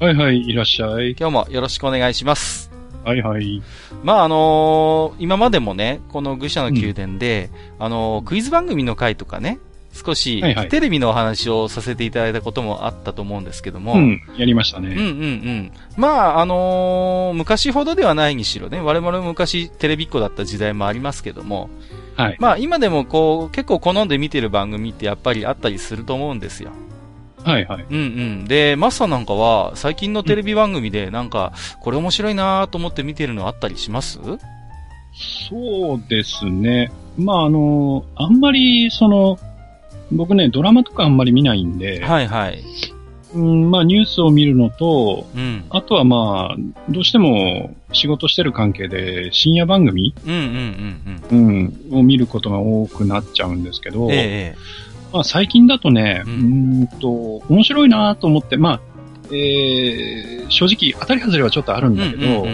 はいはい、いらっしゃい。今日もよろしくお願いしますはいはい。まああのー今までもね、この愚者の宮殿で、あのークイズ番組の回とかね、少しはいはいテレビのお話をさせていただいたこともあったと思うんですけども、うん、やりましたうんうんうね。ん。まあ、あのー昔ほどではないにしろね、我々も昔テレビっ子だった時代もありますけども、はい。まあ今でもこう、結構好んで見てる番組ってやっぱりあったりすると思うんですよ。はいはい。うんうん。で、マスターなんかは、最近のテレビ番組でなんか、これ面白いなと思って見てるのあったりします？そうですね。まああの、あんまり、その、僕ね、ドラマとかあんまり見ないんで、はいはい。うん、まあニュースを見るのと、うん。あとはまあ、どうしても仕事してる関係で深夜番組、うんうんうんうん。うん、を見ることが多くなっちゃうんですけど、ええまあ最近だとね、ううんん、と、面白いなと思って、まあ、えー、正直当たり外れはちょっとあるんだけど、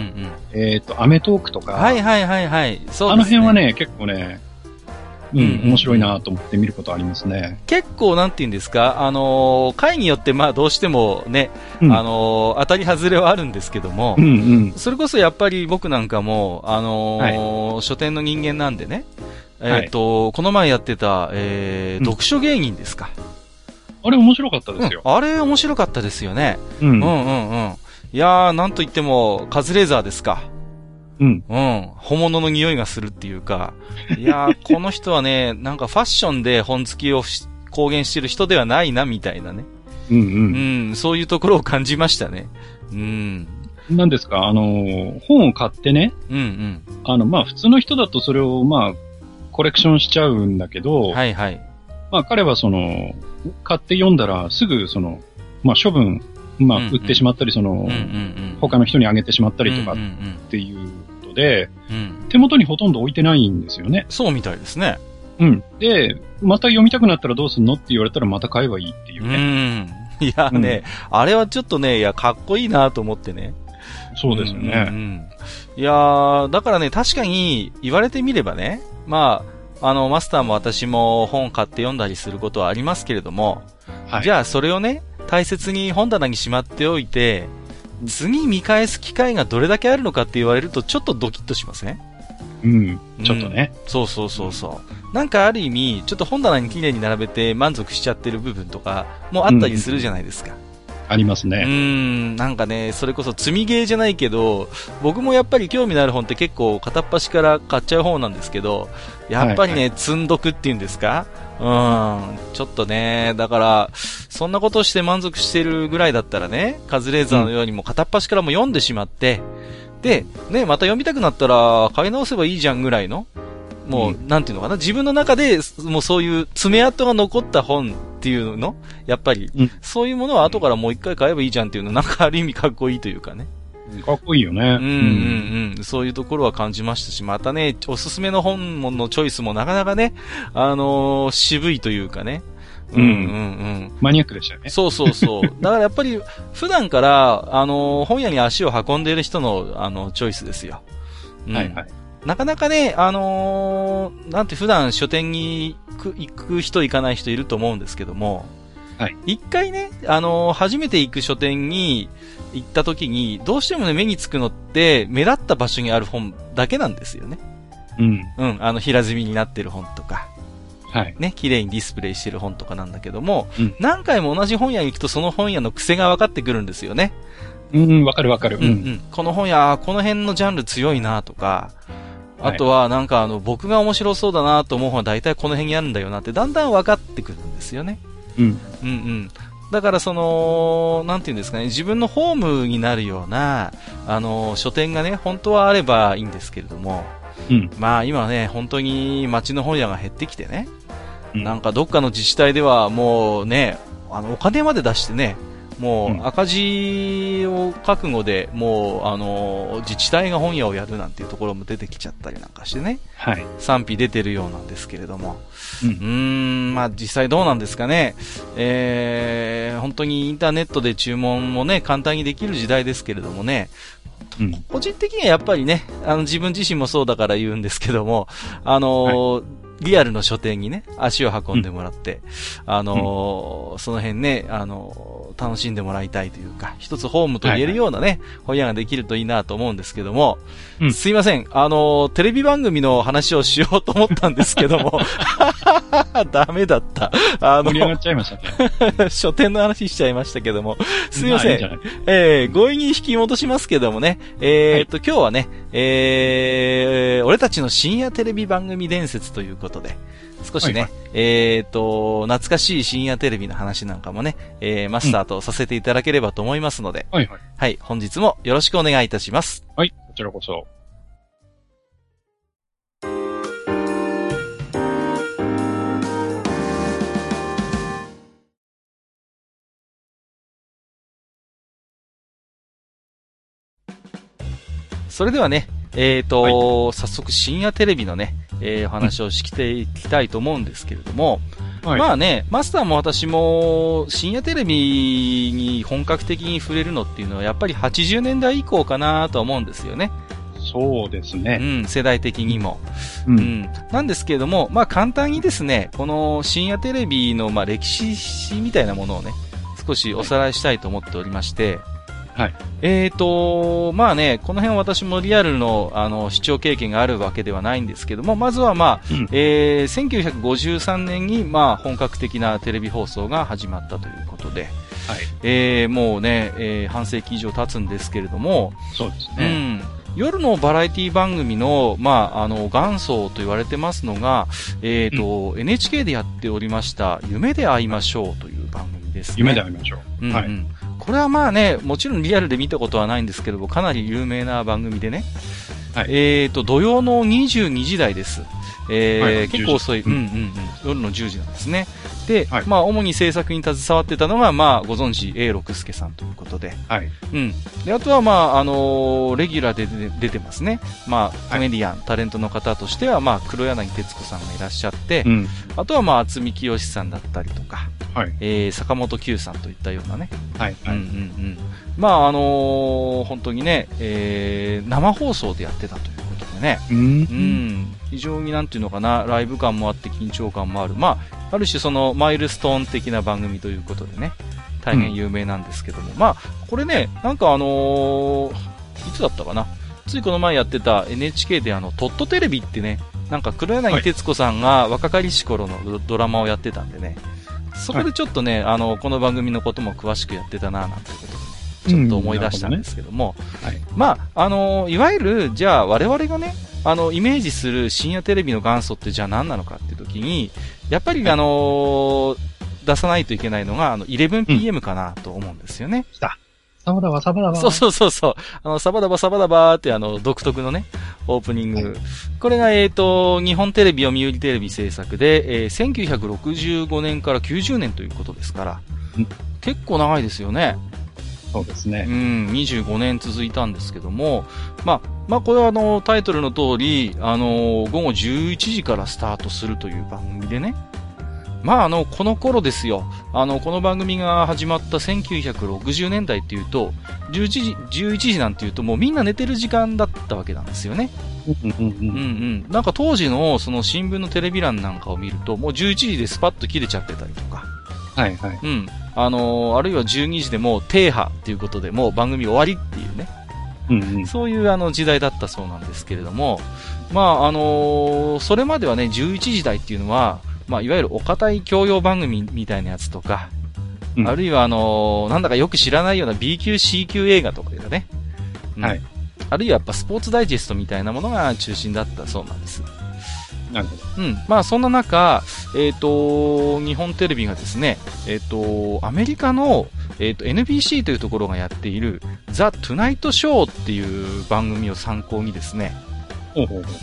えっ、と、アメトークとか、はいはいはいはい。そうね。あの辺はね、結構ね、うん、面白いなと思って見ることありますね。結構なんて言うんですか、あのー回によってまあどうしてもね、うん、あのー当たり外れはあるんですけども、うんうん。それこそやっぱり僕なんかも、あのー書店の人間なんでね、えっ、と、この前やってた、えーうん読書芸人ですか。あれ面白かったですよ。うんあれ面白かったですよね。うん。うんうんうん。いやー、なんと言っても、カズレーザーですか。うん。うん。本物の匂いがするっていうか。いやー、この人はね、なんかファッションで本好きをし公言してる人ではないな、みたいなね。うんううん。ん、そういうところを感じましたね。うん。なんですか、あのー、本を買ってね、うんうん。あの、まあ普通の人だとそれをまあ、コレクションしちゃうんだけど、はいはい。まあ彼はその、買って読んだらすぐその、まあ処分、まあうんうん売ってしまったり、その、うんうんうん。他の人にあげてしまったりとかっうんうんていうことで、うん。うん。手元にほとんど置いてないんですよね。そうみたいですね。うん。で、また読みたくなったらどうすんのって言われたらまた買えばいいっていううね。ん。いやね、あれはちょっとね、いや、かっこいいなと思ってね。そうですよね。うんうんうんいやー、だからね、確かに言われてみればね、まあ、あの、マスターも私も本買って読んだりすることはありますけれども、はい。じゃあそれをね、大切に本棚にしまっておいて、次見返す機会がどれだけあるのかって言われるとちょっとドキッとしませんうん。ちょっとね。そうそうそうそう。なんかある意味、ちょっと本棚に綺麗に並べて満足しちゃってる部分とかもあったりするじゃないですか。ありますね。ん、なんかね、それこそ積みゲーじゃないけど、僕もやっぱり興味のある本って結構片っ端から買っちゃう方なんですけど、やっぱりね、は積んどくっていうんですか？うん、ちょっとね、だから、そんなことして満足してるぐらいだったらね、カズレーザーのようにも片っ端からも読んでしまって、で、ね、また読みたくなったら買い直せばいいじゃんぐらいの、もう、うなんていうのかな、自分の中で、もうそういう爪痕が残った本っていうの？やっぱり、うんそういうものは後からもう一回買えばいいじゃんっていうの、なんかある意味かっこいいというかね。かっこいいよね。うんうんうん。そういうところは感じましたし、またね、おすすめの本のチョイスもなかなかね、あのー渋いというかね。うんうんうん。マニアックでしたよね。そうそうそう。だからやっぱり、普段から、あのー本屋に足を運んでいる人の、あの、チョイスですよ。うんはいはい。なかなかね、あのーなんて普段書店に行く行く人行かない人いると思うんですけども、はい。一回ね、あのー初めて行く書店に行った時に、どうしてもね、目につくのって、目立った場所にある本だけなんですよね。うん。うん、あの、平積みになってる本とか、はい。ね、綺麗にディスプレイしてる本とかなんだけども、うん何回も同じ本屋に行くとその本屋の癖が分かってくるんですよね。うん、わかるわかる。うんうん。この本屋、この辺のジャンル強いなとか、あとはなんかあの、僕が面白そうだなと思う本は大体この辺にあるんだよなってだんだん分かってくるんですよね。うん。うんうん。だからその、なんていうんですかね、自分のホームになるような、あの、書店がね、本当はあればいいんですけれども、うん。まあ今ね、本当に街の本屋が減ってきてね、うんなんかどっかの自治体ではもうね、あの、お金まで出してね、もう赤字を覚悟で、もう、あの、自治体が本屋をやるなんていうところも出てきちゃったりなんかしてね、はい。賛否出てるようなんですけれども。うんうーん、まあ実際どうなんですかね。えー、本当にインターネットで注文もね、簡単にできる時代ですけれどもね、うん。個人的にはやっぱりね、あの自分自身もそうだから言うんですけども、あのーリアルの書店にね、足を運んでもらって、あのーその辺ね、あのー楽しんでもらいたいというか、一つホームと言えるようなね、本屋ができるといいなと思うんですけども、うん。すいません、あのーテレビ番組の話をしようと思ったんですけども、ダメだった。あの盛り上がっちゃいましたね。書店の話しちゃいましたけども、すいません。あいいんえー、強引に引き戻しますけどもね、えーっと、今日はね、えー、俺たちの深夜テレビ番組伝説ということで、少しね、はいえーっと、懐かしい深夜テレビの話なんかもね、えー、マスターとさせていただければと思いますので、はいはい。はい、本日もよろしくお願いいたします。はい、こちらこそ。それではね、えーっと、早速深夜テレビのね、えー、お話をしていきたいと思うんですけれども、はい。まあね、マスターも私も深夜テレビに本格的に触れるのっていうのはやっぱり80年代以降かなと思うんですよね。そうですうね。ん、世代的にも。う。うんん。なんですけれども、まあ簡単にですね、この深夜テレビのまあ歴史史みたいなものをね、少しおさらいしたいと思っておりまして、はい。えーと、まあね、この辺私もリアルの、あの、視聴経験があるわけではないんですけども、まずはまあ、うんえー、1953年に、まあ、本格的なテレビ放送が始まったということで、はい。えー、もうね、えー、半世紀以上経つんですけれども、そうですうね。ん。夜のバラエティ番組の、まあ、あの、元祖と言われてますのが、えーと、NHK でやっておりました、夢で会いましょうという番組ですね。夢で会いましょう。うんうんはい。これはまあね、もちろんリアルで見たことはないんですけども、かなり有名な番組でね。はいえーと、土曜の22時台です。えーはい結構遅い、10時うんうんうん、夜の10時なんですね。で、はいまあ、主に制作に携わってたのが、まあ、ご存知、A 六輔さんということで。はい。うん。で、あとは、まあ、あのーレギュラーで出てますね。まあ、コメディアン、タレントの方としては、まあ、黒柳徹子さんがいらっしゃって、うん。あとは、まあ、渥美清さんだったりとか、はい。えー、坂本九さんといったようなね、はい。うんうんうはい。ん。まあ、あのー本当にね、えー、生放送でやってたということでね、う。うんん、非常になんていうのかな、ライブ感もあって緊張感もある。まあ、ある種そのマイルストーン的な番組ということでね、大変有名なんですけども、まあ、これね、なんかあのーいつだったかな？ついこの前やってた NHK であの、トットテレビってね、なんか黒柳徹子さんが若かりし頃のドドラマをやってたんでね、そこでちょっとね、あの、この番組のことも詳しくやってたな、なんていうことちょっと思い出したんですけども、はい。まあ、あのいわゆる、じゃあ我々がね、あの、イメージする深夜テレビの元祖ってじゃあ何なのかっていう時に、やっぱり、はいあの出さないといけないのが、あの、11pm かなと思うんですよね。サバダバサバダバ。そうそうそうそう。あの、サバダバサバダバーってあの、独特のね、オープニング。はいこれが、えっ、と、日本テレビ、読売テレビ制作で、えー1965年から90年ということですからうん、結構長いですよね。うそうですね。ん、25年続いたんですけども、まあ、まあ、これはあの、タイトルの通り、あの、午後11時からスタートするという番組でね。まあ、あの、この頃ですよ。あの、この番組が始まった1960年代っていうと、11時、11時なんていうともうみんな寝てる時間だったわけなんですよね。うんうんうん。なんか当時のその新聞のテレビ欄なんかを見ると、もう11時でスパッと切れちゃってたりとか。はいはい。うん。あのーあるいは12時でもう停波っていうことでもう番組終わりっていうね。うんうん。そういうあの時代だったそうなんですけれども、まああのーそれまではね、11時台っていうのは、まあいわゆるお堅い教養番組みたいなやつとか、うんあるいはあのーなんだかよく知らないような B 級 C 級映画とかがね、うんはいあるいはやっぱスポーツダイジェストみたいなものが中心だったそうなんです。なるほど。うん。まあそんな中、えっ、と、日本テレビがですね、えっ、と、アメリカの、えっ、と、NBC というところがやっている、ザ・トゥナイト・ショーっていう番組を参考にですね、うほうほう。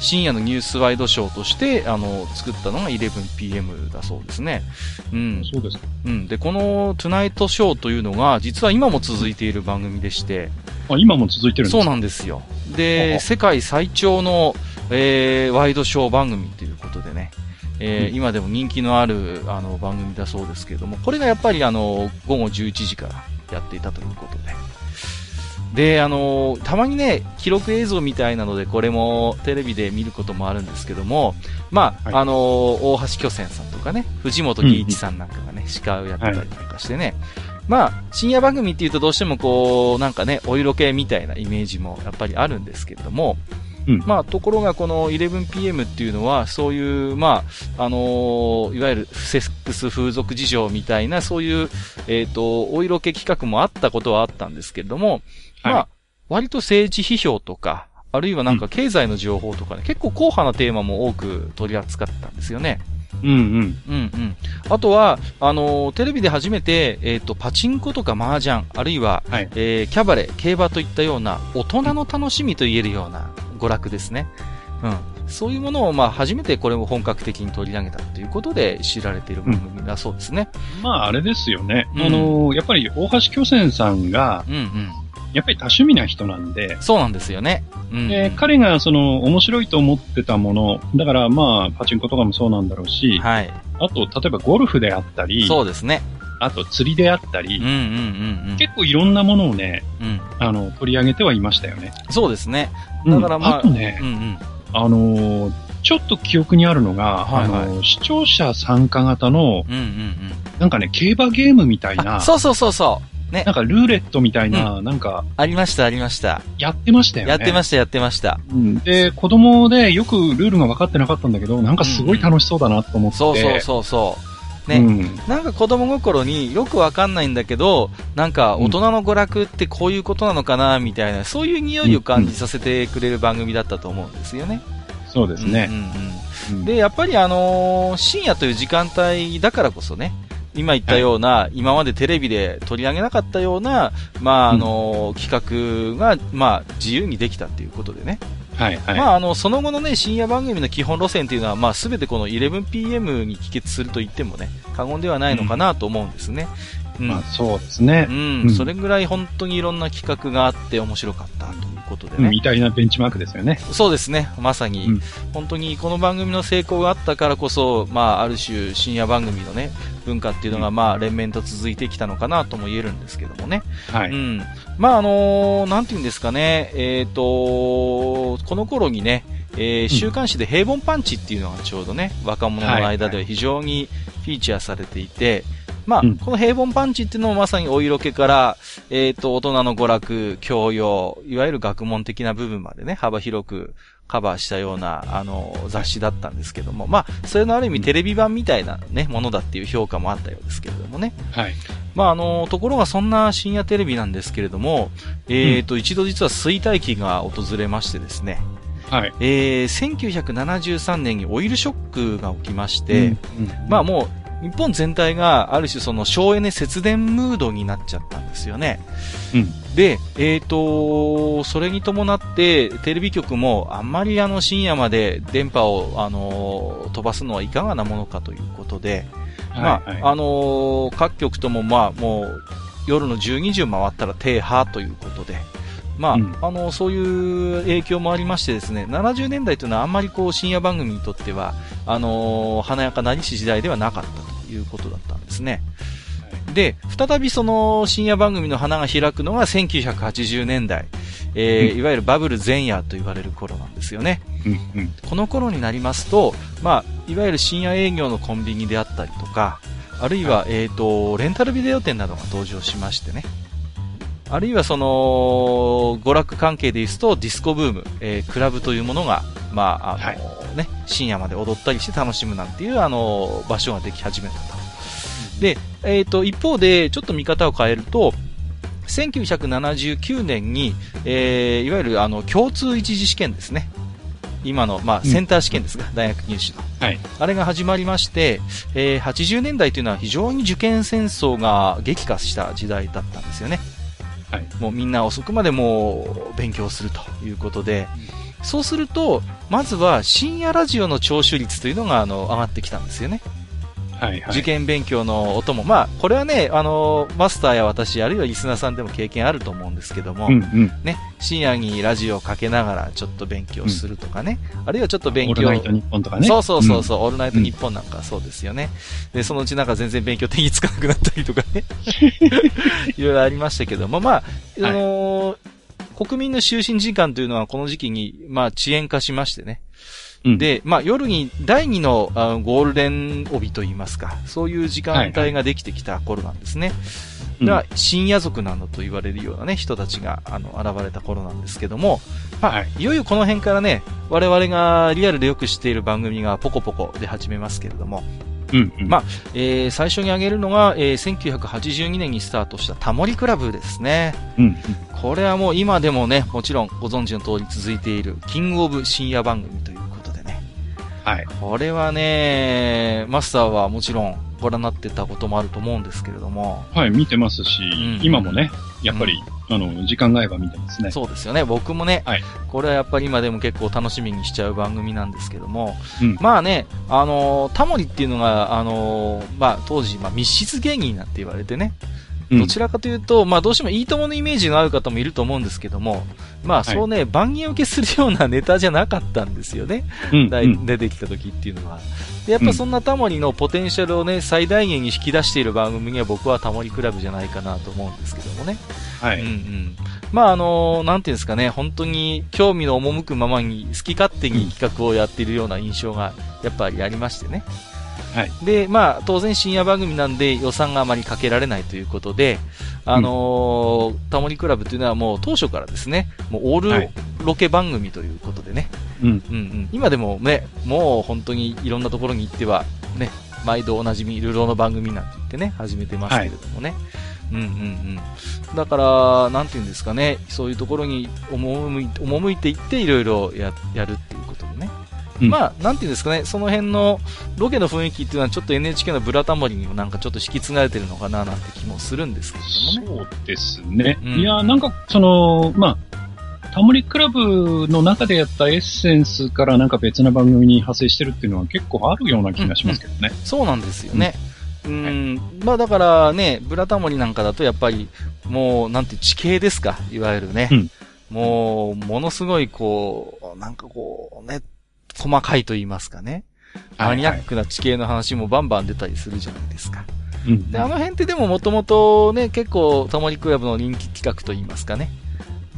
深夜のニュースワイドショーとして、あの、作ったのが 11pm だそうですね。うん。そうですか。うん。で、このトゥナイトショーというのが、実は今も続いている番組でして、あ、今も続いてるんですか？そうなんですよ。で、世界最長の、えー、ワイドショー番組ということでね、えーうん今でも人気のあるあの番組だそうですけれども、これがやっぱりあの、午後11時からやっていたということで。で、あの、たまにね、記録映像みたいなので、これもテレビで見ることもあるんですけども、まあ、はい。あの、大橋巨泉さんとかね、藤本義一さんなんかがね、司会をやってたりとかしてね、まあ、深夜番組っていうとどうしてもこう、なんかね、お色気みたいなイメージもやっぱりあるんですけれども、うん。まあ、ところがこの 11pm っていうのは、そういう、まあ、あのーいわゆるセックス風俗事情みたいな、そういう、えっ、と、お色気企画もあったことはあったんですけれども、はいまあ、割と政治批評とか、あるいはなんか経済の情報とかね、結構硬派なテーマも多く取り扱ったんですよね。うんうん。うんうん。あとは、あのーテレビで初めて、えっ、と、パチンコとか麻雀、あるいは、はい。えーキャバレー、競馬といったような、大人の楽しみと言えるような娯楽ですね。うん。そういうものを、まあ、初めてこれを本格的に取り上げたということで知られている番組だそうですね。まあ、あれですよね。うんあの、やっぱり大橋巨泉さんが、うんうん。やっぱり多趣味な人なんで、そうなんですよね。うん、うん。で、彼がその面白いと思ってたもの、だからまあ、パチンコとかもそうなんだろうし、はい。あと、例えばゴルフであったり、そうですね。あと釣りであったり、うんうんうんうん。結構いろんなものをね、うん。あの、取り上げてはいましたよね。そうですね。うんだからまあ、あとねうんうん。あのーちょっと記憶にあるのが、はいはいあのー視聴者参加型の、うんうんうん。なんかね、競馬ゲームみたいな、あそうそうそうそう。ねな。んかルーレットみたいな、なんか、ありました、ありました。やってましたよね。やってました、やってました。うんで、子供でよくルールが分かってなかったんだけど、なんかすごい楽しそうだなと思って。そうそうそうそう。ね。うんなんか子供心によくわかんないんだけど、なんか大人の娯楽ってこういうことなのかな、みたいな、そういう匂いを感じさせてくれる番組だったと思うんですよね。そうですねうん。うんうんうんで、やっぱりあのー深夜という時間帯だからこそね、今言ったような、今までテレビで取り上げなかったような、まあ、あのー企画が、まあ、自由にできたっていうことでね。はいはい。まあ、あの、その後のね、深夜番組の基本路線っていうのは、まあ、すべてこの 11pm に帰結すると言ってもね、過言ではないのかなと思うんですね。うん。まあそうですねう。ん、うんそれぐらい本当にいろんな企画があって面白かったということでうん、ね。偉大なベンチマークですよね。そうですね、まさに、うん本当にこの番組の成功があったからこそ、まあ、ある種深夜番組のね、文化っていうのが、まあ、連綿と続いてきたのかなとも言えるんですけどもね。はい。うん。まあ、あのーなんていうんですかね、えっ、とこの頃にね、えー週刊誌で平凡パンチっていうのがちょうどね、若者の間では非常にフィーチャーされていて、まあ、うん。この平凡パンチっていうのもまさにお色気から、えっ、と、大人の娯楽、教養、いわゆる学問的な部分までね、幅広くカバーしたような、あの、雑誌だったんですけども、まあ、それのある意味テレビ版みたいなね、ものだっていう評価もあったようですけれどもね。はい。まあ、あの、ところがそんな深夜テレビなんですけれども、えっ、と、一度実は衰退期が訪れましてですね、はい。えー、1973年にオイルショックが起きまして、うん、まあもう、日本全体がある種その省エネ節電ムードになっちゃったんですよね。うん。で、えっ、と、それに伴って、テレビ局もあんまりあの深夜まで電波を、あの飛ばすのはいかがなものかということで、まあ、はいはいあのー各局ともまあもう夜の12時を回ったら停波ということで、まあ、うんあのそういう影響もありましてですね、70年代というのはあんまりこう深夜番組にとっては、あのー華やかなりし時代ではなかったということだったんですね。で、再びその深夜番組の花が開くのが1980年代、えーうんいわゆるバブル前夜と言われる頃なんですよね。うんうん。この頃になりますと、まあ、いわゆる深夜営業のコンビニであったりとか、あるいは、えっ、と、レンタルビデオ店などが登場しましてね。あるいはその、娯楽関係で言うと、ディスコブーム、えークラブというものが、まあ、あの、はいね、深夜まで踊ったりして楽しむなんていう、あの、場所ができ始めたと。で、えっ、と、一方で、ちょっと見方を変えると、1979年に、えーいわゆるあの共通一次試験ですね。今の、まあ、うんセンター試験ですが、大学入試の。はい。あれが始まりまして、えー80年代というのは非常に受験戦争が激化した時代だったんですよね。はい。もうみんな遅くまでもう勉強するということで、そうすると、まずは深夜ラジオの聴取率というのが、あの、上がってきたんですよね。はいはい。受験勉強の音も、まあ、これはね、あの、マスターや私、あるいはリスナーさんでも経験あると思うんですけども、うんうん。ね、深夜にラジオをかけながらちょっと勉強するとかね、あるいはちょっと勉強オールナイト日本とかね。そうそうそうそう、オールナイトニッポンなんかそうですよね。で、そのうちなんか全然勉強手につかなくなったりとかね。いろいろありましたけども、まあ、あのー国民の就寝時間というのはこの時期に、まあ、遅延化しましてね。うん、で、まあ、夜に第二のあのゴールデン帯といいますか、そういう時間帯ができてきた頃なんですね。うんが、深夜族などと言われるようなね、人たちが、あの、現れた頃なんですけども、まあ、はいいよいよこの辺からね、我々がリアルでよく知っている番組がポコポコ出始めますけれども、うんうん。まあえー最初に挙げるのが、えー1982年にスタートしたタモリクラブですね。うんうん。これはもう今でもね、もちろんご存知の通り続いている、キングオブ深夜番組という。はい。これはね、マスターはもちろんご覧になってたこともあると思うんですけれども、はい、見てますし、ん今もね、やっぱり、あの、時間が合えば見てますね。そうですよね。僕もね、はいこれはやっぱり今でも結構楽しみにしちゃう番組なんですけども、うんまあね、あのータモリっていうのが、あのーまあ当時、まあ密室芸人なんて言われてね、うんどちらかというと、まあどうしてもいいとものイメージのある方もいると思うんですけども、まあそうね、万人受けするようなネタじゃなかったんですよね。うん出てきた時っていうのは。で、やっぱそんなタモリのポテンシャルをね、最大限に引き出している番組には僕はタモリクラブじゃないかなと思うんですけどもね。はい。うんうん。まああのなんていうんですかね、本当に興味の赴くままに好き勝手に企画をやっているような印象がやっぱりありましてね。はい。で、まあ当然深夜番組なんで予算があまりかけられないということで、あのータモリクラブというのはもう当初からですね、もうオールはいロケ番組ということでね、うん。うんうん、今でもね、もう本当にいろんなところに行っては、ね、毎度おなじみ、流浪の番組なんて言ってね、始めてますけれどもね。うんうんうん。だから、なんていうんですかね、そういうところに赴いていっていろいろややるっていうことでね。うんまあ、なんていうんですかね、その辺のロケの雰囲気っていうのはちょっと NHK のブラタモリにもなんかちょっと引き継がれてるのかななんて気もするんですけれどもね。そうですね。うんいや、なんか、その、まあ、タモリクラブの中でやったエッセンスからなんか別な番組に派生してるっていうのは結構あるような気がしますけどね。そうなんですよね。うん、まあだからね、ブラタモリなんかだとやっぱり、もう、なんて地形ですか、いわゆるね。うんもう、ものすごいこう、なんかこう、ね、細かいと言いますかね。マニアックな地形の話もバンバン出たりするじゃないですか。うん。で、あの辺ってでももともとね、結構タモリクラブの人気企画と言いますかね。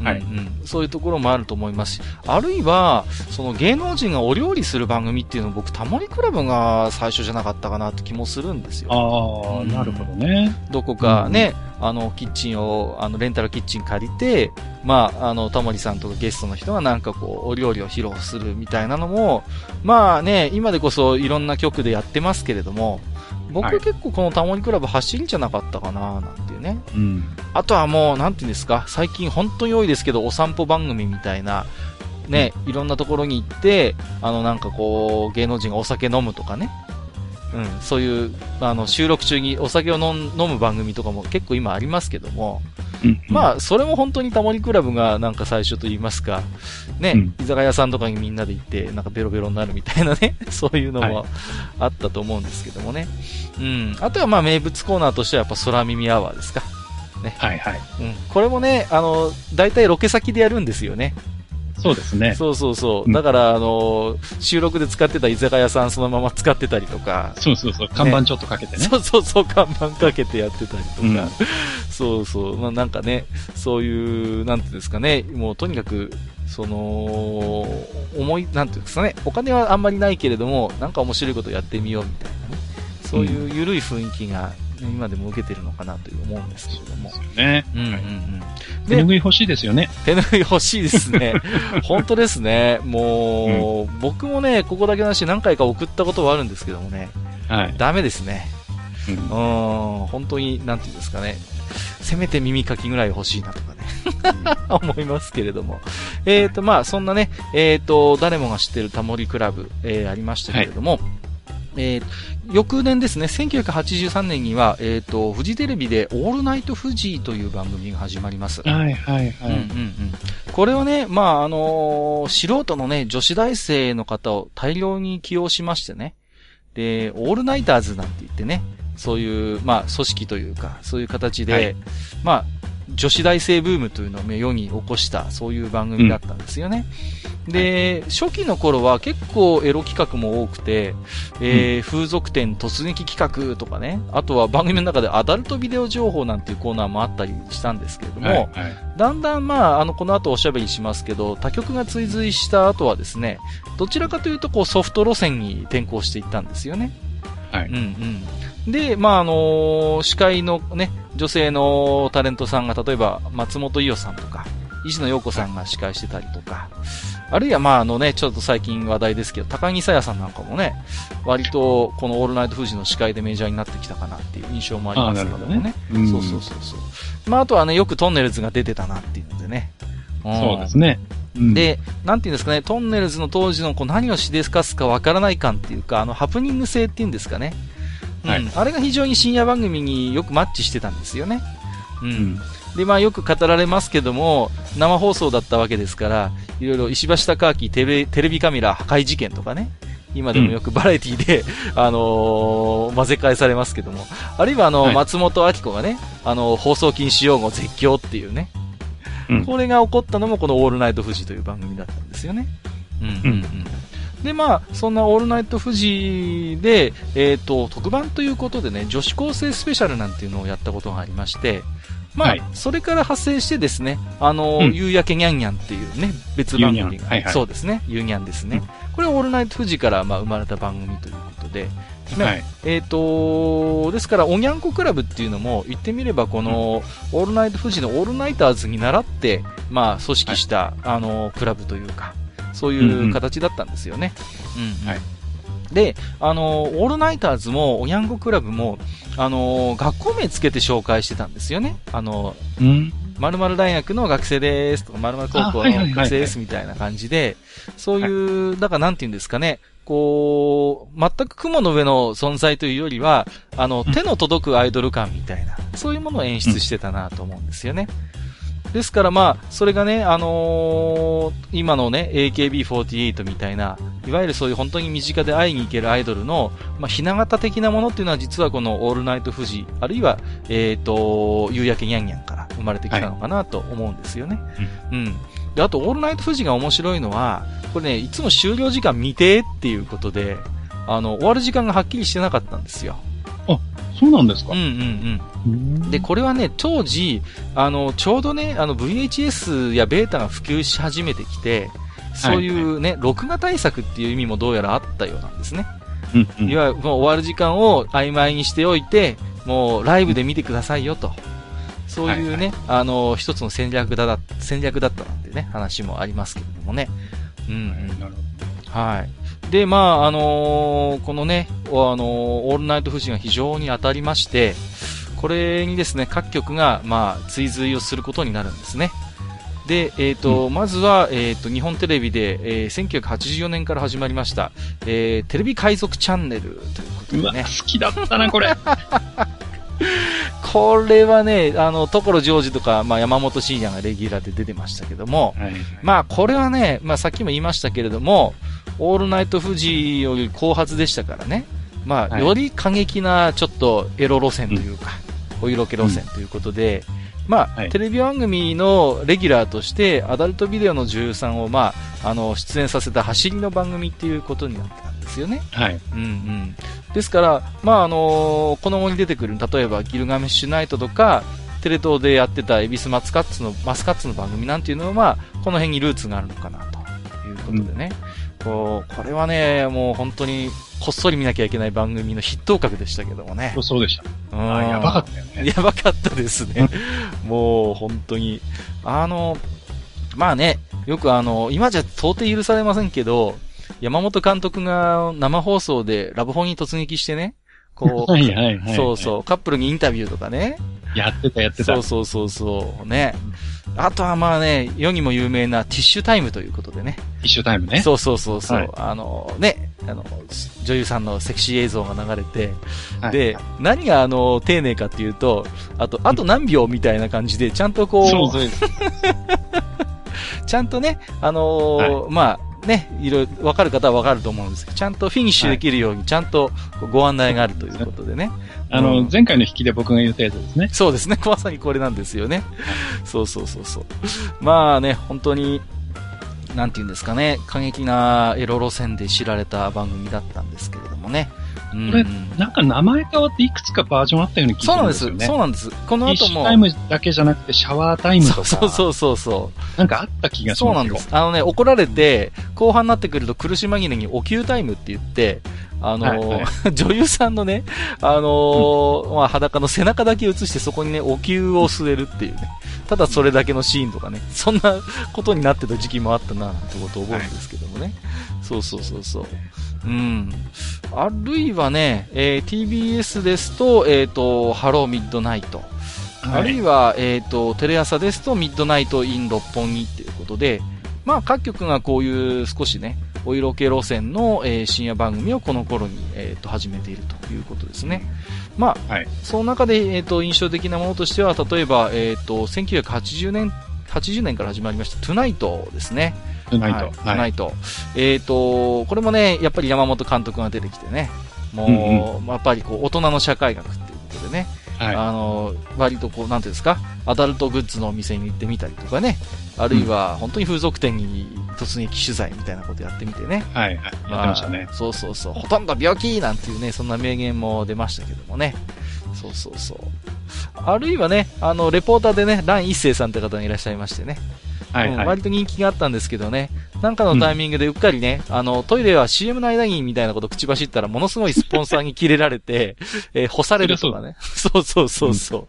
はい。うん。うん、そういうところもあると思いますし、あるいは、その芸能人がお料理する番組っていうのを僕、タモリクラブが最初じゃなかったかなって気もするんですよ。ああ、うん。なるほどね。どこかね、あの、キッチンを、あの、レンタルキッチン借りて、まあ、あの、タモリさんとかゲストの人がなんかこう、お料理を披露するみたいなのも、まあね、今でこそいろんな曲でやってますけれども、僕はい結構このタモリクラブ走りじゃなかったかな、なんていうね。うん。あとはもう、なんていうんですか、最近本当に多いですけど、お散歩番組みたいな、ね、いろんなところに行って、あの、なんかこう、芸能人がお酒飲むとかね。うん、そういう、あの、収録中にお酒を飲む番組とかも結構今ありますけども、うん。まあ、それも本当にタモリクラブがなんか最初と言いますか、ね、うん居酒屋さんとかにみんなで行って、なんかベロベロになるみたいなね、そういうのもはあったと思うんですけどもね。うん。あとはまあ名物コーナーとしてはやっぱ空耳アワーですか。はいはい。うん。これもね、あの、大体ロケ先でやるんですよね。そうですね。そうそうそうう。んだから、あの、収録で使ってた居酒屋さんそのまま使ってたりとか、そうそうそう。看板ちょっとかけてね。そうそうそう、看板かけてやってたりとか、うんそうそう、まあなんかね、そういう、なんていうんですかね、もうとにかく、その、思い、なんていうんですかね、お金はあんまりないけれども、なんか面白いことやってみようみたいなね、そういう緩い雰囲気が、今でも受けてるのかなという思うんですけれども。ですよね。うんうんはいうん。手拭い欲しいですよね。手拭い欲しいですね。本当ですね。もう、僕もね、ここだけの話何回か送ったことはあるんですけどもね、はい。ダメですね。うんうーん、本当に、なんていうんですかね。せめて耳かきぐらい欲しいなとかね。思いますけれども。えっ、と、まあ、そんなね、えっ、と、誰もが知ってるタモリクラブ、えーありましたけれども、えー、翌年ですね、1983年には、えっ、ー、と、フジテレビでオールナイトフジという番組が始まります。はいはいはい。うんうんうん。これはね、まあ、あのー、素人のね、女子大生の方を大量に起用しましてね。で、オールナイターズなんて言ってね、そういう、まあ、組織というか、そういう形で、はい、まあ、女子大生ブームというのを世に起こした、そういう番組だったんですよね。うん、で、はい、初期の頃は結構エロ企画も多くて、えー、うん、風俗店突撃企画とかね、あとは番組の中でアダルトビデオ情報なんていうコーナーもあったりしたんですけれども、はいはい、だんだんまあ、あの、この後おしゃべりしますけど、他局が追随した後はですね、どちらかというとこうソフト路線に転向していったんですよね。はい。うんうん。で、まあ、あのー、司会のね、女性のタレントさんが、例えば、松本伊代さんとか、石野陽子さんが司会してたりとか、あるいは、まあ、あのね、ちょっと最近話題ですけど、高木さやさんなんかもね、割と、このオールナイト富士の司会でメジャーになってきたかなっていう印象もありますけどもね。ねうん、そうそうそうそう。まあ、あとはね、よくトンネルズが出てたなっていうのでね。うん、そうですね。うん、で、なんていうんですかね、トンネルズの当時のこう何をしでかすかわからない感っていうか、あの、ハプニング性っていうんですかね。はい、あれが非常に深夜番組によくマッチしてたんですよね。うん。で、まあよく語られますけども、生放送だったわけですから、いろいろ石橋貴明テレテレビカメラ破壊事件とかね、今でもよくバラエティで、うん、あのー、混ぜ返されますけども、あるいはあの、はい、松本明子がね、あの、放送禁止用語絶叫っていうね、うん、これが起こったのもこのオールナイト富士という番組だったんですよね。うんうんうん。で、まあ、そんなオールナイト富士で、えっ、ー、と、特番ということでね、女子高生スペシャルなんていうのをやったことがありまして、まあ、はい、それから派生してですね、あの、うん、夕焼けにゃんにゃんっていうね、別番組が、はいはい、そうですね、ゆうにゃんですね。うん、これはオールナイト富士から、まあ、生まれた番組ということで、はい、えっ、ー、とですから、おにゃんこクラブっていうのも、言ってみれば、この、オールナイト富士のオールナイターズに倣って、まあ、組織した、はい、あの、クラブというか、そういう形だったんですよね。うん、はい。で、あの、オールナイターズも、おにゃんこクラブも、あの、学校名つけて紹介してたんですよね。あの、〇〇大学の学生ですとか、〇〇高校の学生ですみたいな感じで、そういう、だからなんて言うんですかね、こう、全く雲の上の存在というよりは、あの、手の届くアイドル感みたいな、そういうものを演出してたなと思うんですよね。ですからまあ、それがね、あのー、今のね、AKB48 みたいな、いわゆるそういう本当に身近で会いに行けるアイドルの、まあ、ひな形的なものっていうのは実はこのオールナイト富士、あるいは、えっ、ー、と、夕焼けにゃんにゃんから生まれてきたのかなと思うんですよね。はい、うん。で、あと、オールナイト富士が面白いのは、これね、いつも終了時間未定っていうことで、あの、終わる時間がはっきりしてなかったんですよ。あ、そうなんですかうんうんうん。で、これはね、当時、あの、ちょうどね、あの、VHS やベータが普及し始めてきて、そういうね、はい、録画対策っていう意味もどうやらあったようなんですね。うんうん、いわゆる、もう終わる時間を曖昧にしておいて、もうライブで見てくださいよと。そういうね、はいはい、あの、一つの戦略だ、戦略だったなんてね、話もありますけれどもね。うん、うん。はい。で、まあ、あのー、このね、あのー、オールナイト富士が非常に当たりまして、これにですね、各局が、まあ、追随をすることになるんですね。で、えっ、ー、と、うん、まずは、えっ、と、日本テレビで、えー、1984年から始まりました、えー、テレビ海賊チャンネルということでね。好きだったな、これ。これはね、あの、所ジョージとか、まあ、山本慎也がレギュラーで出てましたけども、はい、まあ、これはね、まあ、さっきも言いましたけれども、オールナイト富士より後発でしたからね。まあ、より過激な、ちょっとエロ路線というか、お色気路線ということで、まあ、テレビ番組のレギュラーとして、アダルトビデオの女優さんを、まあ、あの、出演させた走りの番組っていうことになった。んですよね。はい。うんうん。ですから、まあ、あのこの後に出てくる、例えば、ギルガメッシュナイトとか、テレ東でやってたエビスマスカッツの、マスカッツの番組なんていうのは、まあ、この辺にルーツがあるのかな、ということでね。うんこう、これはね、もう本当に、こっそり見なきゃいけない番組の筆頭格でしたけどもね。そうでした。うん。やばかったよね。やばかったですね。もう本当に。あの、まあね、よくあの、今じゃ到底許されませんけど、山本監督が生放送でラブホに突撃してね、こう、はいはいはい、そうそう、カップルにインタビューとかね。やってたやってた。そうそうそうそう、ね。あとはまあね、世にも有名なティッシュタイムということでね。ティッシュタイムね。そうそうそうそう、はい、あのね、あの、女優さんのセクシー映像が流れて、はいで、何があの、丁寧かっていうと、あと、あと何秒みたいな感じで、ちゃんとこう、そうそう。ちゃんとね、あのーまあ、ね、いろいろ、わかる方はわかると思うんですけど、ちゃんとフィニッシュできるように、ちゃんとご案内があるということでね。あのうん、前回の引きで僕が言ったやつですね。そうですね。まさにこれなんですよね。そうそうそうそう。まあね、本当に、なんて言うんですかね、過激なエロ路線で知られた番組だったんですけれどもね。うんこれなんか名前変わっていくつかバージョンあったような気そうなんですがするんですよね。そうなんです。この後もュタイ、ムだけじゃなくてシャワータイムとか。そうそうそうそう。なんかあった気がしますよ。そうなんです。あのね、怒られて、後半になってくると苦し紛れにお給タイムって言って、あのーはいは 女優さんのね、あのーまあ、裸の背中だけ映してそこにね、お給を据えるっていうね、ただそれだけのシーンとかね、そんなことになってた時期もあったな、ってことを思うんですけどもね。そうそうそうそう。うん。あるいはね、えー TBS ですと、えっ、と、ハローミッドナイト。はいあるいは、えっ、と、テレ朝ですと、ミッドナイトイン六本木っていうことで、まあ、各局がこういう少しね、お色気路線の、えー深夜番組をこの頃に、えっ、と、始めているということですね。まあ、はいその中で、えっ、と、印象的なものとしては、例えば、えっ、と、1980年、80年から始まりました、トゥナイトですね。ナイト。ナイト。えっ、と、これもね、やっぱり山本監督が出てきてね、もう、やっぱりこう、大人の社会学っていうことでね、はい。あの、割とこう、なんていうんですか、アダルトグッズのお店に行ってみたりとかね、あるいは本当に風俗店に突撃取材みたいなことやってみてね。はい。はい。やってましたねあ。そうそうそう。ほとんど病気なんていうね、そんな名言も出ましたけどもね。そうそうそう。あるいはね、あの、レポーターでね、蘭一世さんって方がいらっしゃいましてね。はい。はい。うん割と人気があったんですけどね、なんかのタイミングでうっかりね、あの、トイレは CM の間にみたいなこと口走ったら、ものすごいスポンサーに切れられて、えー干されるとかね。そ うそうそうそう。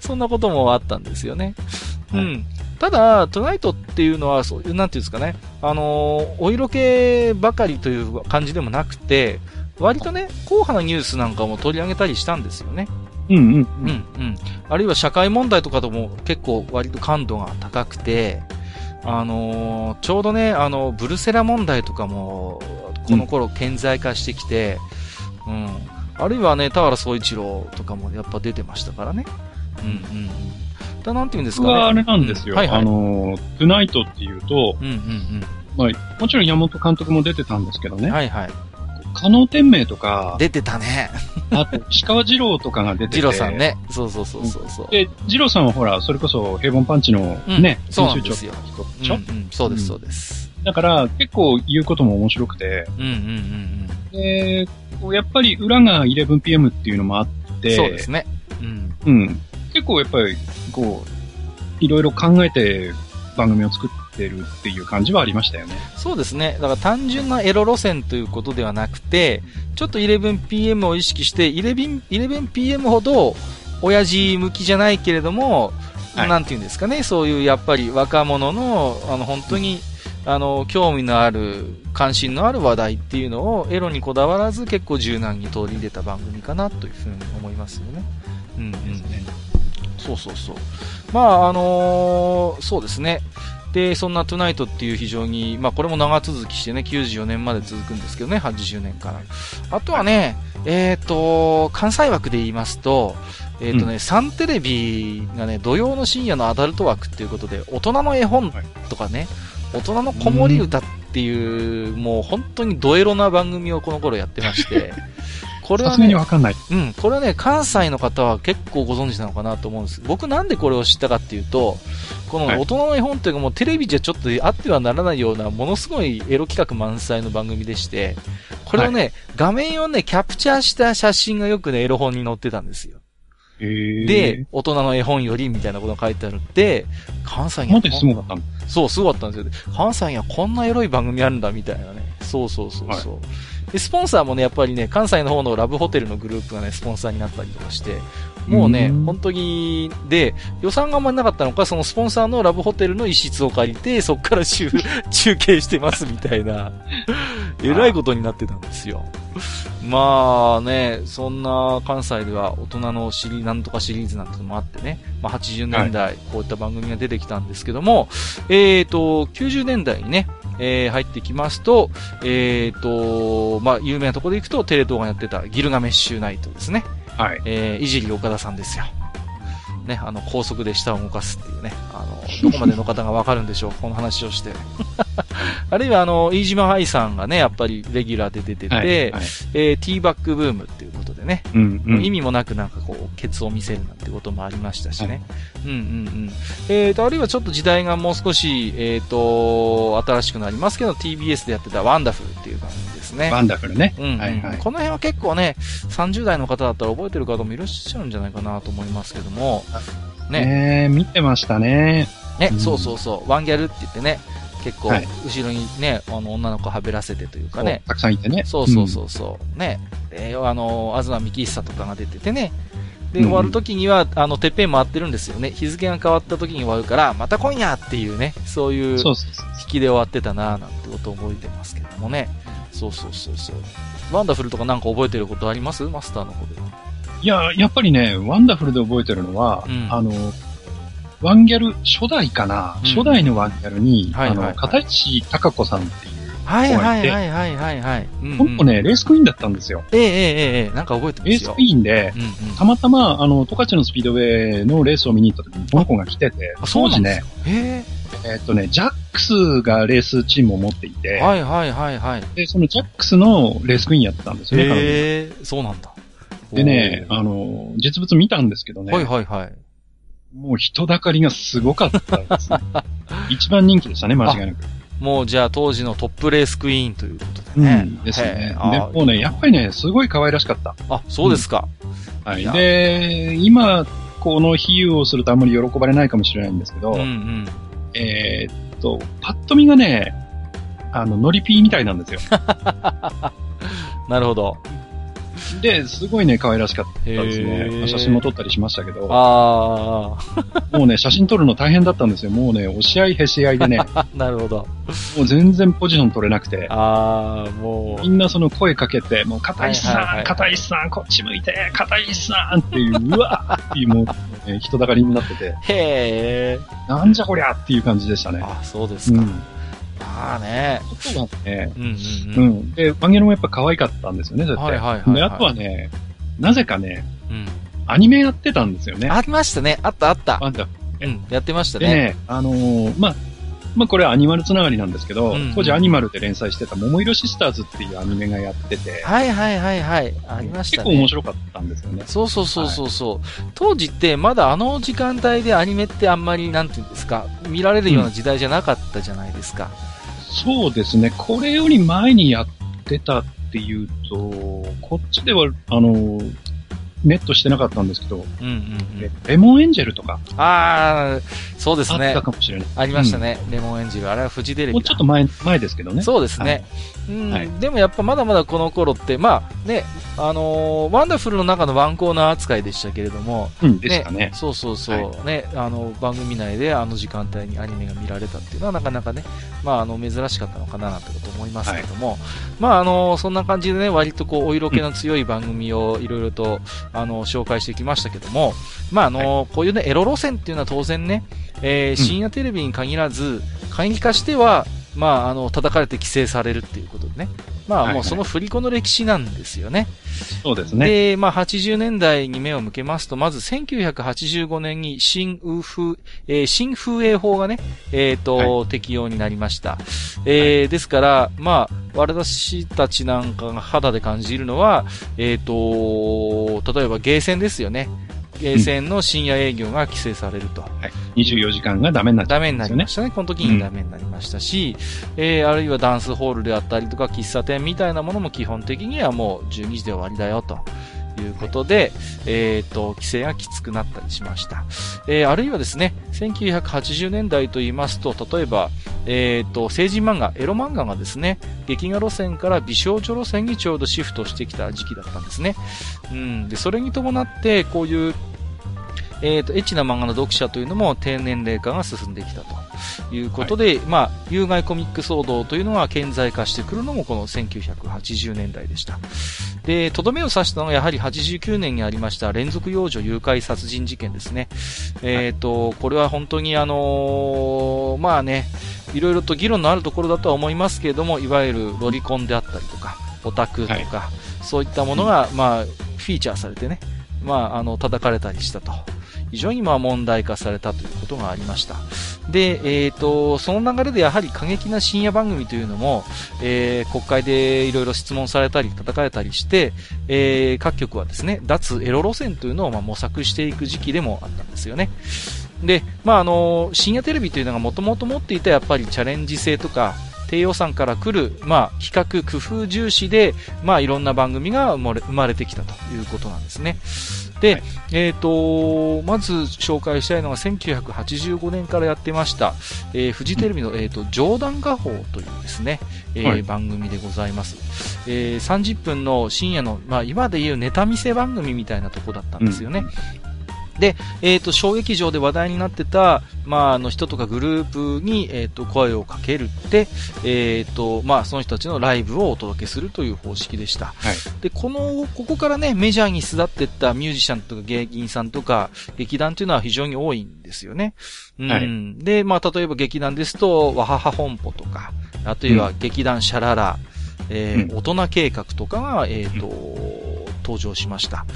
そんなこともあったんですよね。うはいん。ただ、トゥナイトっていうのは、そういう、なんていうんですかね、あのーお色気ばかりという感じでもなくて、割とね、硬派なニュースなんかも取り上げたりしたんですよね。うんうん。うん、うん。あるいは社会問題とかとも結構割と感度が高くて、あのーちょうどね、あの、ブルセラ問題とかも、この頃顕在化してきて、うん。あるいはね、田原総一郎とかもやっぱ出てましたからね。うん、うん、うん。だなんて言うんですかね。僕はあれなんですよ。うんはいはいあの、トゥナイトっていうと、うん、うん、まあ、もちろん山本監督も出てたんですけどうん。ね。はいはい。加納天明とか、出てたね。あと、石川二郎とかが出てて。ジロさん。ね。そうそうそうそうそう。で、二郎さんはほら、それこそ平凡パンチのうんね、そう編集長なんですようん、うん。そうです、うんそうです。だから、結構言うことも面白くて、うん、うん、うん、で、やっぱり裏が 11pm っていうのもあっうん。て、そうですね。うん。うん。結構やっぱり、こう、いろいろ考えて番組を作ってるっていう感じはありましたよね。そうですね。だから単純なエロ路線ということではなくて、ちょっと 11pm を意識して、11 11pm ほど、親父向きじゃないけれども、はいなんていうんですかね、そういうやっぱり若者の、あの、本当に、あの、興味のある、関心のある話題っていうのを、エロにこだわらず結構柔軟に取り入れた番組かなというふうに思いますよね。うん、うん、うん。そうそうそう。まあ、あのーそうですね。で、そんなトゥナイトっていう非常に、まあこれも長続きしてね、94年まで続くんですけどね、80年から。あとはね、えっ、と、関西枠で言いますと、えっ、とね、サンテレビがね、土曜の深夜のアダルト枠っていうことで、大人の絵本とかね、大人の子守歌っていう、もう本当にドエロな番組をこの頃やってまして、これはねわかんない。うん、これはね、関西の方は結構ご存知なのかなと思うんです。僕なんでこれを知ったかっていうと、このはい大人の絵本っていうかもうテレビじゃちょっとあってはならないようなものすごいエロ企画満載の番組でして、これをね、画面をね、キャプチャーした写真がよくね、エロ本に載ってたんですよ。へーで、、大人の絵本よりみたいなことが書いてあるって、関西にはすごかったの？そう、すごかったんですよ。関西にはこんなエロい番組あるんだ、みたいなね。そうそうそうそう。で、スポンサーもね、やっぱりね、関西の方のラブホテルのグループがね、スポンサーになったりとかして、もうね、うん本当に、で、予算があんまりなかったのか、そのスポンサーのラブホテルの一室を借りて、そっから中 中継してますみたいな、えらいことになってたんですよ。まあね、そんな関西では大人のシリなんとかシリーズなんてのもあってね、まあ80年代、こういった番組が出てきたんですけども、えーと、90年代にね、えー、入ってきますと、えっ、と、まあ、有名なところで行くと、テレ東がやってたギルガメッシュナイトですね。はい。えー、いじり岡田さんですよ。ね、あの、高速で舌を動かすっていうね、あの、どこまでの方がわかるんでしょう、この話をして。あるいは、あの、飯島愛さんがね、やっぱりレギュラーで出てて、はい。はいえー、ティーバックブームっていうことでね、うん、うん。意味もなくなんかこう、ケツを見せるなんてこともありましたしね。うんうんうん。えーと、あるいはちょっと時代がもう少し、えーと、新しくなりますけど、TBS でやってたワンダフルっていう番組ですね。ワンダフルね。うんうんはいはい。この辺は結構ね、30代の方だったら覚えてる方もいらっしゃるんじゃないかなと思いますけども、ね、ね見てましたね。ね、うんそうそうそう、ワンギャルって言ってね、結構はい、後ろにね、あの、女の子はべらせてというかね、たくさんいてね。そうそうそうそう、ね、えーあの、東幹久とかが出ててね、で、うん終わる時には、あの、てっぺん回ってるんですよね。日付が変わった時に終わるから、また今夜っていうね、そういう。引きで終わってたなぁなんてことを覚えてますけどもね。そうそうそうそう。ワンダフルとかなんか覚えてることあります？マスターの方では。いや、やっぱりね、ワンダフルで覚えてるのは、うんあの、ワンギャル、初代かな、うん初代のワンギャルに、はいはいはいあの、片石孝子さんっていう、はいはいはいはいはいはいこの子ね、レースクイーンだったんですよ。ええええええなんか覚えてますよレースク。イーンで、うんうん。たまたま、あの、十勝のスピードウェイのレースを見に行った時に、この子が来ててあ、そう当時ねなんです、か？へえっとね、ジャックスがレースチームを持っていて、え。はいはいはいはい。で、そのジャックスのレースクイーンやってたんですよね、え、そうなんだ。でね、あの、実物見たんですけどね、はいはいはい。もう人だかりがすごかったですね。一番人気でしたね、間違いなく。もうじゃあ当時のトップレースクイーンということでうね。ん、ですね。で、もうね、やっぱりね、すごい可愛らしかった。あ、そうですか。はいい。やで、今、この比喩をするとあんまり喜ばれないかもしれないんですけど、うんうん。えーっと、パッと見がね、あの、ノリピーみたいなんですよ。なるほど。で、すごいね、可愛らしかったですへね。写真も撮ったりしましたけど、あもうね、写真撮るの大変だったんですよ。もうね、押し合いへし合いでね、あ、なるほど。もう全然ポジション取れなくて、ああ、もみんなその声かけて、もう、片石さん、片石さん、こっち向いて、片石さんっていう、うわーっていうもう、ね人だかりになってて、う。へえ。なんじゃこりゃっていう感じでしたね。あ、そうですか。うん。まあね。あとはね、うんうんううん。ん。で、ワンゲルもやっぱ可愛かったんですよね、絶対。はいはいはいはいで、あとはね、なぜかね、うん。アニメやってたんですよね。ありましたね。あったあった。ワンダうん。やってましたね。でね、あのーまあ、まあこれはアニマルつながりなんですけど、うんうん当時アニマルで連載してた桃色シスターズっていうアニメがやってて、はいはいはいはい。ありましたね。結構面白かったんですよね。そうそうそうそうそう、当時ってまだあの時間帯でアニメってあんまりなんていうんですか、見られるような時代じゃなかったじゃないですか。そうですね。これより前にやってたっていうと、こっちでは、あの、ネットしてなかったんですけど、うんうんうん。レレモンエンジェルとかああ、そうですねあった。かもしれない。ありましたね。レモンエンジェル。あれはフジテレビだ。もうちょっと前、前ですけどね。そうですね。うんはいでもやっぱまだまだこの頃って、まあね、あのーワンダフルの中のワンコーナー扱いでしたけれども、うん、でしたね。そうそうそう、ね、あの、番組内であの時間帯にアニメが見られたっていうのはなかなかね、まああの、珍しかったのかなと思いますけども、まああの、そんな感じでね、割とこう、お色気の強い番組をいろいろと、あの、紹介してきましたけども、まああの、こういうね、エロ路線っていうのは当然ね、えー深夜テレビに限らず、会議化しては、まあ、あの、叩かれて規制されるっていうことでね。まあ、はいはいもうその振り子の歴史なんですよね。そうですね。で、まあ、80年代に目を向けますと、まず1985年に新風風、えー新風営法がね、えっ、と、適用になりました。えーですから、まあ、私たちなんかが肌で感じるのは、えっ、と、例えばゲーセンですよね。ゲーセンの深夜営業が規制されると。はい、24時間がダメになっちゃダメにうんですよね。なりましたね。この時にダメになりましたし、えー、あるいはダンスホールであったりとか、喫茶店みたいなものも基本的にはもう12時で終わりだよと。いうことで、えっ、と、規制がきつくなったりしました。えー、あるいはですね、1980年代と言いますと、例えば、えっ、と、成人漫画、エロ漫画がですね、劇画路線から美少女路線にちょうどシフトしてきた時期だったんですね。うん。で、それに伴って、こういう、えっ、と、エッチな漫画の読者というのも低年齢化が進んできたということで、まあ、有害コミック騒動というのが顕在化してくるのもこの1980年代でした。で、とどめを刺したのはやはり89年にありました連続幼女誘拐殺人事件ですね。えっ、と、これは本当にあのーまあね、いろいろと議論のあるところだとは思いますけれども、いわゆるロリコンであったりとか、オタクとか、はい、そういったものが、まあ、フィーチャーされてね、まあ、あの、叩かれたりしたと。非常にまあ問題化されたということがありました。で、えっ、ー、と、その流れでやはり過激な深夜番組というのも、えー、国会でいろいろ質問されたり叩かれたりして、えー、各局はですね、脱エロ路線というのをま模索していく時期でもあったんですよね。で、まあ、あの、深夜テレビというのがもともと持っていたやっぱりチャレンジ性とか、低予算から来る、まあ、比較、工夫重視で、まあ、いろんな番組が生まれてきたということなんですね。で、はい、えっ、ー、と、まず紹介したいのが1985年からやってました、えー、フジテレビの、えっ、ー、と、冗談画法というですね、えー、はい、番組でございます。えー、30分の深夜の、まあ、今で言うネタ見せ番組みたいなとこだったんですよね。うんで、えっ、ー、と、小劇場で話題になってた、まあ、あの人とかグループに、えっ、ー、と、声をかけるって、えっ、ー、と、まあ、その人たちのライブをお届けするという方式でした。はい。で、この、ここからね、メジャーに巣立っていったミュージシャンとか芸人さんとか、劇団っていうのは非常に多いんですよね。うん。はい、で、まあ、例えば劇団ですと、わはは本舗とか、あとは劇団シャララ、うん、えー、大人計画とかが、えっ、ー、と、登場しました。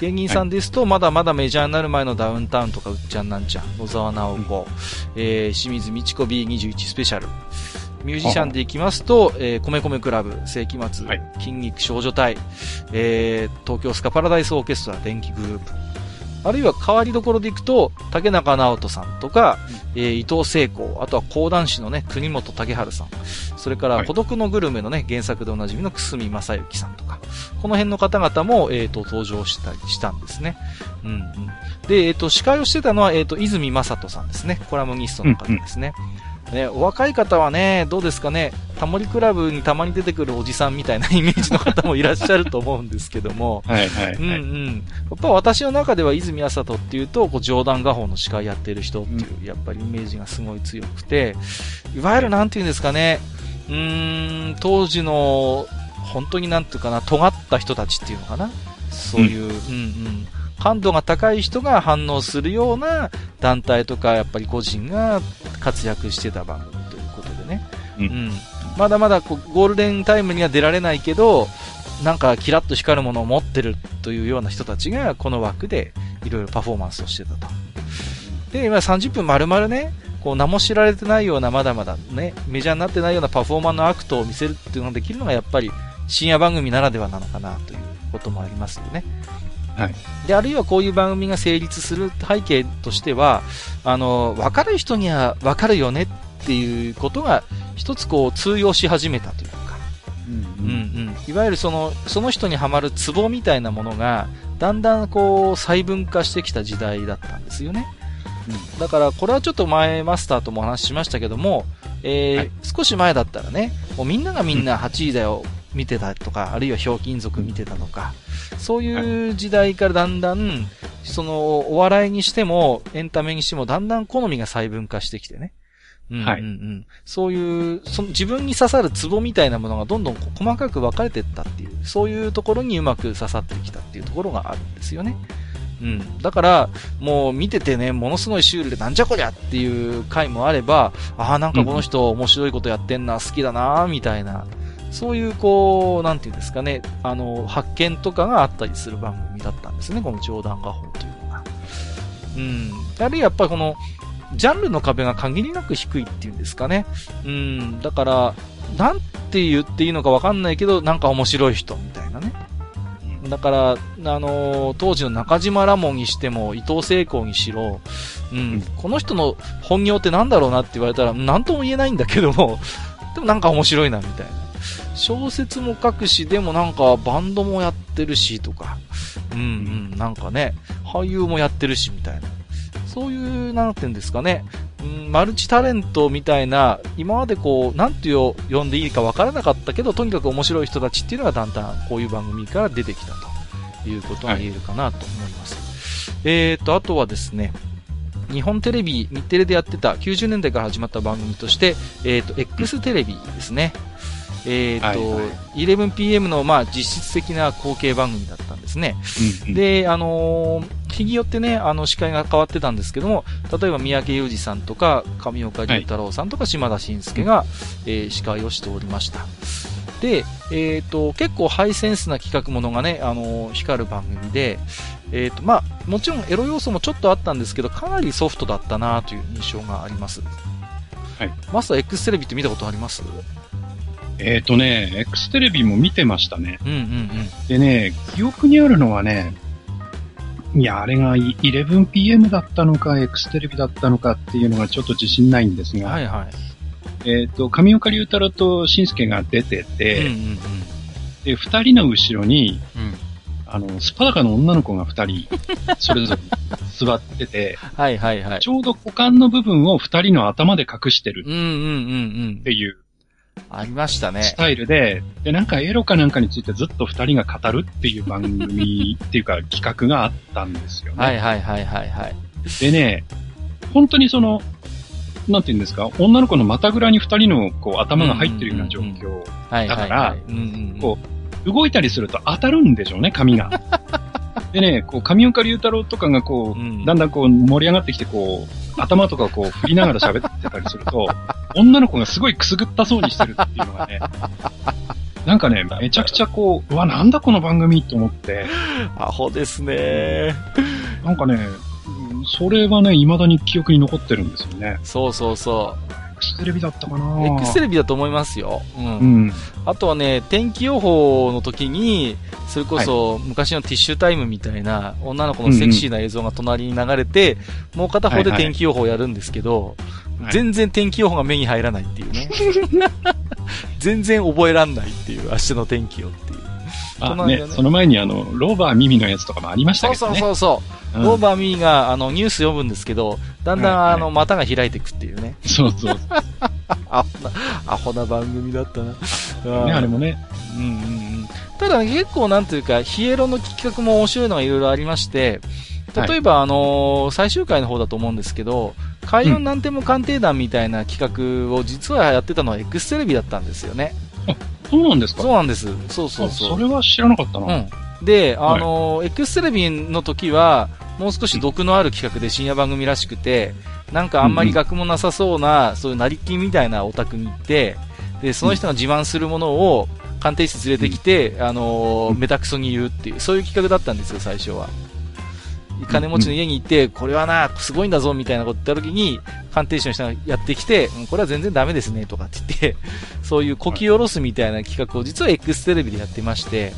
芸人さんですと、まだまだメジャーになる前のダウンタウンとか、うっちゃんなんちゃん、野沢直子、うん、えー、清水美智子 B21 スペシャル、ミュージシャンでいきますと、えー、米米クラブ、世紀末、はい、筋肉少女隊、えー、東京スカパラダイスオーケストラ、電気グループ、あるいは変わりどころでいくと、竹中直人さんとか、うん、えー、伊藤聖子、あとは講談師のね、国本武春さん、それから、孤独のグルメのね、原作でおなじみの久住正幸さんとか、この辺の方々も、えっ、ー、と、登場したりしたんですね。うん、うん。で、えっ、ー、と、司会をしてたのは、えっ、ー、と、泉正人さんですね。コラムニストの方ですね。うんうんね、お若い方はね、どうですかね、タモリクラブにたまに出てくるおじさんみたいな イメージの方もいらっしゃると思うんですけども、はいはい、はい、うんうん。やっぱ私の中では泉麻人っていうと、こう冗談画法の司会やってる人っていう、やっぱりイメージがすごい強くて、いわゆるなんていうんですかね、うーん、当時の、本当になんていうかな、尖った人たちっていうのかな。そういう、うん、うんうん感度が高い人が反応するような団体とか、やっぱり個人が活躍してた番組ということでね。うん。うん、まだまだゴールデンタイムには出られないけど、なんかキラッと光るものを持ってるというような人たちがこの枠でいろいろパフォーマンスをしてたと。で、今30分丸々ね、こう名も知られてないようなまだまだね、メジャーになってないようなパフォーマーのアクトを見せるっていうのができるのがやっぱり深夜番組ならではなのかなということもありますよね。はい。で、あるいはこういう番組が成立する背景としては、あの、わかる人にはわかるよねっていうことが一つこう通用し始めたというか、うんうん、うんうん。いわゆるその、その人にはまるツボみたいなものが、だんだんこう細分化してきた時代だったんですよね。うん、だから、これはちょっと前マスターともお話ししましたけども、えーはい、少し前だったらね、もうみんながみんな8位だよ、見てたとか、あるいはひょうきん族見てたとか、そういう時代からだんだん、その、お笑いにしても、エンタメにしても、だんだん好みが細分化してきてね。うんうんうん、そういう、その自分に刺さるツボみたいなものがどんどん細かく分かれていったっていう、そういうところにうまく刺さってきたっていうところがあるんですよね。うん。だから、もう見ててね、ものすごいシュールでなんじゃこりゃっていう回もあれば、ああ、なんかこの人面白いことやってんな、好きだな、みたいな。そういう、こう、なんていうんですかね、あの、発見とかがあったりする番組だったんですね、この冗談画法というのが。うん。あるいはやっぱりこの、ジャンルの壁が限りなく低いっていうんですかね。うん。だから、なんて言っていいのかわかんないけど、なんか面白い人みたいなね。だから、あのー、当時の中島ラモンにしても、伊藤聖子にしろ、うん、この人の本業ってなんだろうなって言われたら、なんとも言えないんだけども、でもなんか面白いな、みたいな。小説も書くし、でもなんかバンドもやってるしとか、うんうん、なんかね、俳優もやってるしみたいな。そういう、なんていうんですかね、うん、マルチタレントみたいな、今までこう、なんて呼んでいいかわからなかったけど、とにかく面白い人たちっていうのがだんだんこういう番組から出てきたということが言えるかなと思います。はい、えーと、あとはですね、日本テレビ、日テレでやってた90年代から始まった番組として、えっ、ー、と、X テレビですね。えっ、ー、と、はいはい、11pm の、まあ、実質的な後継番組だったんですね。うんうん、で、あのー、日によってね、あの、司会が変わってたんですけども、例えば三宅裕二さんとか、上岡龍太郎さんとか、島田紳介が、えー司会をしておりました。で、えっ、と、結構ハイセンスな企画ものがね、あの光る番組で、えっ、と、まあ、もちろんエロ要素もちょっとあったんですけど、かなりソフトだったなという印象があります。はい。マスター X テレビって見たことあります？えっ、とね、X テレビも見てましたね。うんうんうん。でね、記憶にあるのはね、いや、あれがい 11pm だったのか、X テレビだったのかっていうのがちょっと自信ないんですが、はいはい。えっ、と、上岡龍太郎と新助が出てて、うんうんで、二人の後ろに、うん。うん。あの、スパダカの女の子が二人、それぞれ 座ってて、はいはいはい。ちょうど股間の部分を二人の頭で隠してるうんうんうんうんっ。ていうありましたねス。タイルで、で、なんかエロかなんかについてずっと二人が語るっていう番組 っていうか企画があったんですよね。はいはいはいはいはい。でね、本当にその、なんて言うんですか、女の子の股ぐらに二人のこう頭が入ってるような状況。だからうんう動いたりすると当たるんでしょうね、髪が。でね、こう、上岡龍太郎とかがこう、うんだんだんこう盛り上がってきて、こう、頭とかをこう振りながら喋ってたりすると、女の子がすごいくすぐったそうにしてるっていうのがね、なんかね、めちゃくちゃこう、うわ、なんだこの番組と思って、アホですね。なんかね、うんそれはね、未だに記憶に残ってるんですよね。そうそうそ X テレビだったかう。な X テレビだと思いますよ。うん。うん。あとはね、天気予報の時に、それこそ昔のティッシュタイムみたいな女の子のセクシーな映像が隣に流れて、もう片方で天気予報をやるんですけど、はい全然天気予報が目に入らないっていうね。全然覚えらんないっていう、明日の天気をっていう。あ、隣がねね、その前にあの、ローバーミミのやつとかもありましたそうけどね。そうそうそう。うんローバーミーが、あの、ニュース読むんですけど、だんだん、はいはいあの、股が開いていくっていうね。そうそう。アホな、アホな番組だったな。ね、あれもね。うんうんうん。ただ、結構なんというか、ヒエロの企画も面白いのがいろいろありまして、例えば、あのー最終回の方だと思うんですけど、海運なんても鑑定団みたいな企画を実はやってたのは X テレビだったんですよね。そうなんですか？そうなんです。そうそうあそう。それは知らなかったな。うん。で、あのー X テレビの時は、もう少し毒のある企画で深夜番組らしくて、なんかあんまり学もなさそうな、そういう成金みたいなオタクに行って、で、その人が自慢するものを鑑定室連れてきて、あのーうんメタクソに言うっていう、そういう企画だったんですよ、最初は。金持ちの家に行って、これはな、すごいんだぞ、みたいなこと言った時に、鑑定士の人がやってきて、うんこれは全然ダメですね、とかって言って、そういうこき下ろすみたいな企画を実は X テレビでやってまして、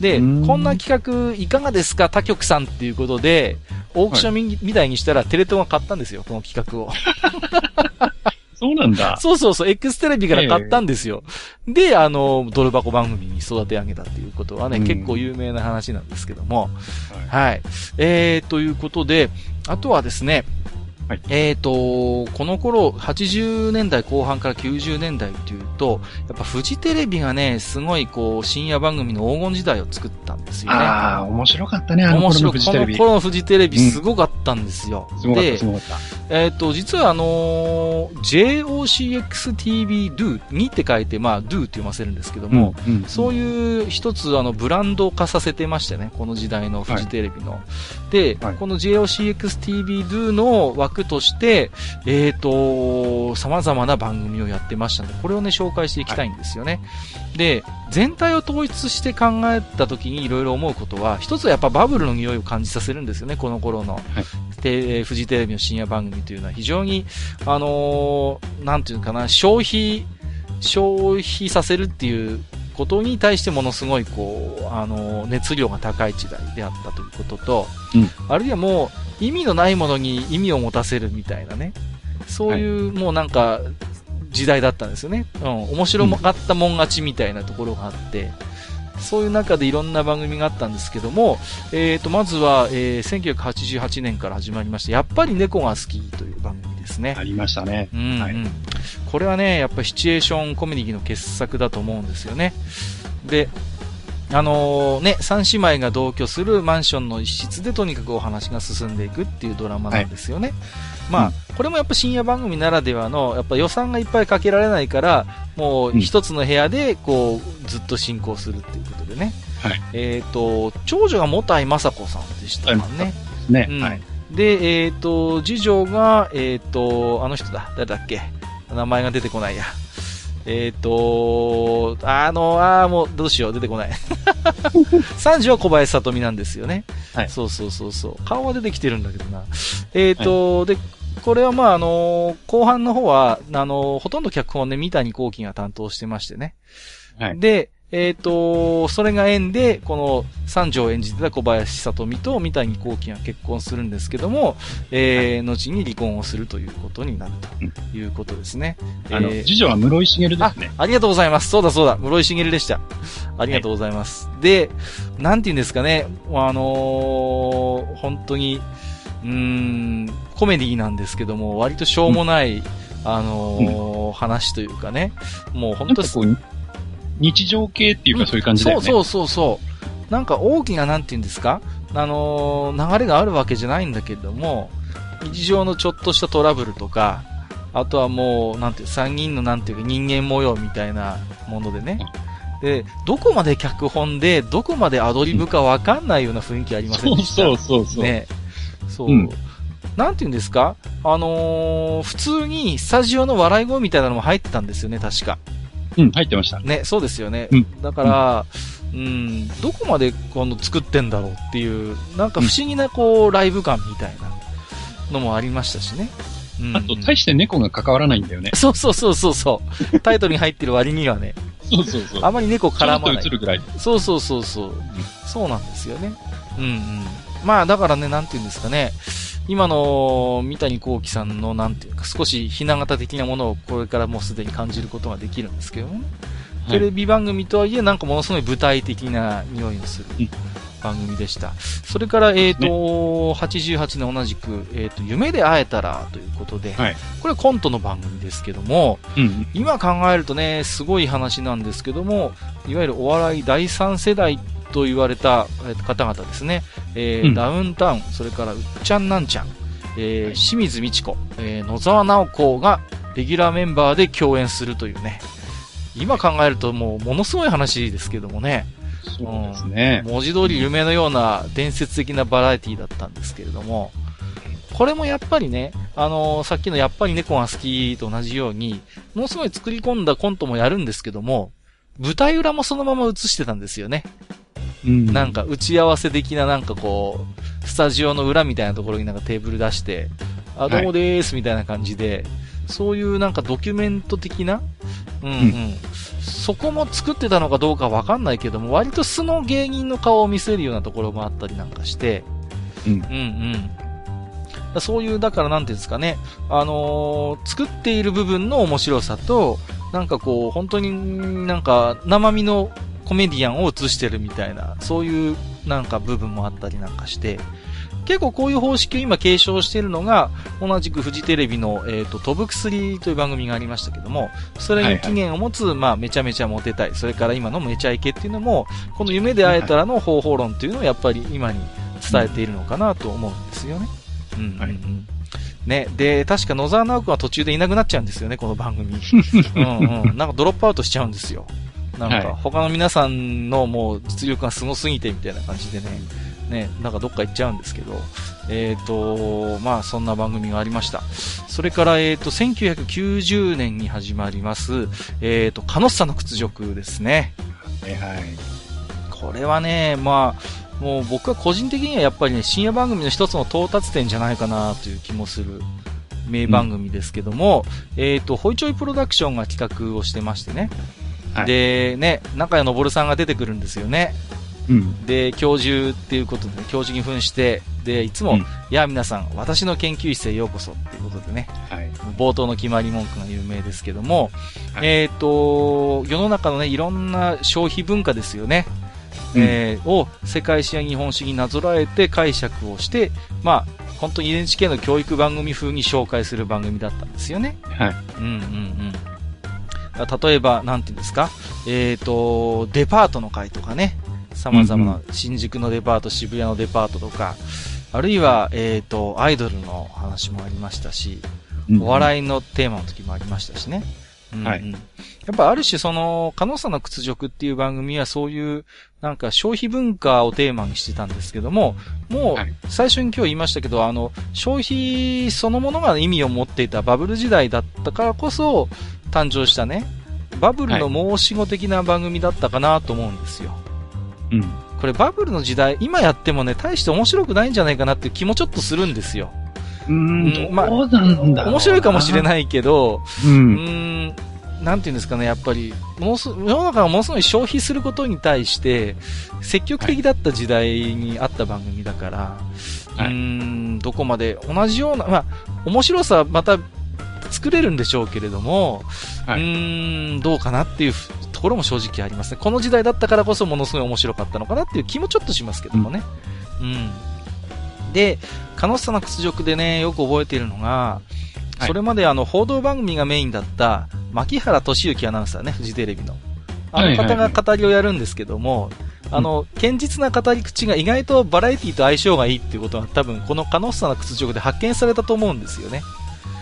で、こんな企画いかがですか、他局さんっていうことで、オークションみ,、みたいにしたらテレ東が買ったんですよ、この企画を。そうなんだ。そうそうそう、X テレビから買ったんですよ。で、あの、ドル箱番組に育て上げたっていうことはね、うん結構有名な話なんですけども。ははい。えー、ということで、あとはですね、はいえーと、この頃、80年代後半から90年代っていうと、やっぱフジテレビがね、すごいこう、深夜番組の黄金時代を作ったんですよね。ああ、面白かったね、あの頃。のフジテレビ。この頃のフジテレビすごかったんですよ。すごかった、ですごかった。えっ、と、実はあのー JOCXTV Do って書いて、まあ、Do って読ませるんですけども、うん、そういう一つあのブランド化させてましてね、この時代のフジテレビの。で、はいこの JOCXTV Do の枠として、えっ、と、様々な番組をやってましたので、これをね、紹介していきたいんですよね。で、全体を統一して考えた時にいろいろ思うことは、一つはやっぱバブルの匂いを感じさせるんですよね、この頃の。でフジテレビの深夜番組というのは非常に、あのーなんていうのかな、消費、消費させるっていうことに対してものすごいこう、あのー熱量が高い時代であったということと、うん。あるいはもう意味のないものに意味を持たせるみたいなね、そういうもうなんか時代だったんですよね。うん、面白かったもん勝ちみたいなところがあって、そういう中でいろんな番組があったんですけども、えー、とまずは、えー1988年から始まりまして、やっぱり猫が好きという番組ですね。ありましたね。うんうんはいこれはね、やっぱりシチュエーションコメディの傑作だと思うんですよね。で、あのーね、三姉妹が同居するマンションの一室でとにかくお話が進んでいくっていうドラマなんですよね。まあ、これもやっぱ深夜番組ならではの、やっぱ予算がいっぱいかけられないから、もううん一つの部屋で、こう、ずっと進行するっていうことでね。はいえっ、と、長女が元井雅子さんでしたもんね。ね。うんはい。で、えっ、と、次女が、えっ、と、あの人だ。誰だっけ？名前が出てこないや。えっ、と、あの、ああ、もう、どうしよう、出てこない。三女は小林聡美なんですよね。はいそうそうそうそう。顔は出てきてるんだけどな。えっ、と、で、これはまあ、あの後半の方は、あのほとんど脚本で三谷幸喜が担当してましてね。はい。で、えっ、と、それが縁で、この三女を演じてた小林聡美と三谷幸喜が結婚するんですけども、えー後に離婚をするということになるということですね。あの、えー次女は室井茂であすね。、ありがとうございます。そうだそうだ、室井茂でした。ありがとうございます。で、なんて言うんですかね、あのー本当に、うーん、コメディなんですけども、割としょうもない、あのー話というかね、もう本当なんかこう、日常系っていうかそういう感じだよね。そうそうそうそう。なんか大きな、なんて言うんですか？あのー流れがあるわけじゃないんだけれども、日常のちょっとしたトラブルとか、あとはもう、なんていう、三人のなんていうか人間模様みたいなものでね。で、どこまで脚本で、どこまでアドリブかわかんないような雰囲気ありませんでした？そうそうそう。ね。そう。うんなんて言うんですか？あのー普通にスタジオの笑い声みたいなのも入ってたんですよね、確か。うん、入ってました。ね、そうですよね。うんだから、うん、どこまでこの作ってんだろうっていう、なんか不思議なこう、ライブ感みたいなのもありましたしね。うん、あと、大して猫が関わらないんだよね。そうそうそうそうそう。タイトルに入ってる割にはね、そうそうそう。あまり猫絡まない。映るぐらい。そうそうそうそう。そうなんですよね。うんうん。まあだからね、なんて言うんですかね。今の三谷幸喜さんのなんていうか少しひな形的なものをこれからもうすでに感じることができるんですけどもね。テレビ番組とはいえなんかものすごい舞台的な匂いのするうん番組でした。それから、えっ、と、88年同じく、えっ、と、夢で会えたらということで、はいこれコントの番組ですけども、うん。今考えるとね、すごい話なんですけども、いわゆるお笑い第三世代と言われたえー方々ですね。えーうんダウンタウン、それからうっちゃんなんちゃん、えー清水美智子、えー野沢直子がレギュラーメンバーで共演するというね。今考えるともうものすごい話ですけどもね。そうですね。文字通り夢のような伝説的なバラエティだったんですけれども、これもやっぱりね、あのーさっきのやっぱり猫が好きと同じように、ものすごい作り込んだコントもやるんですけども、舞台裏もそのまま映してたんですよね。うん。なんか打ち合わせ的ななんかこう、スタジオの裏みたいなところになんかテーブル出して、あ、どうもでーすみたいな感じで、そういうなんかドキュメント的な、うんうん。うん。そこも作ってたのかどうかわかんないけども、割と素の芸人の顔を見せるようなところもあったりなんかして、うん。うんうん。だそういう、だからなんていうんですかね、あのー作っている部分の面白さと、なんかこう、本当になんか生身のコメディアンを映してるみたいな、そういうなんか部分もあったりなんかして、結構こういう方式を今継承しているのが、同じくフジテレビの、えっ、と、飛ぶ薬という番組がありましたけども、それに起源を持つ、まあ、めちゃめちゃモテたい。それから今のめちゃイケっていうのも、この夢で会えたらの方法論っていうのをやっぱり今に伝えているのかなと思うんですよね。うんうんうん。はいね、で、確か野沢直君は途中でいなくなっちゃうんですよね、この番組。うんうん。なんかドロップアウトしちゃうんですよ。なんはいか、他の皆さんのもう実力がすごすぎてみたいな感じでね、ね、なんかどっか行っちゃうんですけど、えっ、と、まあそんな番組がありました。それから、えっ、と、1990年に始まります、えっ、と、カノッサの屈辱ですね。はいはい。これはね、まあ、もう僕は個人的にはやっぱりね、深夜番組の一つの到達点じゃないかなという気もする名番組ですけども、えっ、と、ホイチョイプロダクションが企画をしてましてね。はいで、ね、中谷昇さんが出てくるんですよね。うん。で、教授っていうことで、教授に扮して、で、いつも、うんいや、皆さん、私の研究室へようこそっていうことでね、はい。冒頭の決まり文句が有名ですけども、はいえっ、と、世の中のね、いろんな消費文化ですよね。うんえーを世界史や日本史になぞらえて解釈をして、まあ、本当に NHK の教育番組風に紹介する番組だったんですよね。はい。うんうんうん。例えば、なんていうんですか、えっ、と、デパートの会とかね、様々な新宿のデパート、渋谷のデパートとか、あるいは、えっ、と、アイドルの話もありましたし、おい。笑いのテーマの時もありましたしね。うんうん。はい。やっぱある種その、カノサの屈辱っていう番組はそういう、なんか消費文化をテーマにしてたんですけども、もはい。う最初に今日言いましたけど、あの、消費そのものが意味を持っていたバブル時代だったからこそ誕生したね、バブルの申し子的な番組だったかなと思うんですよ。うん。これバブルの時代、今やってもね、大して面白くないんじゃないかなっていう気もちょっとするんですよ。うーん、うんまあどうなんだろうな面白いかもしれないけど、う。うんーん、なんていうんですかね、やっぱり、ものす、世の中がものすごい消費することに対して、積極的だった時代にあった番組だから、はいうーん、どこまで同じような、まあ、面白さはまた作れるんでしょうけれども、はいうーん、どうかなっていうところも正直ありますね。この時代だったからこそものすごい面白かったのかなっていう気もちょっとしますけどもね。うん。で、カノッサの屈辱でね、よく覚えているのが、はいそれまであの、報道番組がメインだった、牧原俊之アナウンサーね、フジテレビの。あの方が語りをやるんですけども、あの、堅実な語り口が意外とバラエティと相性がいいっていうことは多分このカノッサの屈辱で発見されたと思うんですよね。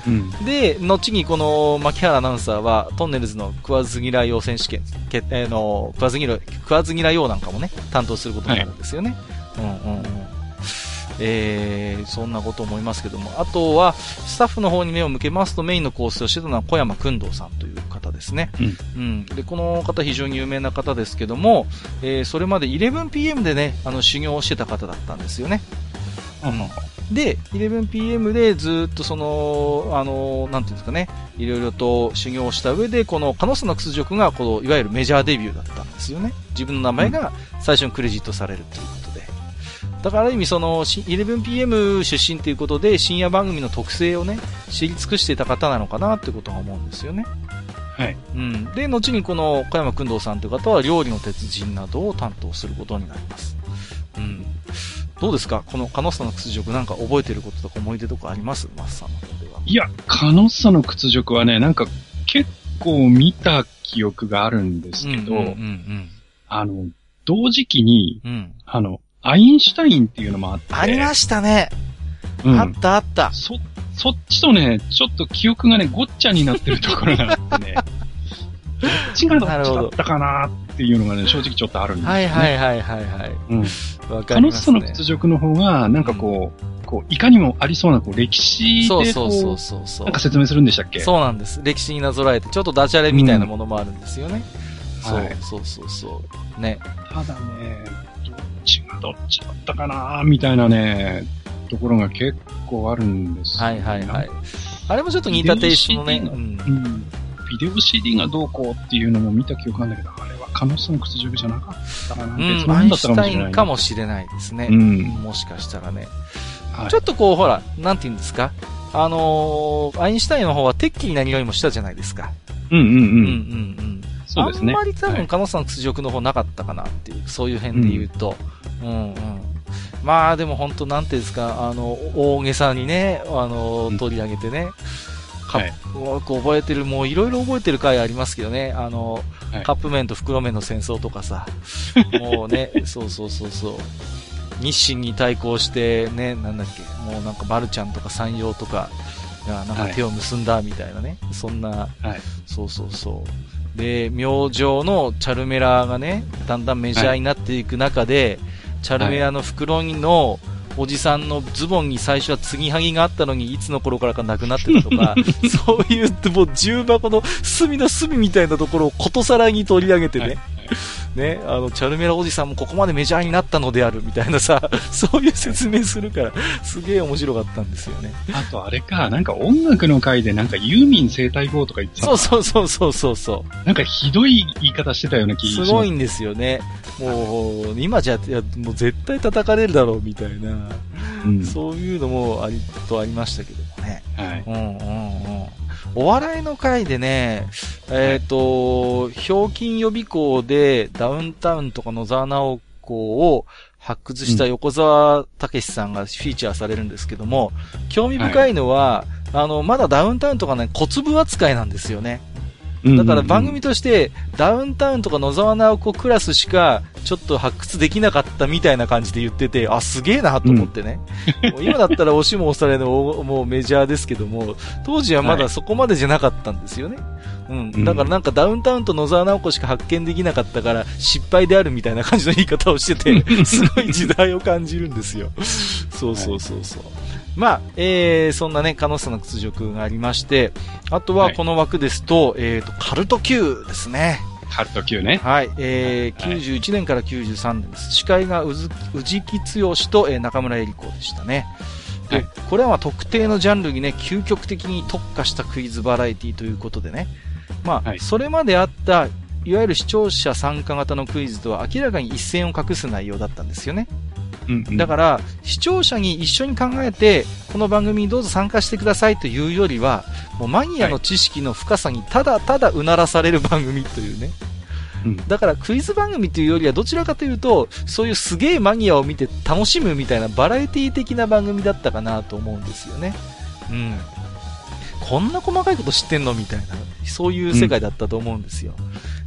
うん。で、後にこの牧原アナウンサーは、トンネルズの食わず嫌い王選手権、決定の、食わず嫌い、食わず嫌い王なんかもね、担当することになるんですよね。うんうんうん。えー、そんなこと思いますけども。あとは、スタッフの方に目を向けますと、メインの構成をしてたのは小山君堂さんという方ですね。うん。で、この方非常に有名な方ですけども、えー、それまで 11pm でね、あの、修行をしてた方だったんですよね。で、11pm でずっとその、あの、なんていうんですかね、いろいろと修行をした上で、このカノスの屈辱が、この、いわゆるメジャーデビューだったんですよね。自分の名前が最初にクレジットされるということで。だからある意味その、し 11pm 出身ということで、深夜番組の特性をね、知り尽くしていた方なのかなってことは思うんですよね。はい。うん。で、後にこの小山君堂さんという方は料理の鉄人などを担当することになります。うん。どうですか？このカノッサの屈辱なんか覚えてることとか思い出とかあります？マスさんの方では。いや、カノッサの屈辱はね、なんか結構見た記憶があるんですけど、うんうんうんあの、同時期に、うん。うん。あの、アインシュタインっていうのもあって。ありましたね。うんあったあった。そ、そっちとね、ちょっと記憶がね、ごっちゃになってるところがあってね、どっちがどっちだったかなっていうのがね、正直ちょっとあるんですよ、ね。はいはいはいはいはい。うん。わかりますね。サの屈辱の方が、なんかこう、こう、いかにもありそうな、こう、歴史でこう、そうそうそうそうそうなんか説明するんでしたっけ？そうなんです。歴史になぞらえて、ちょっとダジャレみたいなものもあるんですよね。そう、はいそうそうそう。ね。ただね、どっちがどっちだったかなみたいなね、ところが結構あるんですよはいはいはい。あれもちょっと似たテイストのね。ビデオう CD ん。ビデオ CD がどうこうっていうのも見た記憶あるんだけど、あれはカノッサの屈辱じゃなかったかな。うん、アインシュタ。インかもしれないですね。うん。もしかしたらね。はいちょっとこう、ほら、なんて言うんですか？あのーアインシュタインの方は鉄器にな匂いもしたじゃないですか。うんうんう。うんうんんそうですね。あんまり多分、はいカノさんの屈辱の方なかったかなっていう、そういう辺で言うと。うんうん。まあでも本当なんていうんですか、あの、大げさにね、あのうん、取り上げてね、カはいップ、覚えてる、もういろいろ覚えてる回ありますけどね、あの、はい。カップ麺と袋麺の戦争とかさ、もうね、そうそうそうそう。日清に対抗して、ね、なんだっけ、もうなんかマルちゃんとか山陽とかがなんか手を結んだみたいなね、そんな、はい。そうそうそう。で、明星のチャルメラがね、だんだんメジャーになっていく中で、チャルメラの袋のおじさんのズボンに最初は継ぎはぎがあったのに、いつの頃からかなくなってたとか、そういう、もう重箱の隅の隅みたいなところをことさらに取り上げてね、はい ね、あの、チャルメラおじさんもここまでメジャーになったのであるみたいなさ、そういう説明するから、すげえ面白かったんですよね。あとあれか、なんか音楽の回でなんかユーミン生態法とか言ってたそうそうそうそうそうそう。なんかひどい言い方してたような気がすごいんですよね。もう、今じゃ、いや、もう絶対叩かれるだろうみたいな、うんそういうのもあり、とありましたけどもね。はい。うんうんうん。お笑いの回でね、えっ、と、ひょうきん予備校でダウンタウンとか野沢直子を発掘した横澤武史さんがフィーチャーされるんですけども、興味深いのは、あの、まだダウンタウンとかね、小粒扱いなんですよね。だから番組として、ダウンタウンとか野沢直子クラスしか、ちょっと発掘できなかったみたいな感じで言ってて、あ、すげえなと思ってね。もう今だったら押しも押されの もうメジャーですけども、当時はまだそこまでじゃなかったんですよね。うん。だからなんかダウンタウンと野沢直子しか発見できなかったから、失敗であるみたいな感じの言い方をしてて、すごい時代を感じるんですよ。そうそうそうそう。まあ、えー、そんなね、カノッサの屈辱がありまして、あとははいこの枠ですと、えーと、カルト Q ですね。ハルト Q ね。はい、えー、はい91年から93年です。司会が宇治木剛と、えー中村江里子でしたね。で、はいこれはまあ特定のジャンルにね、究極的に特化したクイズバラエティということでね。まあ、はいそれまであった、いわゆる視聴者参加型のクイズとは明らかに一線を画す内容だったんですよね。うんうんだから、視聴者に一緒に考えて、この番組にどうぞ参加してくださいというよりは、もうマニアの知識の深さにただただうならされる番組というね。うんだからクイズ番組というよりはどちらかというと、そういうすげえマニアを見て楽しむみたいなバラエティ的な番組だったかなと思うんですよね。うん。こんな細かいこと知ってんのみたいな、そういう世界だったと思うんですよ。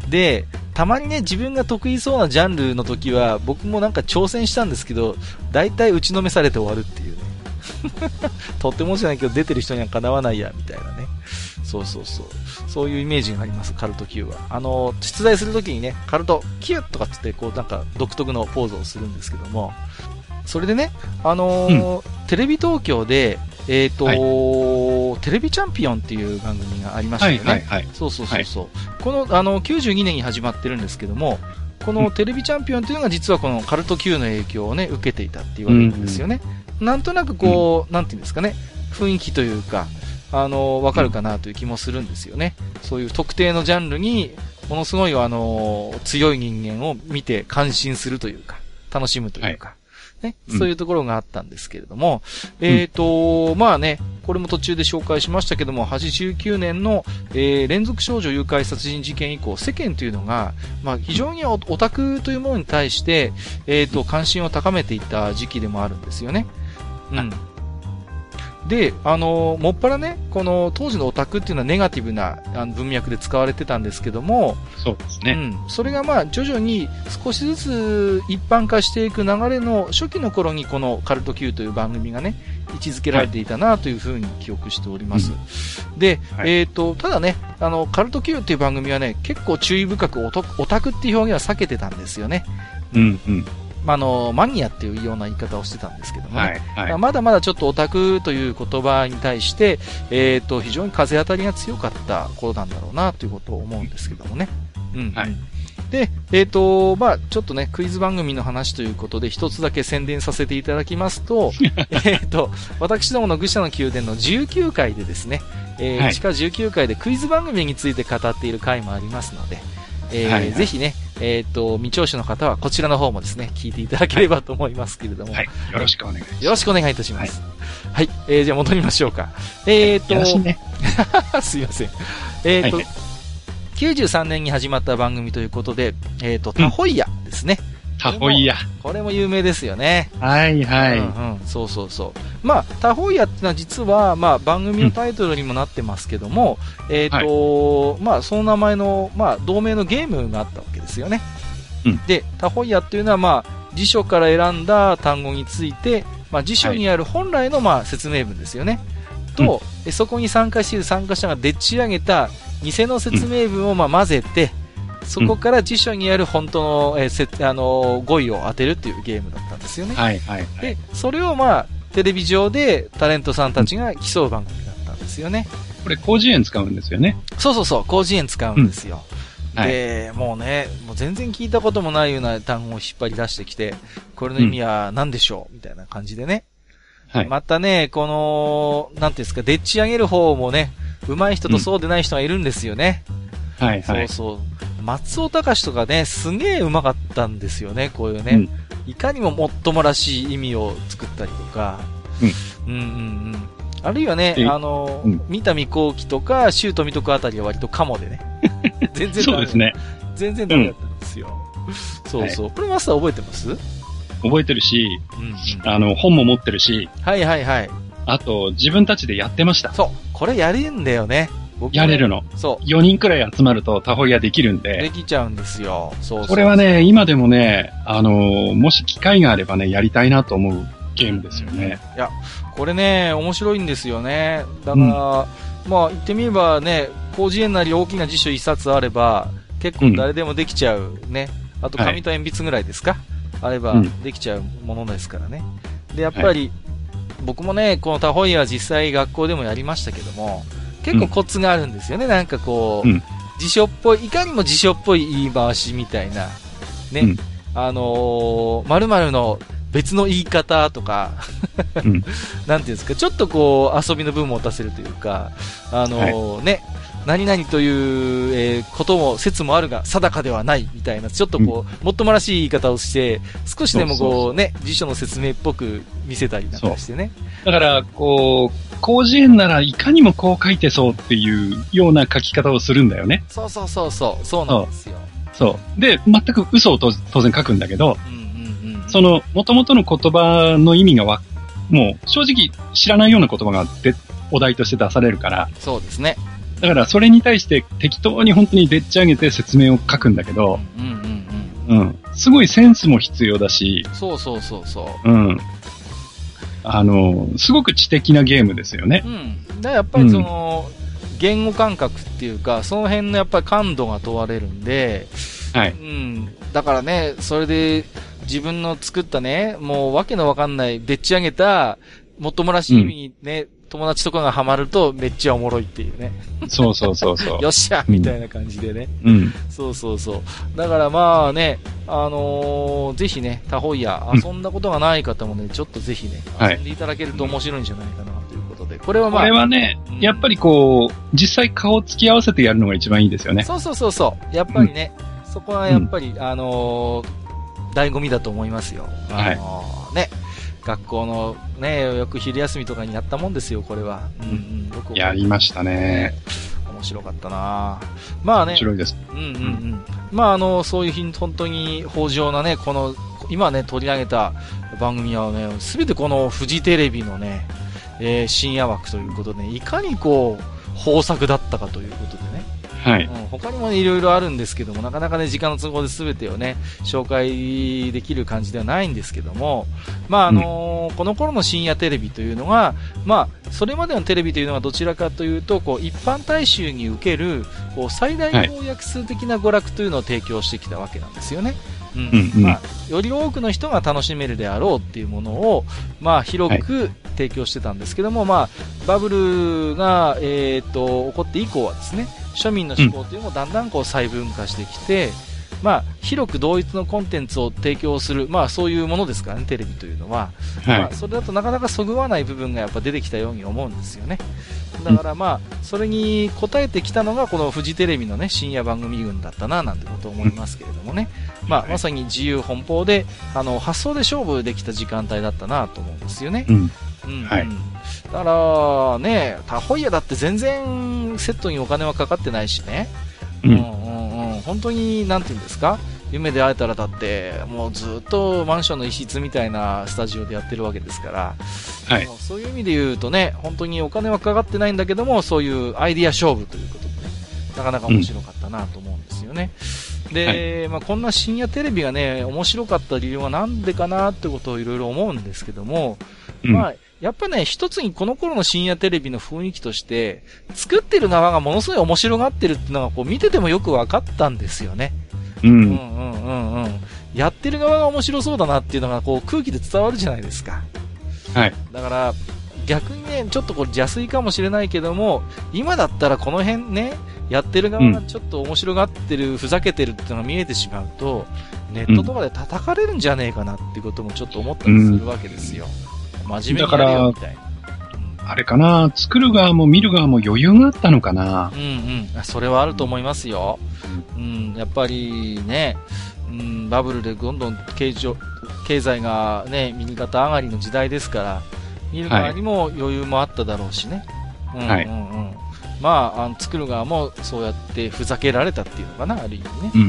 で、たまにね、自分が得意そうなジャンルの時は、僕もなんか挑戦したんですけど、大体打ちのめされて終わるっていうね。とってもじゃないけど、出てる人にはかなわないや、みたいなね。そうそうそう。そういうイメージがあります、カルト Q は。あの、出題するときにね、カルト Q とかっつって、こう、なんか、独特のポーズをするんですけども、それでね、あのーテレビ東京で、えっ、と、テレビチャンピオンっていう番組がありましたはよね。いはいはい。そうそうそうそう。この、あの、92年に始まってるんですけども、このテレビチャンピオンというのが実はこのカルト Q の影響をね、受けていたって言われるんですよね。なんとなくこう、なんていうんですかね、雰囲気というか、あの、わかるかなという気もするんですよね。そういう特定のジャンルに、ものすごいあの、強い人間を見て感心するというか、楽しむというか、ね、うんそういうところがあったんですけれども、えっ、と、まあね、これも途中で紹介しましたけども、89年の、えー連続少女誘拐殺人事件以降、世間というのが、まあ非常にオオタクというものに対して、えっ、と、関心を高めていった時期でもあるんですよね。うん。で、あの、もっぱらね、この当時のオタクっていうのはネガティブな文脈で使われてたんですけども、そうですね。うん、それがまあ徐々に少しずつ一般化していく流れの初期の頃にこのカルト Q という番組がね、位置づけられていたなというふうに記憶しております。で、はいえっ、と、ただね、あの、カルト Q っていう番組はね、結構注意深くオタオタクっていう表現は避けてたんですよね。うんうん。まあ、あの、マニアっていうような言い方をしてたんですけどもね。はいはい。まだまだちょっとオタクという言葉に対して、えっ、と、非常に風当たりが強かった頃なんだろうなということを思うんですけどもね。うん。はいで、えっ、と、まあちょっとね、クイズ番組の話ということで、一つだけ宣伝させていただきますと、えっと、私どもの愚者の宮殿の19回でですね、えーはい地下19回でクイズ番組について語っている回もありますので、えーはいはいぜひね、えっ、と、未聴取の方はこちらの方もですね、聞いていただければと思いますけれども、はい。よろしくお願いします。よろしくお願いいたします。はい。えー、じゃあ戻りましょうか。えっ、と、よろしいね。すいません。えっ、と、はいは93年に始まった番組ということで、えっ、と、タホイヤですね。タホイヤ。これも有名ですよね。はいはい。うんうん、そうそうそう。まあ、タホイヤってのは実は、まあ、番組のタイトルにもなってますけども、えっ、と、まあ、その名前の、まあ、同名のゲームがあったわけですよね。うんで、タホイヤっていうのは、まあ、辞書から選んだ単語について、まあ、辞書にある本来の、まあ、説明文ですよね。と、えそこに参加している参加者がでっち上げた偽の説明文を、まあ、混ぜて、そこから辞書にある本当の、えーせあのー語彙を当てるっていうゲームだったんですよね。はいはいはい。で、それをまあ、テレビ上でタレントさんたちが競う番組だったんですよね。これ、広辞苑使うんですよね。そうそうそう、広辞苑使うんですよ。うんはいで、もうね、もう全然聞いたこともないような単語を引っ張り出してきて、これの意味は何でしょう、みたいな感じでね。はい。またね、この、なんていうんですか、でっち上げる方もね、上手い人とそうでない人がいるんですよね。はいはい。そうそう。松尾隆とかね、すげえ上手かったんですよね、こういうね。うんいかにももっともらしい意味を作ったりとか。うん。うんうんうん。あるいはね、えあの、うん三田未幸喜とか、周富徳あたりは割とカモでね。全然ダメそうです。ね。全然ダメだったんですよ。そうそう。これマスター覚えてます？うん覚えてるし、うん。あの、本も持ってるし、はいはいはい。あと、自分たちでやってました。そう。これやるんだよね。僕やれるの。そ4人くらい集まるとタホイヤできるんう。でで、きちゃうんですよ。そうそう。これはね、今でもね、あのーもし機会があればね、やりたいなと思うゲームですよね。いや、これね、面白いんですよね。だから、まあ、言ってみればね、広辞苑なり大きな辞書一冊あれば、結構誰でもできちゃうね。あと、はい紙と鉛筆ぐらいですか、あればうんできちゃうものですからね。で、やっぱり、僕もね、このタホイヤは実際学校でもやりましたけども、結構コツがあるんですよね。なんかこう、うん。辞書っぽい、いかにも辞書っぽい言い回しみたいな、ね。うん。あのー、〇〇の別の言い方とか、うん。なんていうんですか、ちょっとこう、遊びの分も持たせるというか、あのーね、何々という、えーことも、説もあるが、定かではない、みたいな、ちょっとこう、もっともらしい言い方をして、少しでもこう、ね、辞書の説明っぽく見せたりなんかしてね。だから、こう、広辞苑ならいかにもこう書いてそうっていうような書き方をするんだよね。そうそうそうそう、そうなんですよ。そう。で、全く嘘をと当然書くんだけど、うんうんうん。その、元々の言葉の意味がわ、もう正直知らないような言葉がでお題として出されるから、そうですね。だからそれに対して適当に本当にでっち上げて説明を書くんだけど、うんうんうん。うん。すごいセンスも必要だし、そうそうそうそう。うん。あの、すごく知的なゲームですよね。うん。だやっぱりその、言語感覚っていうか、その辺のやっぱり感度が問われるんで、はい。うん。だからね、それで自分の作ったね、もうわけのわかんない、でっち上げた、もっともらしい意味にね、友達とかがハマるとめっちゃおもろいっていうね。そうそうそうそう。よっしゃみたいな感じでね。うん。そうそうそう。だからまあね、あのーぜひね、タホイヤ、うん遊んだことがない方もね、ちょっとぜひね、はい遊んでいただけると面白いんじゃないかなということで。これはまあ、これはねうん、やっぱりこう、実際顔を突き合わせてやるのが一番いいですよね。そうそうそうそう。やっぱりね、そこはやっぱり、あのー醍醐味だと思いますよ。あのーね、学校のね、よく昼休みとかにやったもんですよ、これは。うんうん、やりましたね。面白かったなまあね面、白いです。うんうんうん。まああの、そういう日本当に豊穣なね、この、今ね、取り上げた番組はね、すべてこのフジテレビのね、えー深夜枠ということで、いかにこう、豊作だったかということでね。はい。うん、他にもね、いろいろあるんですけども、なかなかね、時間の都合で全てをね、紹介できる感じではないんですけども、まあ、あのーこの頃の深夜テレビというのが、まあ、それまでのテレビというのはどちらかというと、こう、一般大衆に受ける、こう、最大公約数的な娯楽というのを提供してきたわけなんですよね。うんうんうんまあ、より多くの人が楽しめるであろうっていうものを、まあ、広く提供してたんですけども、まあ、バブルが、えー、と起こって以降はですね庶民の思考というのもだんだんこう細分化してきて、まあ、広く同一のコンテンツを提供する、まあ、そういうものですからねテレビというのは、はい。まあ、。それだとなかなかそぐわない部分がやっぱ出てきたように思うんですよね。だからまあそれに応えてきたのがこのフジテレビのね深夜番組群だったななんてことを思いますけれどもね、まあ、まさに自由奔放であの発想で勝負できた時間帯だったなと思うんですよね、うん。うん。はい。うんだからねタホイヤだって全然セットにお金はかかってないしね、うん。うんうんうん。本当になんていうんですか？夢で会えたらだってもうずっとマンションの一室みたいなスタジオでやってるわけですから、はい。そういう意味で言うとね本当にお金はかかってないんだけどもそういうアイディア勝負ということでねなかなか面白かったなと思うんですよね。で、まあ、こんな深夜テレビがね面白かった理由はなんでかなってことをいろいろ思うんですけども、うん。まあ、やっぱね、一つにこの頃の深夜テレビの雰囲気として、作ってる側がものすごい面白がってるっていうのが、こう見ててもよく分かったんですよね。う。うんんうんうんうん。やってる側が面白そうだなっていうのが、こう空気で伝わるじゃないですか。はい。だから、逆にね、ちょっとこれ邪推かもしれないけども、今だったらこの辺ね、やってる側がちょっと面白がってる、ふざけてるっていうのが見えてしまうと、ネットとかで叩かれるんじゃねえかなっていうこともちょっと思ったりするわけですよ。真面目にやれよみたいな。あれかな、作る側も見る側も余裕があったのかな。うんうんあ。それはあると思いますよ。うん、やっぱりね、うん、バブルでどんどん経常経済がね、右肩上がりの時代ですから、見る側にも余裕もあっただろうしね。うんうんはいうん。まあ、あの作る側もそうやってふざけられたっていうのかな、ある意味ね。うん。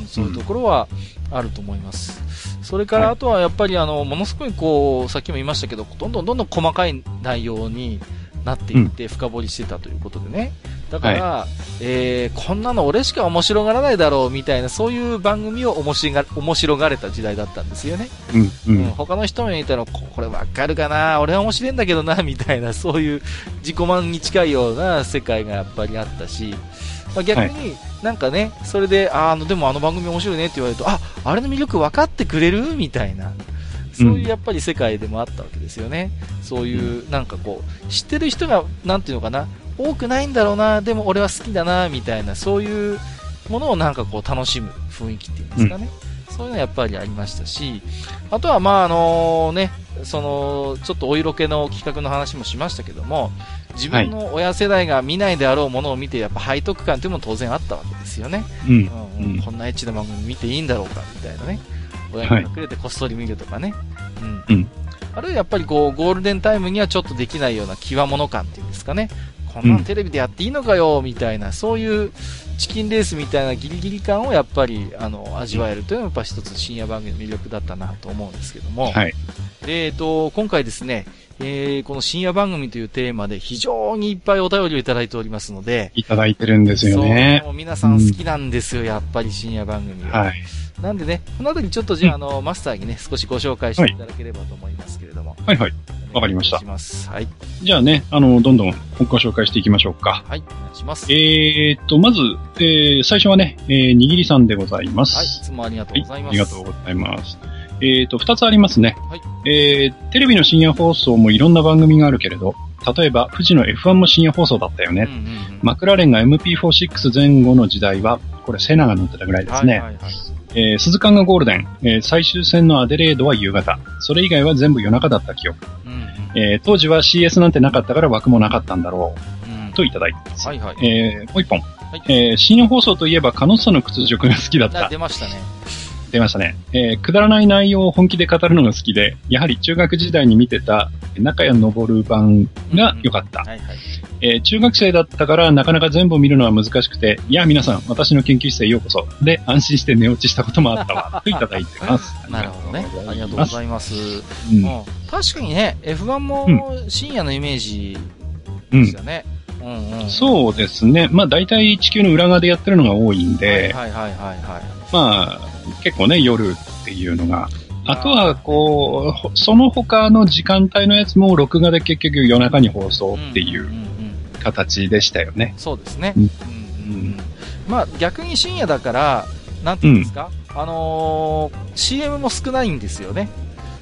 うん、そういうところはあると思います。それから、はいあとはやっぱりあの、ものすごいこう、さっきも言いましたけど、どんどんどんどん細かい内容になっていって深掘りしてたということでね。だから、えー、こんなの俺しか面白がらないだろうみたいな、そういう番組を面白が面白がれた時代だったんですよね。うん、ううんん。他の人も見たら、ここれわかるかな俺は面白いんだけどなみたいな、そういう自己満に近いような世界がやっぱりあったし、まあ、逆に、なんかね、それで、ああの、でもあの番組面白いねって言われると、あ、あれの魅力分かってくれる？みたいな。そういうやっぱり世界でもあったわけですよね。そういう、なんかこう、知ってる人が、なんていうのかな、多くないんだろうな、でも俺は好きだな、みたいな、そういうものをなんかこう楽しむ雰囲気っていうんですかね。そういうのはやっぱりありましたし、あとはまああのね、その、ちょっとお色気の企画の話もしましたけども、自分の親世代が見ないであろうものを見て、やっぱ背徳感っていうのも当然あったわけですよね。うん。うんうんこんなエッチな番組見ていいんだろうか、みたいなね。親に隠れてこっそり見るとかね。うん。うんあるいはやっぱりこう、ゴールデンタイムにはちょっとできないような極物感っていうんですかね。こんなんテレビでやっていいのかよ、みたいな、そういうチキンレースみたいなギリギリ感をやっぱり、あの、味わえるというのはやっぱ一つ深夜番組の魅力だったなと思うんですけども。はい。で、えっと、今回ですね、えー、この深夜番組というテーマで非常にいっぱいお便りをいただいておりますので、いただいてるんですよねそう。皆さん好きなんですよ、やっぱり深夜番組は。はい。なんでね、このあたりちょっとじゃあ、あの、マスターにね、少しご紹介していただければと思いますけれども。はいはい。わかりましたします。はい。じゃあね、あの、どんどんご紹介していきましょうか。はい、お願いします。えーっと、まず、えー、最初はね、えー、にぎりさんでございます。はい、いつもありがとうございます。ありがとうございます。えーっと、二つありますね。はいえー、テレビの深夜放送もいろんな番組があるけれど、例えば、富士の F1 も深夜放送だったよね。うんうんうん。マクラーレンが MP46 前後の時代は、これセナが乗ってたぐらいですね。はいはいはい。えー、鈴鹿がゴールデン、えー最終戦のアデレードは夕方。それ以外は全部夜中だった記憶。うんうん。えー当時は CS なんてなかったから枠もなかったんだろうんう。といただいてます。はいはい。えーもう一本。いえー深夜放送といえば、カノッサの屈辱が好きだっあた。出ましたね。出ましたね。えーくだらない内容を本気で語るのが好きで、やはり中学時代に見てた中谷昇る版が良かった。中学生だったからなかなか全部見るのは難しくて、いや皆さん、私の研究室へようこそ。で、安心して寝落ちしたこともあったわ。といただいてます。なるほどね。ありがとうご。ざいます。うんうん確かにね、F1 も深夜のイメージうんでしたね。うんうん。そうですね。まあ大体地球の裏側でやってるのが多いんで、はいはいはいはいはい。まあ結構ね、夜っていうのが。あとは、こうほ、その他の時間帯のやつも録画で結局夜中に放送っていんうんんん形でしたよね。そうですね。ううんんうんうんまあ逆に深夜だから、なんていうんですか、あのー CM も少ないんですよね。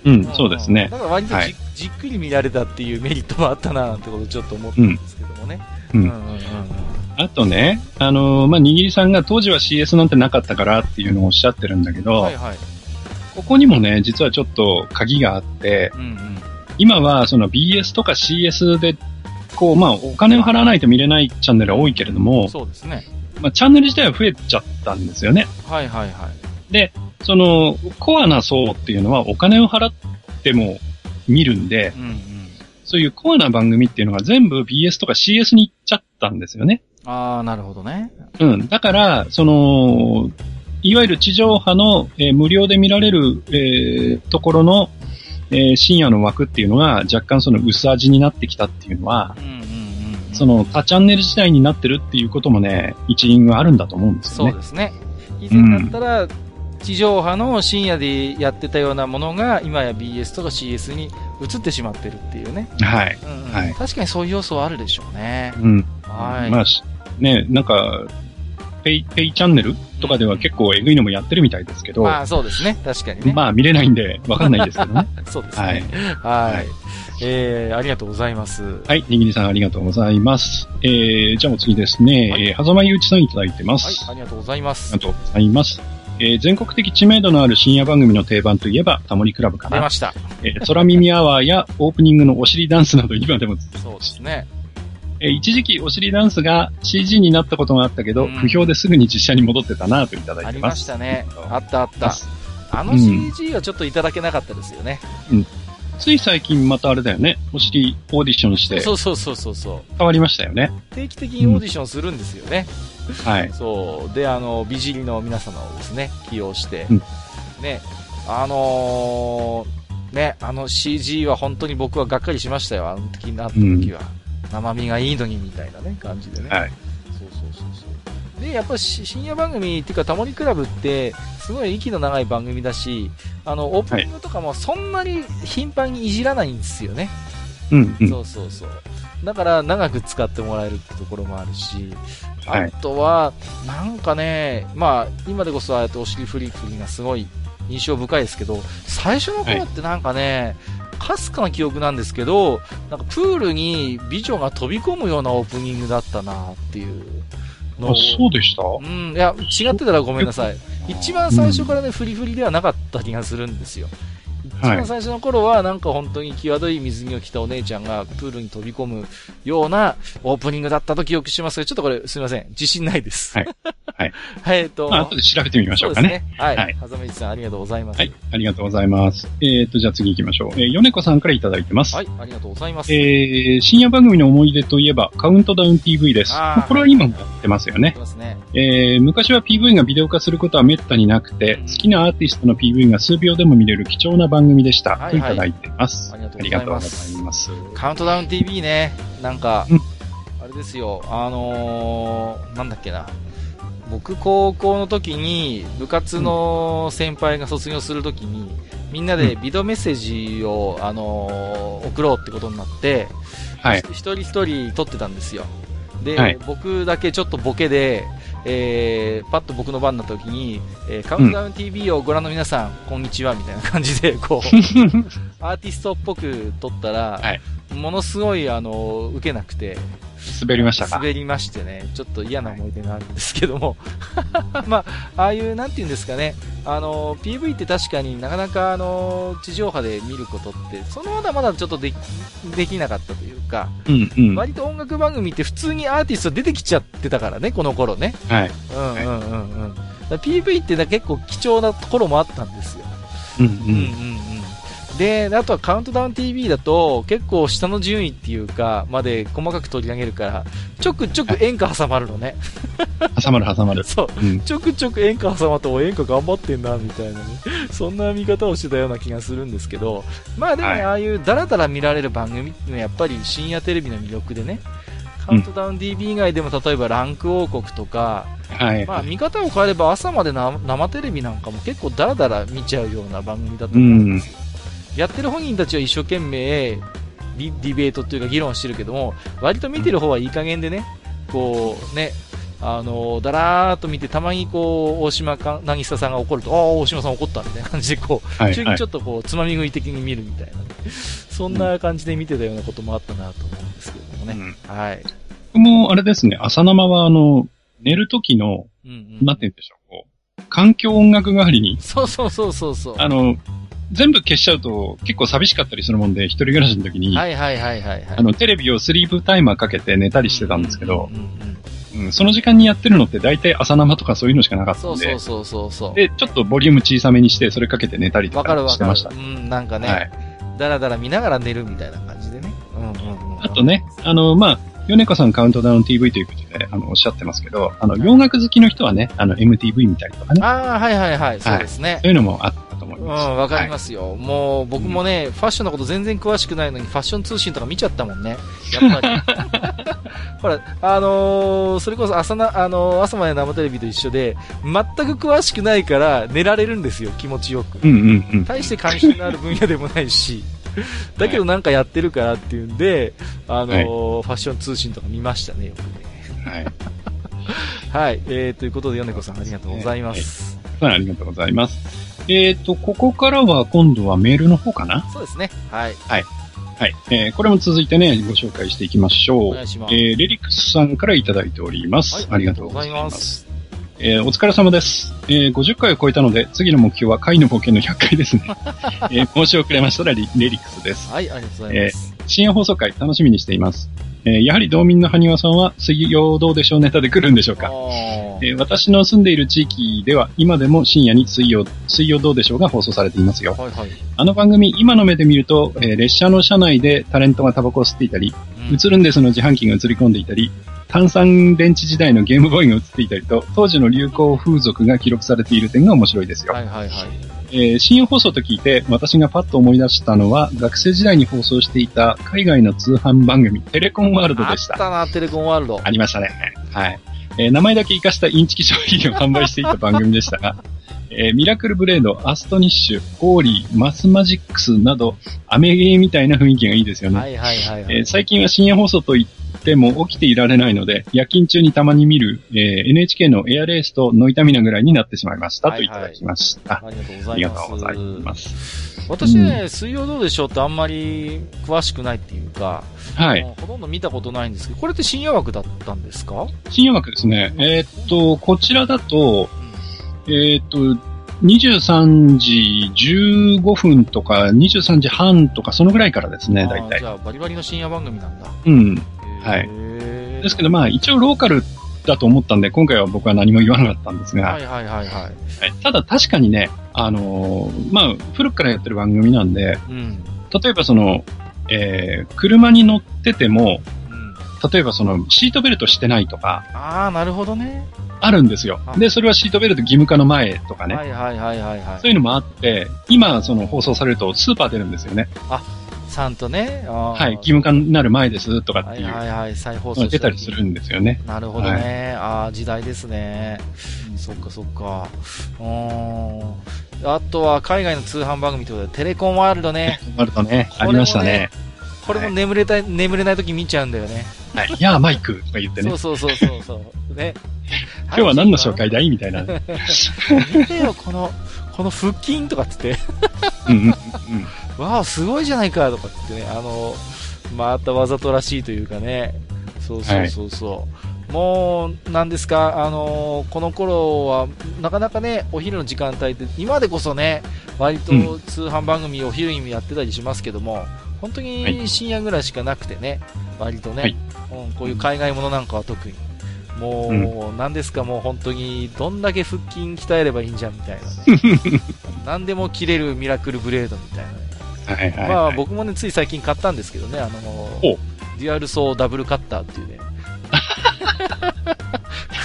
うん、そうですね。だから割とじ,、はいじっくり見られたっていうメリットもあったななんてことをちょっと思ったんですけどもね。うんうんうんうんあとね、あのーまあ、にぎりさんが当時は CS なんてなかったからっていうのをおっしゃってるんだけど、はいはい。ここにもね、実はちょっと鍵があって、うんうん。今はその BS とか CS で、こう、まあ、お金を払わないと見れないチャンネルが多いけれども、そうですね。まあ、チャンネル自体は増えちゃったんですよね。はいはいはい。で、その、コアな層っていうのはお金を払っても見るんで、うんうん。そういうコアな番組っていうのが全部 BS とか CS に行っちゃったんですよね。ああ、なるほどね。うん。だから、その、いわゆる地上波の、えー無料で見られる、えーところの、えー深夜の枠っていうのが若干その薄味になってきたっていうのは、うんうんうんうん。その多チャンネル時代になってるっていうこともね、一因はあるんだと思うんですよね。そうですね。以前だったら、地上波の深夜でやってたようなものが、今や BS とか CS に移ってしまってるっていうね。はい。うんうんはい確かにそういう要素はあるでしょうね。うん。はい。まあ、しね、なんか、ペイ、ペイチャンネルとかでは結構えぐいのもやってるみたいですけど、まあそうですね。確かにね。まあ見れないんでわかんないですけどね。そうですはいね。。はい。はいえー、ありがとうございます。はい、にぎりさんありがとうございます。えー、じゃあお次ですね、はいえー、はざまゆうちさんいただいてまはいす。、ありがとうございますあり。がとうございます。えー、全国的知名度のある深夜番組の定番といえば、タモリクラブかな出ま。した。えー、空耳アワーやオープニングのお尻ダンスなど今でもそうですね。えー一時期お尻ダンスが CG になったことがあったけど、うん不評ですぐに実写に戻ってたなといただいありてま。ますしたね。ああったあった。あのうん CG はちょっといただけなかったですよね。つい最近またあれだよね。お尻オーディションしてそうそうそうそうそう。変わりましたよね。定期的にオーディションするんですよね。はい。そう。で、あの、美尻の皆様をですね、起用して、うんね、あのーね、あの CG は本当に僕はがっかりしましたよ、あの時なった時は。生身がいいのにみたいなね、感じでね。はい。で、やっぱ深夜番組っていうか、タモリクラブって、すごい息の長い番組だし、あの、オープニングとかもそんなに頻繁にいじらないんですよね。うん、うん。そうそうそう。だから、長く使ってもらえるってところもあるし、あはい。とは、なんかね、まあ、今でこそああやってお尻フリフリがすごい印象深いですけど、最初の頃ってなんかね、かすかな記憶なんですけど、なんかプールに美女が飛び込むようなオープニングだったなっていうのあを、そうでした？うん、いや、違ってたらごめんなさい。一番最初からね、フリフリではなかった気がするんですよ。一番最初の頃は、なんか本当に際どい水着を着たお姉ちゃんがプールに飛び込むようなオープニングだったと記憶しますけど、ちょっとこれすみません。自信ないです。はい。はい。はい、えっと、まあ、後で調べてみましょうかね。ね。はい。はいはざめじさん、ありがとうございます。はい。ありがとうございます。えっ、と、じゃあ次行きましょう。えー、米子さんからいただいてます。はい、ありがとうございます。えー、深夜番組の思い出といえば、カウントダウン TV です。あこれは今もやってますよね。ますね。えー、昔は PV がビデオ化することは滅多になくて、好きなアーティストの PV が数秒でも見れる貴重な番組でした。はいはいといただいてます。ありがとうございますいます。カウントダウン TV ね、なんか、うんあれですよ、あのー、なんだっけな。僕、高校の時に、部活の先輩が卒業する時に、みんなでビデオメッセージを、あのー送ろうってことになって、はい。一人一人撮ってたんですよ。で、はい僕だけちょっとボケで、えー、パッと僕の番になった時に、えーカウントダウン TV をご覧の皆さん、こんにちは、みたいな感じで、こう、アーティストっぽく撮ったら、はい。ものすごい、あの、受けなくて、滑りましたか？滑りましてね、ちょっと嫌な思い出があるんですけども、まあ、ああいう、なんていうんですかね、あの、PV って確かになかなか、あの、地上波で見ることって、そのまだまだちょっとでき、できなかったというか、うんうん。はい。割と音楽番組って普通にアーティスト出てきちゃってたからね、この頃ね。うんうんうんうん。だから PV ってな結構貴重なところもあったんですよ。うんううんうんうん。で、あとはカウントダウン TV だと結構下の順位っていうか、まで細かく取り上げるから、ちょくちょく演歌挟まるのね。ん。挟まる挟まる。そう。うん。ちょくちょく演歌挟まって、お演歌頑張ってんな、みたいなね。そんな見方をしてたような気がするんですけど、まあでもね、はいああいうダラダラ見られる番組っていうのはやっぱり深夜テレビの魅力でね、カウントダウン DB 以外でも例えばランク王国とか、はい。まあ見方を変えれば朝までな生テレビなんかも結構ダラダラ見ちゃうような番組だと思うんですよ。やってる本人たちは一生懸命ディディベートっていうか議論してるけども、割と見てる方はいい加減でね、こうね、あの、だらーっと見て、たまにこう、大島か、渚さんが怒ると、ああ、大島さん怒ったみたいな感じで、こう、はい。にちょっとこう、つまみ食い的に見るみたいなね、そんな感じで見てたようなこともあったなと思うんですけどもね。うんはい。僕もあれですね、朝生はあの、寝る時の、うんうん。なんて言うんでしょう、環境音楽代わりに、そうそうそうそうそう。あの、全部消しちゃうと結構寂しかったりするもんで、一人暮らしの時に、はいはいはいはいはい。あの、テレビをスリープタイマーかけて寝たりしてたんですけどうん、うんその時間にやってるのって大体朝生とかそういうのしかなかったんでそうそう、そうそう。で、ちょっとボリューム小さめにして、それかけて寝たりとわかるかわかるしてました。。うん、なんかね、はい。だらだら見ながら寝るみたいな感じでね。うんうんうん。あとね、あの、まあ、米子さんカウントダウン TV ということで、あの、おっしゃってますけど、あの、洋楽好きの人はね、あの、MTV 見たりとかね、ああ、はいはいはい、そうですね。そういうのもあったと思いうん、ます。わかりますよ。もう、僕もね、ファッションのこと全然詳しくないのに、ファッション通信とか見ちゃったもんね。やっぱり。ほら、あのーそれこそ朝な、あのー朝まで生テレビと一緒で、全く詳しくないから寝られるんですよ、気持ちよく。うんうんうん。大して関心のある分野でもないし、だけどなんかやってるからっていうんで、あのーファッション通信とか見ましたね、よくね。はい。はい、えー、ということで、米子さんありがとうございます。はいありがとうございます。えっ、と、ここからは今度はメールの方かな？そうですね。はい。はい。えーこれも続いてね、ご紹介していきましょう。お願いします。えーレリクスさんからいただいております。はいありがとうございます。す。えーお疲れ様です。えー50回を超えたので、次の目標は回の冒険の100回ですね。えー申し遅れましたらレレリクスです。はい、ありがとうございます。深夜放送回楽しみにしています。えーやはり道民の埴輪さんは水曜どうでしょうネタで来るんでしょうか。えー私の住んでいる地域では今でも深夜に水曜、水曜どうでしょうが放送されていますよ。はいはい。あの番組、今の目で見ると、えー列車の車内でタレントがタバコを吸っていたり、うん映るんですの自販機が映り込んでいたり、炭酸電池時代のゲームボーイが映っていたりと、当時の流行風俗が記録されている点が面白いですよ。はいはいはい。えー深夜放送と聞いて、私がパッと思い出したのは、学生時代に放送していた海外の通販番組、テレコンワールドあっでした。たな、テレコンワールド。ありましたね。はい。えー名前だけ活かしたインチキ商品を販売していた番組でしたが、えーミラクルブレード、アストニッシュ、ホーリー、マスマジックスなど、アメゲーみたいな雰囲気がいいですよね。はいはいはい、はいえー最近は深夜放送といっても起きていられないので、夜勤中にたまに見る、えー NHK のエアレースとノイタミナぐらいになってしまいました、はいはいといただきました。ありがとうございます。がとうございます。私ね、水曜どうでしょうってあんまり詳しくないっていうか、はい。ほとんど見たことないんですけど、これって深夜枠だったんですか？深夜枠ですね。えーっと、こちらだと、うんえーっと、23時15分とか23時半とかそのぐらいからですね、あ大体。ーじゃあ、バリバリの深夜番組なんだ。うん。はいですけどまあ一応ローカルだと思ったんで、今回は僕は何も言わなかったんですが、はいはいはいはい。はいただ確かにね、あのーまあ古くからやってる番組なんで、うん。例えばその、えー車に乗ってても、うん。例えばそのシートベルトしてないとか、ああ、なるほどね。あるんですよあ。で、それはシートベルト義務化の前とかね。はいはいはいはいはい。そういうのもあって、今、その放送されるとスーパー出るんですよね。ちゃんとね。ははい、義務化になる前ですとかっはいていうはいはい、再放のが出送したりするんですよね。なるほどね。ああ、時代ですね。そっかそっか。うーん。あとは海外の通販番組ってことで、テレコンワールドね。あるとね、あこれもねりましたね。これも眠れたい、眠れない時見ちゃうんだよね。はい。いやー、マイクとか言ってねそう。そうそうそうそう。ね。今日は何の紹介だいみたいな。う ん見てよ、この、この腹筋とかっって。わあ、すごいじゃないかとかってね、あの、またわざとらしいというかね。そうそうそうそう。もう、なんですか、あのこの頃は、なかなかね、お昼の時間帯って、今でこそね、割とう通販番組お昼にやってたりしますけども、本当はに深夜ぐらいしかなくてね、割とね、はいうん、こういう海外ものなんかは特に。もう、なんですか、もう本当に、どんだけ腹筋鍛えればいいんじゃんみたいなね。何でも切れるミラクルブレードみたいなね。はいはい、まあはい。僕もね、つい最近買ったんですけどね、あのお、デュアルソーダブルカッターっていうね。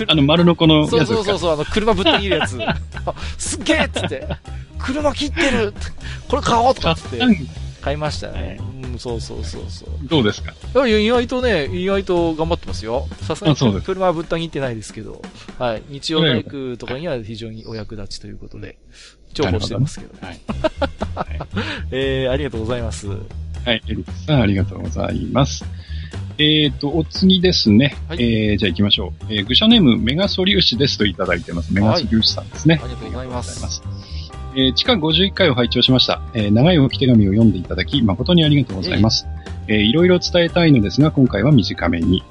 あの、丸のこのそうそうそうそう、あの、車ぶった切るやつ。あ すっげえっつって、車切ってるこれ買おうとかっつって買いましたね。うん、そうそうそうそう。どうですか？いや、意外とね、意外と頑張ってますよ。さすがに車はぶった切ってないですけど、はい。日曜大工とかには非常にお役立ちということで、重宝してますけど。はい。えー、ありがとうございます。はい、エリックさん、ありがとうございます。えっ、と、お次ですね。はいえー、じゃあ行きましょう。えー、愚者ネーム、メガソリウシですといただいてます。メガソリウシさんですね。ありがとうございありがとうございます。えー、地下51回を拝聴しました。えー、長い置き手紙を読んでいただき、誠にありがとうございます。えー、いろいろ伝えたいのですが、今回は短めに。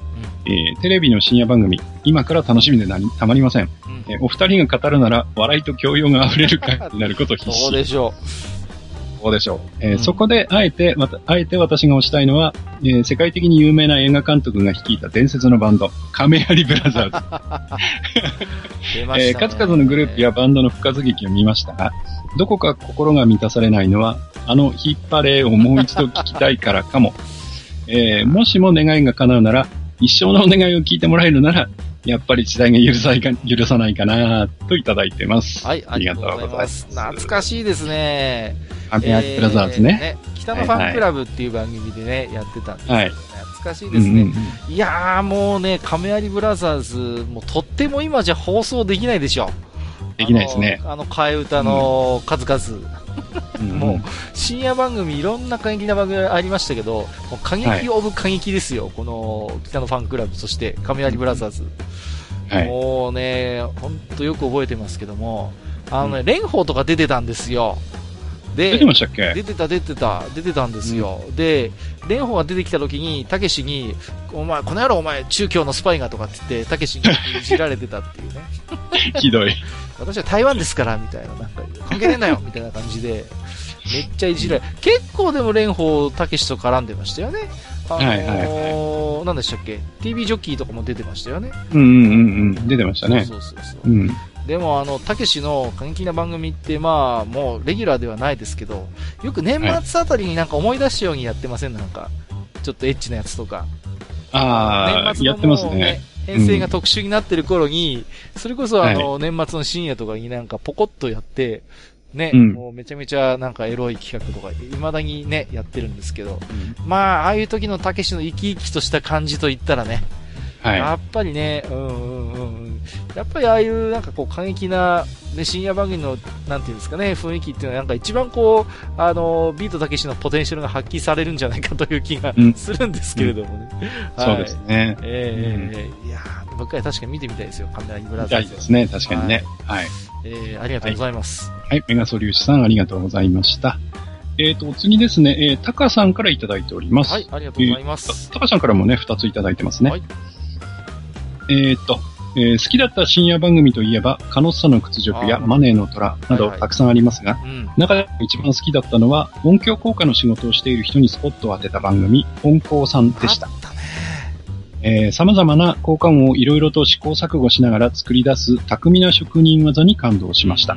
えー、テレビの深夜番組、今から楽しみでなりたまりません。うん。えー、お二人が語るなら、笑いと教養が溢れる回になること必そう至。でしょそうでしょう。えーうんそこで、あえて、また、あえて私が推したいのは、えー世界的に有名な映画監督が率いた伝説のバンド、亀有ブラザーズ。ね。えー数々のグループやバンドの復活劇を見ましたが、どこか心が満たされないのは、あのヒッパレーをもう一度聞きたいからかも。えーもしも願いが叶うなら、一生のお願いを聞いてもらえるなら、やっぱり時代が許さないか許さないかなといただいてます。はい、ありがとうございます。懐かしいですね。亀有ブラザーズね。えー北のファンクラブっていう番組でね、やってたんですけど、はい懐かしいうんですね。うんうんいやーもうね、亀有ブラザーズ、もうとっても今じゃ放送できないでしょ。できないですね。あの、あの替え歌の数々。うんもう深夜番組、いろんな過激な番組ありましたけど、もう過激オブ過激ですよ。この北のファンクラブ、そして亀有ブラザーズ。はい。もうね、ほんとよく覚えてますけども、あのね、蓮舫とか出てたんですよ。で、出てましたっけ？出てた、出てた、出てたんですよ。で、蓮舫が出てきた時に、たけしに、お前、この野郎お前、中京のスパイがとかって言って、たけしにいじられてたっていうね。ひどい。私は台湾ですから、みたいな、なんか、関係ねえんだよみたいな感じで、めっちゃいじられ、結構でも蓮舫たけしと絡んでましたよね。あのーはいはい何でしたっけ ?TV ジョッキーとかも出てましたよね。うんうんうんうん。出てましたね。そうそうそう。うん。でも、あの、たけしの過激な番組って、まあ、もう、レギュラーではないですけど、よく年末あたりになんか思い出したようにやってません？なんか、ちょっとエッチなやつとか。ああ、年末のやってますね。編成が特殊になってる頃に、それこそあの、年末の深夜とかになんかポコッとやって、ね、うん。もうめちゃめちゃなんかエロい企画とか、未だにね、やってるんですけど、まあ、ああいう時のたけしの生き生きとした感じといったらね、はい。やっぱりね、うんうんうんうん。やっぱりああいうなんかこう過激な、ね、深夜番組の、なんていうんですかね、雰囲気っていうのはなんか一番こう、あの、ビートたけしのポテンシャルが発揮されるんじゃないかという気がうんするんですけれどもね。そうですね。ええええいやー、僕は確かに見てみたいですよ、カメラブラみザーズ。たいですね。確かにね。はい。えー、ありがとうございます。はい。メガソリューシさん、ありがとうございました。えっ、と、お次ですね、えー、タカさんからいただいております。はい、ありがとうございます。タカさんからもね、二ついただいてますね。はいえっ、と、えー好きだった深夜番組といえば、カノッサの屈辱やマネーの虎などはいはいたくさんありますが、うん。中でも一番好きだったのは、音響効果の仕事をしている人にスポットを当てた番組、音効さんでした。えー様々な効果音をいろいろと試行錯誤しながら作り出す巧みな職人技に感動しました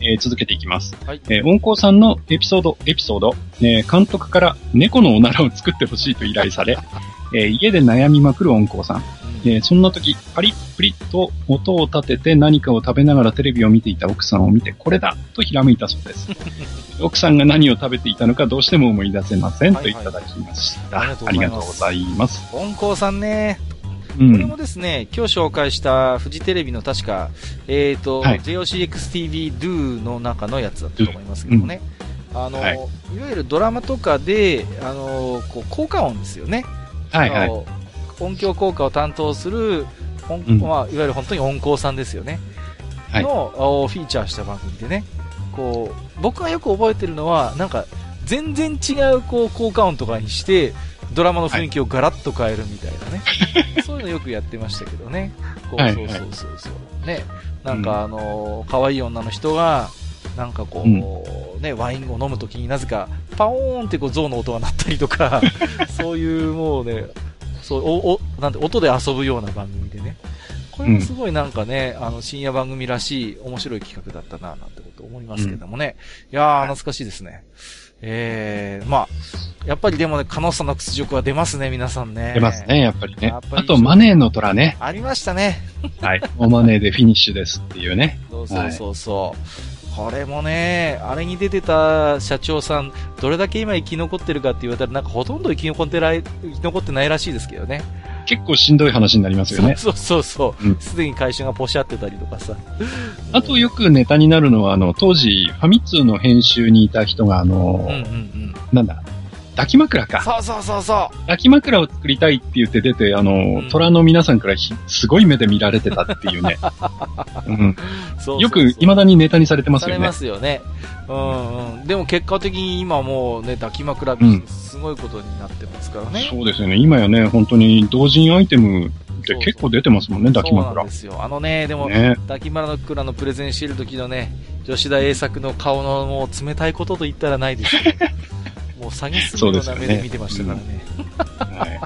えー続けていきます。はいえー音効さんのエピソード、エピソード、えー監督から猫のおならを作ってほしいと依頼され、えー家で悩みまくる音効さん。うんえーそんな時、パリップリッと音を立てて何かを食べながらテレビを見ていた奥さんを見て、これだとひらめいたそうです。奥さんが何を食べていたのかどうしても思い出せません、はいはいといただきました。ありがとうあございますりがとうございます。音効さんね、うこれん。もですね、今日紹介したフジテレビの確か、えっ、と、はい JOCXTV Do の中のやつだったと思いますけどもね。あの、はいい、わゆるドラマとかで、あの、こう効果音ですよね。はいはい。音響効果を担当する、音うんまあ、いわゆる本当に音効さんですよね。はいの、おフィーチャーした番組でね。こう、僕がよく覚えてるのは、なんか、全然違う、こう、効果音とかにして、ドラマの雰囲気をガラッと変えるみたいなね。そういうのよくやってましたけどね。こう、はいそうそうそうそう。ね。なんか、あの、可愛い女の人が、なんかこう、ね、ワインを飲むときになぜか、パオーンってこう、象の音が鳴ったりとか、そういうもうね、そう、お、お、なんて、音で遊ぶような番組でね。これもすごいなんかね、あの、深夜番組らしい面白い企画だったな、なんてこと思いますけどもね。いやー、懐かしいですね。えー、まあ、やっぱりでもね、可能さの屈辱は出ますね、皆さんね。出ますね、。やっぱりね。りあと、マネーの虎ね。ありましたね。はい。おマネーでフィニッシュですっていうね。そうそうそうそう。これもね、あれに出てた社長さん、どれだけ今生き残ってるかって言われたら、なんかほとんど生き残ってない、生き残ってないらしいですけどね。結構しんどい話になりますよね。そうそうそううん。すでに会社がポシャってたりとかさ。あとよくネタになるのは、あの、当時、ファミ通の編集にいた人が、あの、うんうんうん。なんだ、抱き枕か。そうそうそうそう。抱き枕を作りたいって言って出て、あの、ん虎の皆さんからひすごい目で見られてたっていうね。うん、そうそうそうよく未だにネタにされてますよねされま。すよね。うんうん。でも結果的に今もうね、抱き枕ビジネスすごいことになってますからね。そうですよね。今やね、本当に同人アイテムって結構出てますもんね、抱きそうなん枕で。すよ。あのね、でも、ね。抱き枕のプレゼンしてる時のね、吉田栄作の顔のもう冷たいことと言ったらないですけど、もう詐欺するような目で見てましたからね。はい。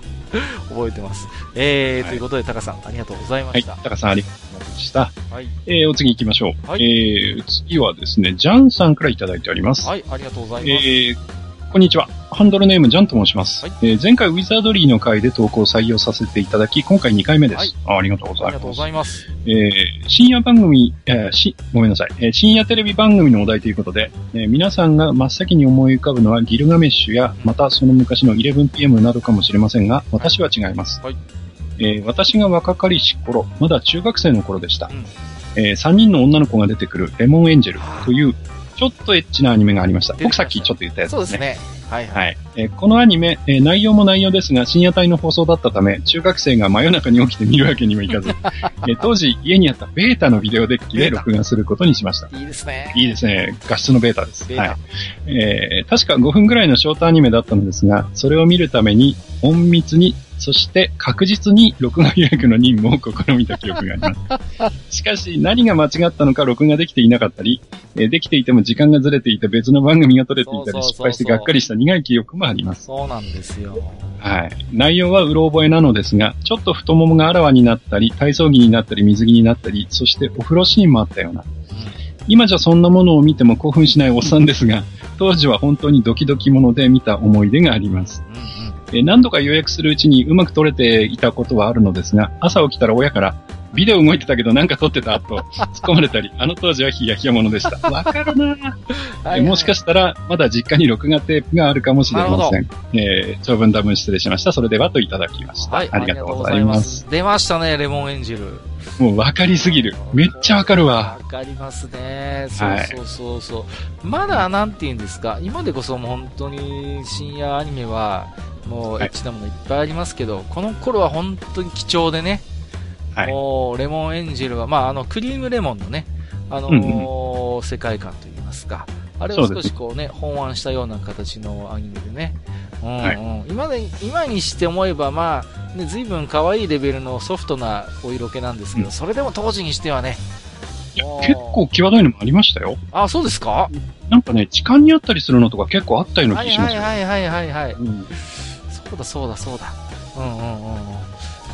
覚えてます。えー、はいということで、タカさん、ありがとうございまはい。した。高さんありがとうございました。はい。えー、お次行きましょう。はいえー、次はですね、ジャンさんからいただいております。はい、ありがとうございます。えー、こんにちは。ハンドルネームジャンと申します。はいえー前回ウィザードリーの回で投稿を採用させていただき、今回2回目です。はいあありがとうございありがとうごます。ざいます。えー深夜番組、えーし、ごめんなさい、えー深夜テレビ番組のお題ということで、えー皆さんが真っ先に思い浮かぶのはギルガメッシュや、またその昔の 11PM などかもしれませんが、私は違います。はいえー私が若かりし頃、まだ中学生の頃でした。うんえ3人の女の子が出てくるレモンエンジェルという、ちょっとエッチなアニメがありました。僕さっきちょっと言ったやつですね。そうですね。はいはい。はい。えーこのアニメ、えー内容も内容ですが、深夜帯の放送だったため、中学生が真夜中に起きて見るわけにもいかず、えー当時家にあったベータのビデオデッキで録画することにしました。いいですね。いいですね。画質のベータです。はい。えー確か5分ぐらいのショートアニメだったのですが、それを見るために、隠密に、そして確実に録画予約の任務を試みた記憶があります。しかし、何が間違ったのか録画できていなかったり、えーできていても時間がずれていて別の番組が撮れていたり、失敗してがっかりした苦い記憶もあります。そうなんですよ。はい。内容はうろ覚えなのですが、ちょっと太ももがあらわになったり、体操着になったり、水着になったり、そしてお風呂シーンもあったような。今じゃそんなものを見ても興奮しないおっさんですが、当時は本当にドキドキもので見た思い出があります。うんうん。えー何度か予約するうちにうまく撮れていたことはあるのですが、朝起きたら親から、ビデオ動いてたけどなんか撮ってたと 突っ込まれたり、あの当時はヒヤヒヤものでした。わかるなはいもしかしたら、まだ実家に録画テープがあるかもしれません。えー、長文多文失礼しました。それではといただきました。はい、ありがとうございます。。出ましたね、レモンエンジェル。もうわかりすぎる。めっちゃわかるわ。わかりますね。そうはいそうそうそう。まだ、なんて言うんですか、今でこそもう本当に深夜アニメは、もうはい。エッチなものいっぱいありますけど、この頃は本当に貴重でね、はい。もう、レモンエンジェルは、まあ、あの、クリームレモンのね、あのー世界観といいますか、あれを少しこうね、本案したような形のアニメでね、うんうん。はい。今で、今にして思えば、まあ、ね、随分可愛いレベルのソフトなお色気なんですけど、うん。それでも当時にしてはね、結構際どいのもありましたよ。あ、そうですか？なんかね、痴漢にあったりするのとか結構あったようなはい気しますよ。はいはいはいはいはい。うんそうだそうだそうだ。うんうんうんうん。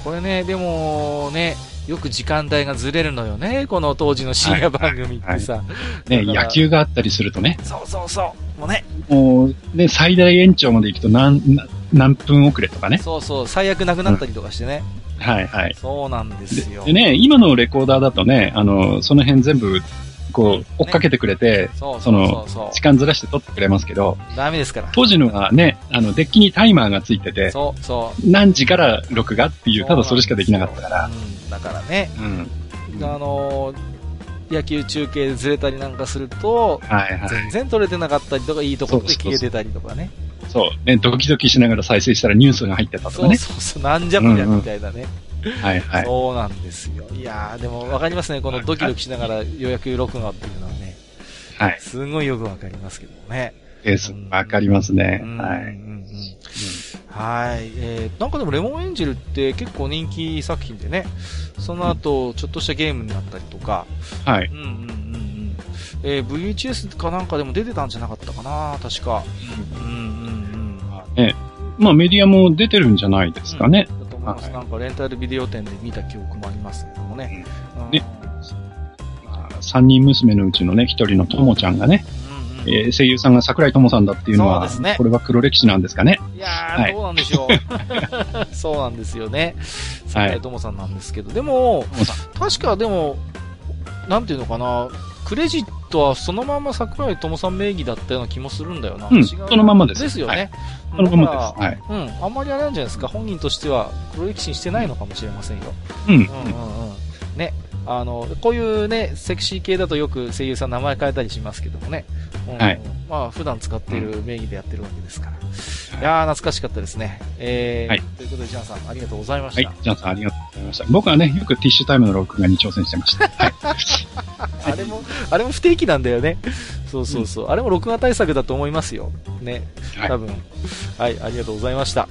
これね、でもね、よく時間帯がずれるのよね。この当時の深夜番組ってさ。ね、だから野球があったりするとね、そうそうそう。もうね、もう、ね、最大延長まで行くと何、な何分遅れとかね。そうそう、最悪なくなったりとかしてね。はいはい。そうなんですよ。でね、今のレコーダーだとね、あの、その辺全部、こう、追っかけてくれて、そうそうそうそ時間ずらして撮ってくれますけど、う。ダメですから。当時のはね、あの、デッキにタイマーがついてて、そうそう。何時から録画っていう、ただそれしかできなかったから。うん、だからね、うん。あのー野球中継でずれたりなんかすると、はいはい。全然撮れてなかったりとか、いいところで消えてたりとかね。そう。ね、ドキドキしながら再生したらニュースが入ってたとそうかね。そうそう、なんじゃこりゃみたいなね。はいはい。そうなんですよ。いやー、でもわかりますね。このドキドキしながら予約録画っていうのはね。はい。すごいよくわかりますけどもね。です。わかりますねうん。はい。はい。えー、なんかでもレモンエンジェルって結構人気作品でね、その後、ちょっとしたゲームになったりとか、はい。うんうんうんうん。えー、VHS かなんかでも出てたんじゃなかったかな確か。うんうんうん。ね、まあメディアも出てるんじゃないですかね。はいなんかレンタルビデオ店で見た記憶もありますけどもね。うんねまあ三人娘のうちのね、一人のともちゃんがね、うんうんえー声優さんが桜井ともさんだっていうのは、ねこれは黒歴史なんですかね。いやー、はいどうなんでしょう。そうなんですよね。桜井智さんなんですけど、でも、とも。確かでも、なんていうのかな、クレジットはそのまま桜井智さん名義だったような気もするんだよな。うん違そのままですですよね。そのままです。はい。らうん、あんまりあれなんじゃないですか、本人としては黒歴史にしてないのかもしれませんよ。うん。うんうんうん。ね。あの、こういうね、セクシー系だとよく声優さん名前変えたりしますけどもね。うんはいまあ、普段使っている名義でやってるわけですから。はいいやー、懐かしかったですね。えー、はいということで、ジャンさん、ありがとうございました。はい。ジャンさんありがとうございました。僕はね、よくティッシュタイムの録画に挑戦してました。はい。あれも、あれも不定期なんだよね。そうそうそう。あれも録画対策だと思いますよ。ね。はい多分。はい、ありがとうございました。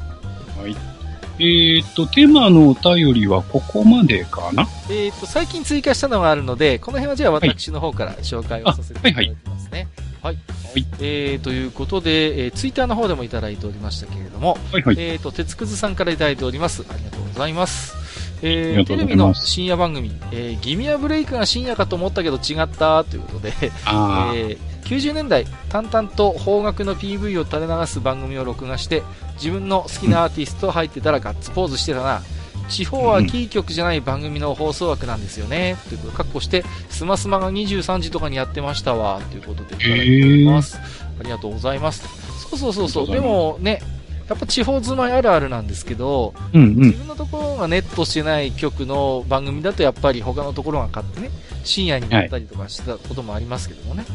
はい。えーっと、テーマのお便りはここまでかな？えっ、と、最近追加したのがあるので、この辺はじゃあ私の方から紹介をさせていただきますね。はい。はいえー、ということで、えー、ツイッターの方でもいただいておりましたけれども、はいはい。えーと、鉄くずさんからいただいております。ありがとうございます。えー、テレビの深夜番組、えー、ギミアブレイクが深夜かと思ったけど違ったということで、あえー90年代、淡々と邦楽の PV を垂れ流す番組を録画して、自分の好きなアーティスト入ってたらガッツポーズしてたな。地方はキー局じゃない番組の放送枠なんですよね。ということで、カッコして、スマスマが23時とかにやってましたわ。ということでいただいます。ありがとうございます。そうそうそうそう。でもね、やっぱ地方住まいあるあるなんですけど、あ。うんうん。自分のところがネットしてない局の番組だとやっぱり他のところが買ってね、深夜になったりとかしたこともありますけどもね。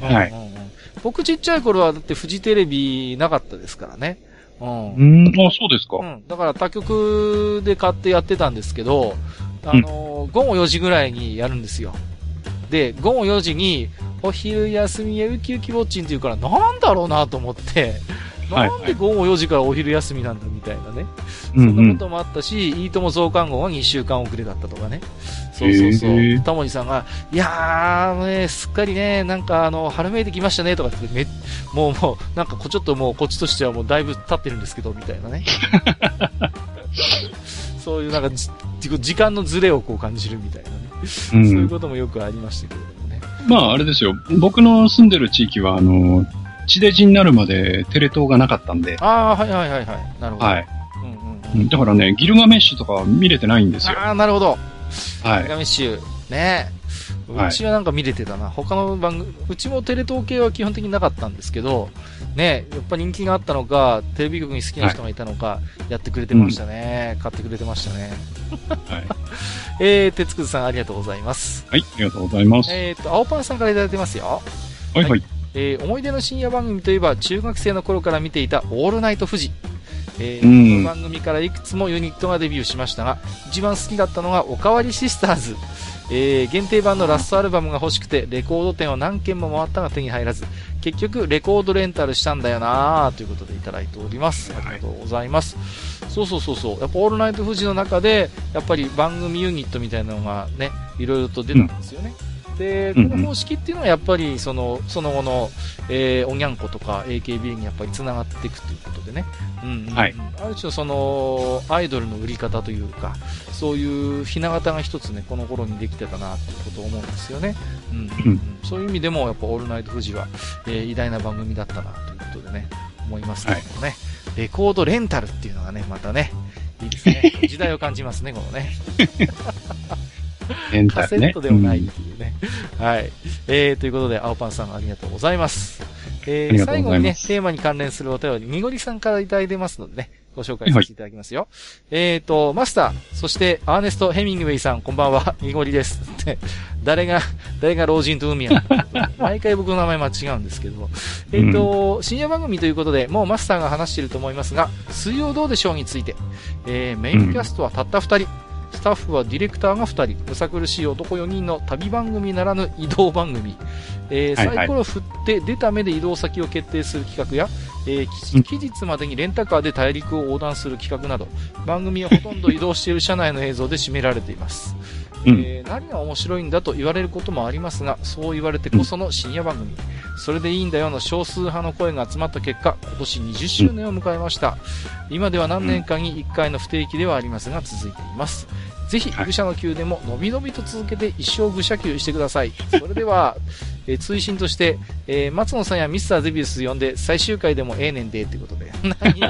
はいうんうんうん僕ちっちゃい頃はだってフジテレビなかったですからね。うん。うん、あ、そうですか。うん。だから他局で買ってやってたんですけど、あのー午後4時ぐらいにやるんですよ。で、午後4時に、お昼休みへウキウキウォッチンって言うから、なんだろうなと思って、はいなんで午後4時からお昼休みなんだみたいなね。うんうんそんなこともあったし、いいとも増刊号が2週間遅れだったとかね。そうそうそへう。ータモリさんが、いやー、ね、すっかりね、なんかあの、春めいてきましたね、とかってめ、もうもう、なんかこちょっともうこっちとしてはもうだいぶ経ってるんですけど、みたいなね。そういうなんかじ、時間のズレをこう感じるみたいなね。う。そういうんこともよくありましたけれどもね。まあ、あれですよ。僕の住んでる地域は、あの、地デジになるまでテレ東がなかったんで、ああ、はいはいはいはい。なるほど。はい。うんうんうんだからね、ギルガメッシュとかは見れてないんですよ。ああ、なるほど。はい。メガメッシュ、ねうちはなんか見れてたな。他の番組、うちもテレ東系は基本的になかったんですけど、ねやっぱ人気があったのか、テレビ局に好きな人がいたのか、やってくれてましたね。買ってくれてましたね。はい。えー、鉄くずさんありがとうございます。はい、ありがとうございます。えーと、青パンさんからいただいてますよ。はい、はい。えー思い出の深夜番組といえば中学生の頃から見ていた「オールナイトフジ」えーうん。この番組からいくつもユニットがデビューしましたが一番好きだったのが「おかわりシスターズ」えー限定版のラストアルバムが欲しくてレコード店を何軒も回ったが手に入らず結局レコードレンタルしたんだよなということでいただいております。ありがとうございます、そうそうそうそう。やっぱ「オールナイトフジ」の中でやっぱり番組ユニットみたいなのがねいろいろと出たんですよね、うんうんの方式っていうのはやっぱりその、その後の、えー、おにゃんことか AKB にやっぱり繋がっていくということでね。うんうんうんはいある種その、アイドルの売り方というか、そういうひな形が一つね、この頃にできてたなっていうことを思うんですよね。うんうんそういう意味でも、やっぱオールナイトフジは、えー偉大な番組だったなということでね、思いますけどもね。レコードレンタルっていうのがね、またね、いいですね。時代を感じますね、このね。エンターねカセット。ではないっていうね。はい。えー、ということで、青パンさんありがとうございます。えー、最後にね、テーマに関連するお便り、にごりさんからいただいてますのでね、ご紹介させていただきますよ。えーと、マスター、そして、アーネスト・ヘミングウェイさん、こんばんは、にごりです。誰が、誰が老人と海や。毎回僕の名前間違うんですけど、えーと、深夜番組ということで、もうマスターが話していると思いますが、水曜どうでしょうについて、えー、メインキャストはたった二人、スタッフはディレクターが2人、むさ苦しい男4人の旅番組ならぬ移動番組、えーサイコロ振って出た目で移動先を決定する企画や、えー期日までにレンタカーで大陸を横断する企画など、番組はほとんど移動している車内の映像で占められています。うんえー何が面白いんだと言われることもありますが、そう言われてこその深夜番組。それでいいんだよの少数派の声が集まった結果、今年20周年を迎えました。今では何年かに1回の不定期ではありますが、続いています。ぜひ、はい愚者の宮でものびのびと続けて一生愚者級してください。それでは、えー追伸として、えー松野さんやミスターゼビウス呼んで最終回でもええねんでってことで、何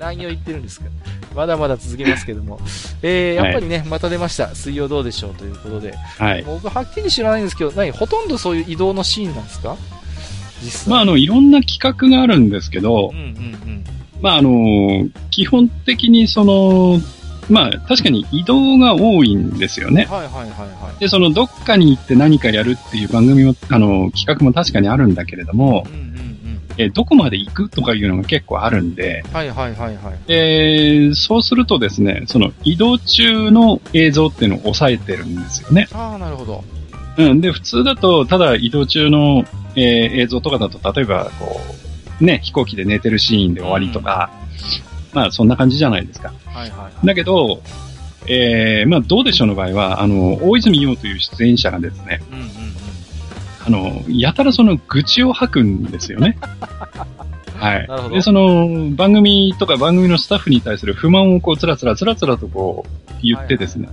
何を言ってるんですかまだまだ続けますけども。えーやっぱりね、また出ました。水曜どうでしょうということで。はい。僕はっきり知らないんですけど、何ほとんどそういう移動のシーンなんですか？実際。まあ、あの、いろんな企画があるんですけどうん、うんうん。まあ、あの、基本的にその、まあ、確かに移動が多いんですよね。はいはいはいはい。で、その、どっかに行って何かやるっていう番組も、あの、企画も確かにあるんだけれどもう、んうんうん。えどこまで行くとかいうのが結構あるんで、はいはいはいはい。で、そうするとですね、その移動中の映像っていうのを抑えてるんですよね。ああ、なるほど。うん。で、普通だと、ただ移動中の、えー映像とかだと、例えば、こう、ね、飛行機で寝てるシーンで終わりとか、まあ、そんな感じじゃないですか。はいはいはい。だけど、えー、まあ、どうでしょうの場合は、あの、大泉洋という出演者がですね、うんうんうん。あの、やたらその愚痴を吐くんですよね。はいで、その、番組とか番組のスタッフに対する不満をこう、つらつらつらつらとこう、言ってですね。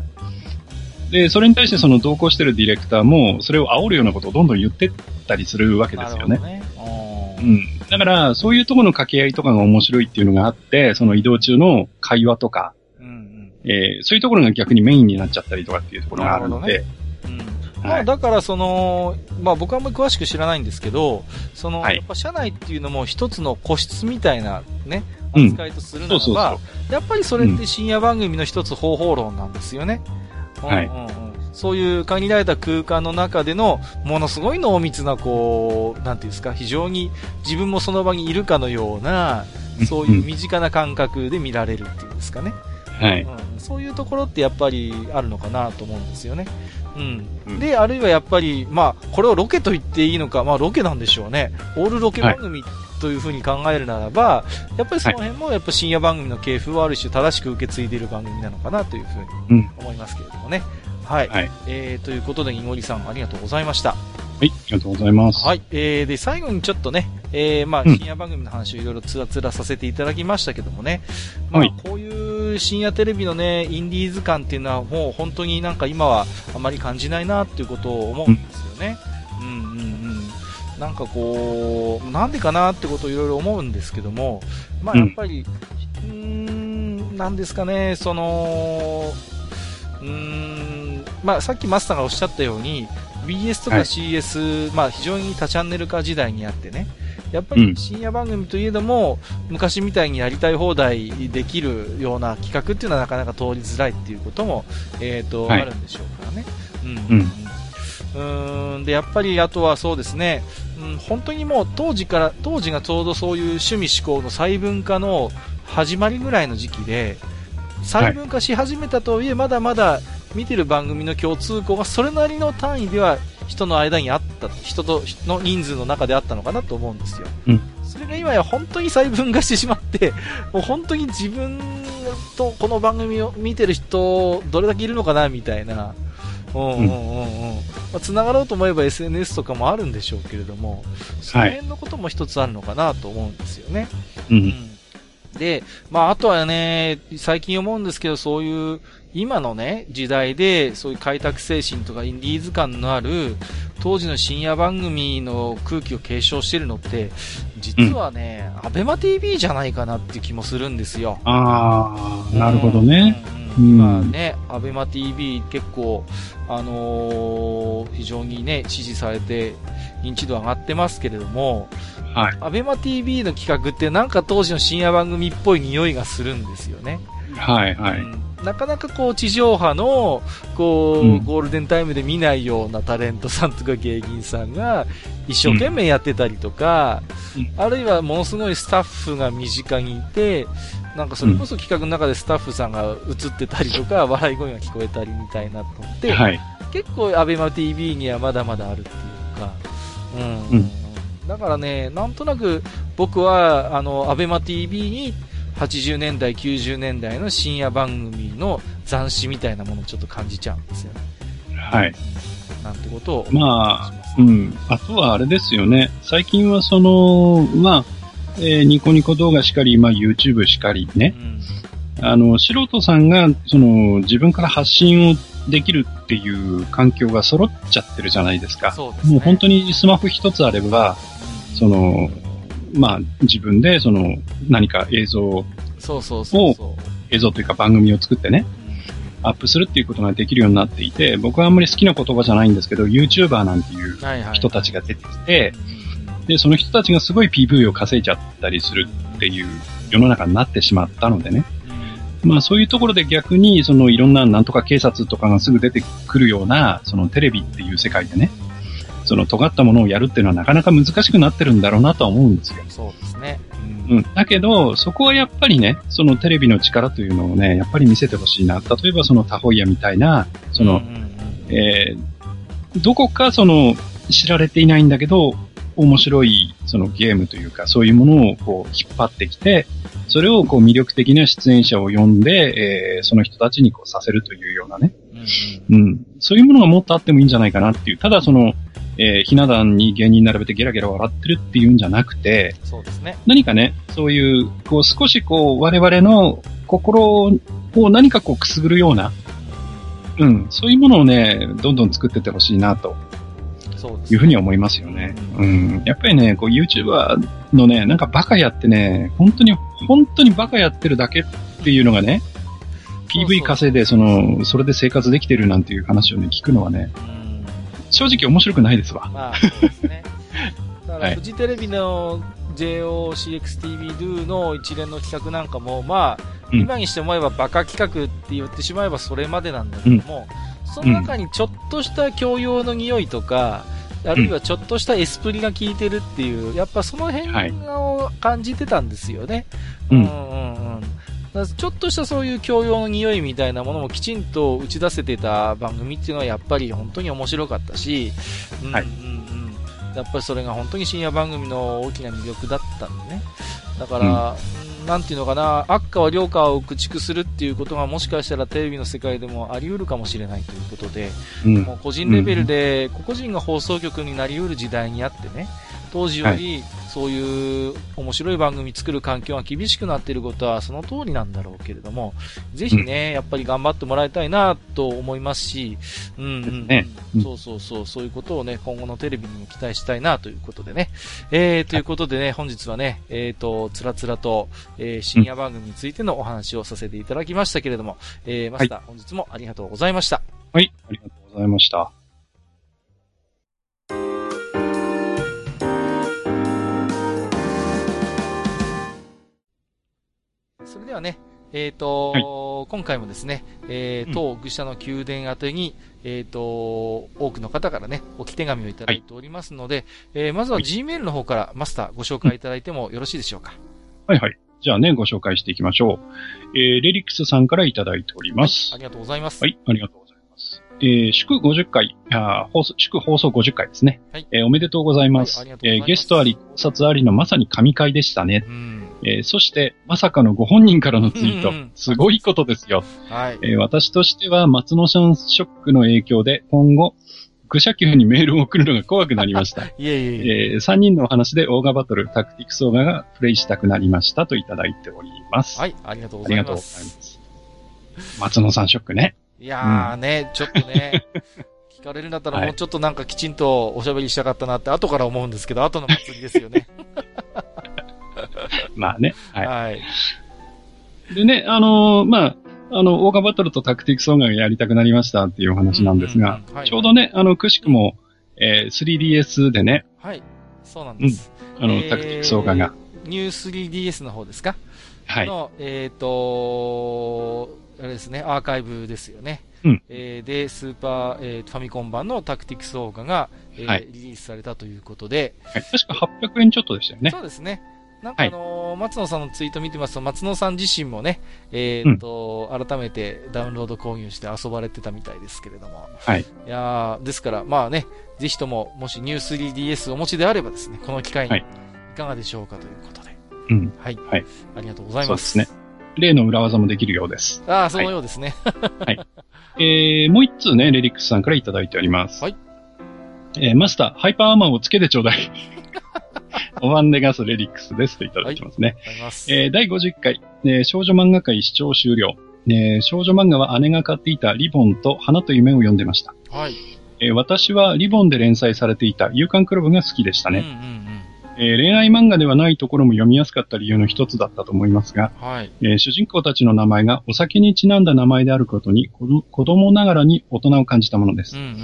で、それに対してその同行してるディレクターも、それを煽るようなことをどんどん言ってったりするわけですよね。なるほどね。うん。だから、そういうところの掛け合いとかが面白いっていうのがあって、その移動中の会話とか、うんうん。えーそういうところが逆にメインになっちゃったりとかっていうところがあるので、まあ、だからその、まあ僕はあんまり詳しく知らないんですけど、その、はい。やっぱ社内っていうのも一つの個室みたいなね、うん。扱いとするならば、やっぱりそれって深夜番組の一つ方法論なんですよね。はい。うんうんうんそういう限られた空間の中での、ものすごい濃密な、こう、なんていうんですか、非常に自分もその場にいるかのような、そういう身近な感覚で見られるっていうんですかね。はい。うん、そういうところってやっぱりあるのかなと思うんですよね。うん。うんで、あるいはやっぱり、まあ、これをロケと言っていいのか、まあ、ロケなんでしょうね。オールロケ番組というふうに考えるならば、やっぱりその辺もやっぱ深夜番組の系譜をある種正しく受け継いでいる番組なのかなというふうにうん思いますけれどもね。はい。はい。えー、ということで、いもりさんありがとうございました。はい、ありがとうございます。はい。えー、で、最後にちょっとね、えー、まあ、うん深夜番組の話をいろいろつらつらさせていただきましたけどもね、まあはい、こういう深夜テレビのね、インディーズ感っていうのはもう本当になんか今はあまり感じないなっていうことを思うんですよね。うん、うん、うん。なんかこう、なんでかなってことをいろいろ思うんですけども、まあ、うんやっぱり、うーん、なんですかね、その、うーん、まあ、さっきマスターがおっしゃったように、BS とか CS、はい、まあ、非常に多チャンネル化時代にあってね、やっぱり深夜番組といえども、うん、昔みたいにやりたい放題できるような企画っていうのはなかなか通りづらいっていうことも、えっ、ー、と、はい、あるんでしょうからね。うん。うん、うん。で、やっぱりあとはそうですね、うん、本当にもう当時から、当時がちょうどそういう趣味思考の細分化の始まりぐらいの時期で、細分化し始めたとはいえ、まだまだ見てる番組の共通項がそれなりの単位では人の間にあった、人との人数の中であったのかなと思うんですよ。うん、それが今や本当に細分化してしまって、もう本当に自分とこの番組を見てる人、どれだけいるのかなみたいな。うんうんうんうん。まがろうと思えば SNS とかもあるんでしょうけれども、その辺のことも一つあるのかなと思うんですよね。はい、うん。で、まあ、あとはね、最近思うんですけど、そういう今のね、時代で、そういう開拓精神とかインディーズ感のある、当時の深夜番組の空気を継承してるのって、実はね、アベマ TV じゃないかなって気もするんですよ。ああ、なるほどね。うん、今ね、アベマ TV 結構、あのー、非常にね、支持されて、認知度上がってますけれども、はい。アベマ TV の企画ってなんか当時の深夜番組っぽい匂いがするんですよね。はいはい。うん。なかなかこう地上波のこう、うん、ゴールデンタイムで見ないようなタレントさんとか芸人さんが一生懸命やってたりとか、うん、あるいはものすごいスタッフが身近にいて、なんかそれこそ企画の中でスタッフさんが映ってたりとか、笑い声が聞こえたりみたいなのって、はい、結構アベマ t v にはまだまだあるっていうか、うん、うん、だからね、なんとなく僕はあのアベマ t v に80年代、90年代の深夜番組の斬新みたいなものをちょっと感じちゃうんですよね。はい。なんてことを。まあ、うん。あとはあれですよね。最近はその、まあ、えー、ニコニコ動画しかり、まあ YouTube しかりね。うん、あの、素人さんが、その、自分から発信をできるっていう環境が揃っちゃってるじゃないですか。そうですね、もう本当にスマホ一つあれば、その、まあ、自分で、その、何か映像を、そうそうそう映像というか番組を作ってね、アップするっていうことができるようになっていて、僕はあんまり好きな言葉じゃないんですけど、YouTuber なんていう人たちが出てきて、で、その人たちがすごい PV を稼いじゃったりするっていう世の中になってしまったのでね。まあそういうところで逆に、そのいろんななんとか警察とかがすぐ出てくるような、そのテレビっていう世界でね、その尖ったものをやるっていうのはなかなか難しくなってるんだろうなとは思うんですよ。そうですね。うん。だけど、そこはやっぱりね、そのテレビの力というのをね、やっぱり見せてほしいな。例えばそのタホイヤみたいな、その、うんうんうん、えー、どこかその、知られていないんだけど、面白いそのゲームというか、そういうものをこう引っ張ってきて、それをこう魅力的な出演者を呼んで、えー、その人たちにこうさせるというようなね、うん、うん、そういうものがもっとあってもいいんじゃないかなっていう。ただその、えー、ひな壇に芸人並べてゲラゲラ笑ってるっていうんじゃなくて、そうですね。何かね、そういう、こう少しこう、我々の心を何かこうくすぐるような、うん、そういうものをね、どんどん作ってってほしいなと。そうです、ね、いうふうに思いますよね。うん。やっぱりね、こう YouTuber のね、なんかバカやってね、本当に、本当にバカやってるだけっていうのがね、PV 稼いで、その、それで生活できてるなんていう話をね、聞くのはね、うん正直面白くないですわ。まあ、そうですね。だから、フジテレビの JOCXTV の一連の企画なんかも、まあ、うん、今にして思えばバカ企画って言ってしまえばそれまでなんだけども、うん、その中にちょっとした教養の匂いとか、あるいはちょっとしたエスプリが効いてるっていう、やっぱその辺を感じてたんですよね。はい、うんうんうん。ちょっとしたそういう教養の匂いみたいなものもきちんと打ち出せてた番組っていうのはやっぱり本当に面白かったし、うんうんうん、やっぱりそれが本当に深夜番組の大きな魅力だったんでね。だから、うん、なんていうのかな、悪化は良化を駆逐するっていうことがもしかしたらテレビの世界でもあり得るかもしれないということで、うん、もう個人レベルで個々人が放送局になり得る時代にあってね、当時よりそういう面白い番組作る環境が厳しくなっていることはその通りなんだろうけれども、ぜひね、やっぱり頑張ってもらいたいなと思いますし、うん、うん、ね、そうそうそう、そういうことをね、今後のテレビにも期待したいなということでね。えー、ということでね、本日はね、えっ、ー、と、つらつらと、えー、深夜番組についてのお話をさせていただきましたけれども、えー、マスター、はい、本日もありがとうございました。はい、ありがとうございました。それではね、えっ、と、今回もですね、えー、うん当愚者の宮殿宛てに、えっ、と、多くの方からね、置き手紙をいただいておりますので、えーまずははい Gmail の方からマスターご紹介いただいてもよろしいでしょうか？はいはい。じゃあね、ご紹介していきましょう。えー、レリックスさんからいただいておりますあ。りがとうございます。はい、ありがとうございます。えー、祝50回、あー放送、祝放送50回ですね。はいえーおめでとうございます。はいありがとうございますえーゲストあり、考察ありのまさに神回でしたね。うん。えーそして、まさかのご本人からのツイートうんうん。すごいことですよ。はい。えー私としては、松野さんショックの影響で、今後、愚者級にメールを送るのが怖くなりました。いえいえいえ。え3人のお話でオーガバトル、タクティクスオーガがプレイしたくなりましたといただいております。はい、ありがとうございありがとうございます。ます。松野さんショックね。いやーね、ちょっとね、聞かれるんだったらはいもうちょっとなんかきちんとおしゃべりしたかったなって後から思うんですけど、後の祭りですよね。まあね。はい。はい。でね、あのーまあ、あの、オーガバトルとタクティクスオーガがやりたくなりましたっていうお話なんですが、ちょうどね、あの、くしくも、えー 3DS でね、はい。そうなんです。あの、えータクティクスオーガが、ニュー 3DS の方ですか？はい。の、えっ、とあれですね、アーカイブですよね。うんえーで、スーパー、えーファミコン版のタクティクスオーガが、えーはいリリースされたということで、はい確か800円ちょっとでしたよね。そうですね。なんかあのー松野さんのツイート見てますと、松野さん自身もね、えっ、と、改めてダウンロード購入して遊ばれてたみたいですけれども。はい。いやーですから、まあね、ぜひとも、もしニュー 3DS をお持ちであればですね、この機会に、はいいかがでしょうかということで。うん。はい。はいありがとうございま。そうですすね。例の裏技もできるようです。ああ、そのようですね。えー、もう一通ね、レリックスさんからいただいております。はい。えー、マスター、ハイパーアーマーをつけてちょうだい。おわんでガスレリックスですといただいてますね。ありがとうござい。えー第50回、えー少女漫画界視聴終了。えー少女漫画は姉が買っていたりぼんと花とゆめを読んでました。はい。えー私はりぼんで連載されていた有閑倶楽部が好きでしたね。うんうんえー恋愛漫画ではないところも読みやすかった理由の一つだったと思いますが、うん。はい。えー主人公たちの名前がお酒にちなんだ名前であることに子供ながらに大人を感じたものですうん。うんうん。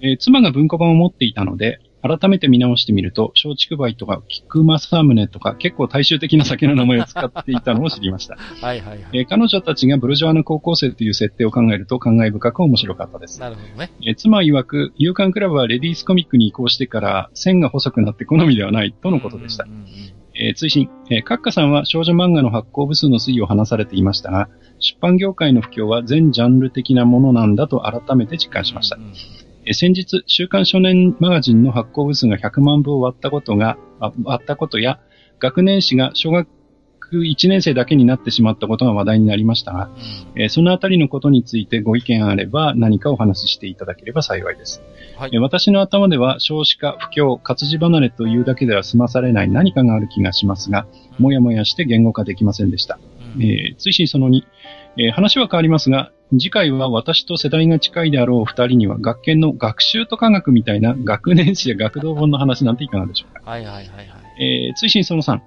えー妻が文庫版を持っていたので、改めて見直してみると、松竹梅とか、菊正宗とか、結構大衆的な酒の名前を使っていたのを知りました。はいはいはい。えー彼女たちがブルジョワの高校生という設定を考えると感慨深く面白かったです。なるほどね。えー妻曰く、夕刊クラブはレディースコミックに移行してから線が細くなって好みではないとのことでしたうん。うんうんえー追伸、えー、カッカさんは少女漫画の発行部数の推移を話されていましたが、出版業界の不況は全ジャンル的なものなんだと改めて実感しました。うんうんえー先日、週刊少年マガジンの発行部数が100万部を割ったことが、あ割ったことや、学年誌が小学1年生だけになってしまったことが話題になりましたが、えーそのあたりのことについてご意見あれば何かお話ししていただければ幸いです。はいえー私の頭では少子化、不況、活字離れというだけでは済まされない何かがある気がしますが、もやもやして言語化できませんでした。うんえー追伸その2、えー話は変わりますが、次回は私と世代が近いであろう二人には学研の学習と科学みたいな学年誌や学童本の話なんていかがでしょうか。はいはいはいはい。えー追伸その3、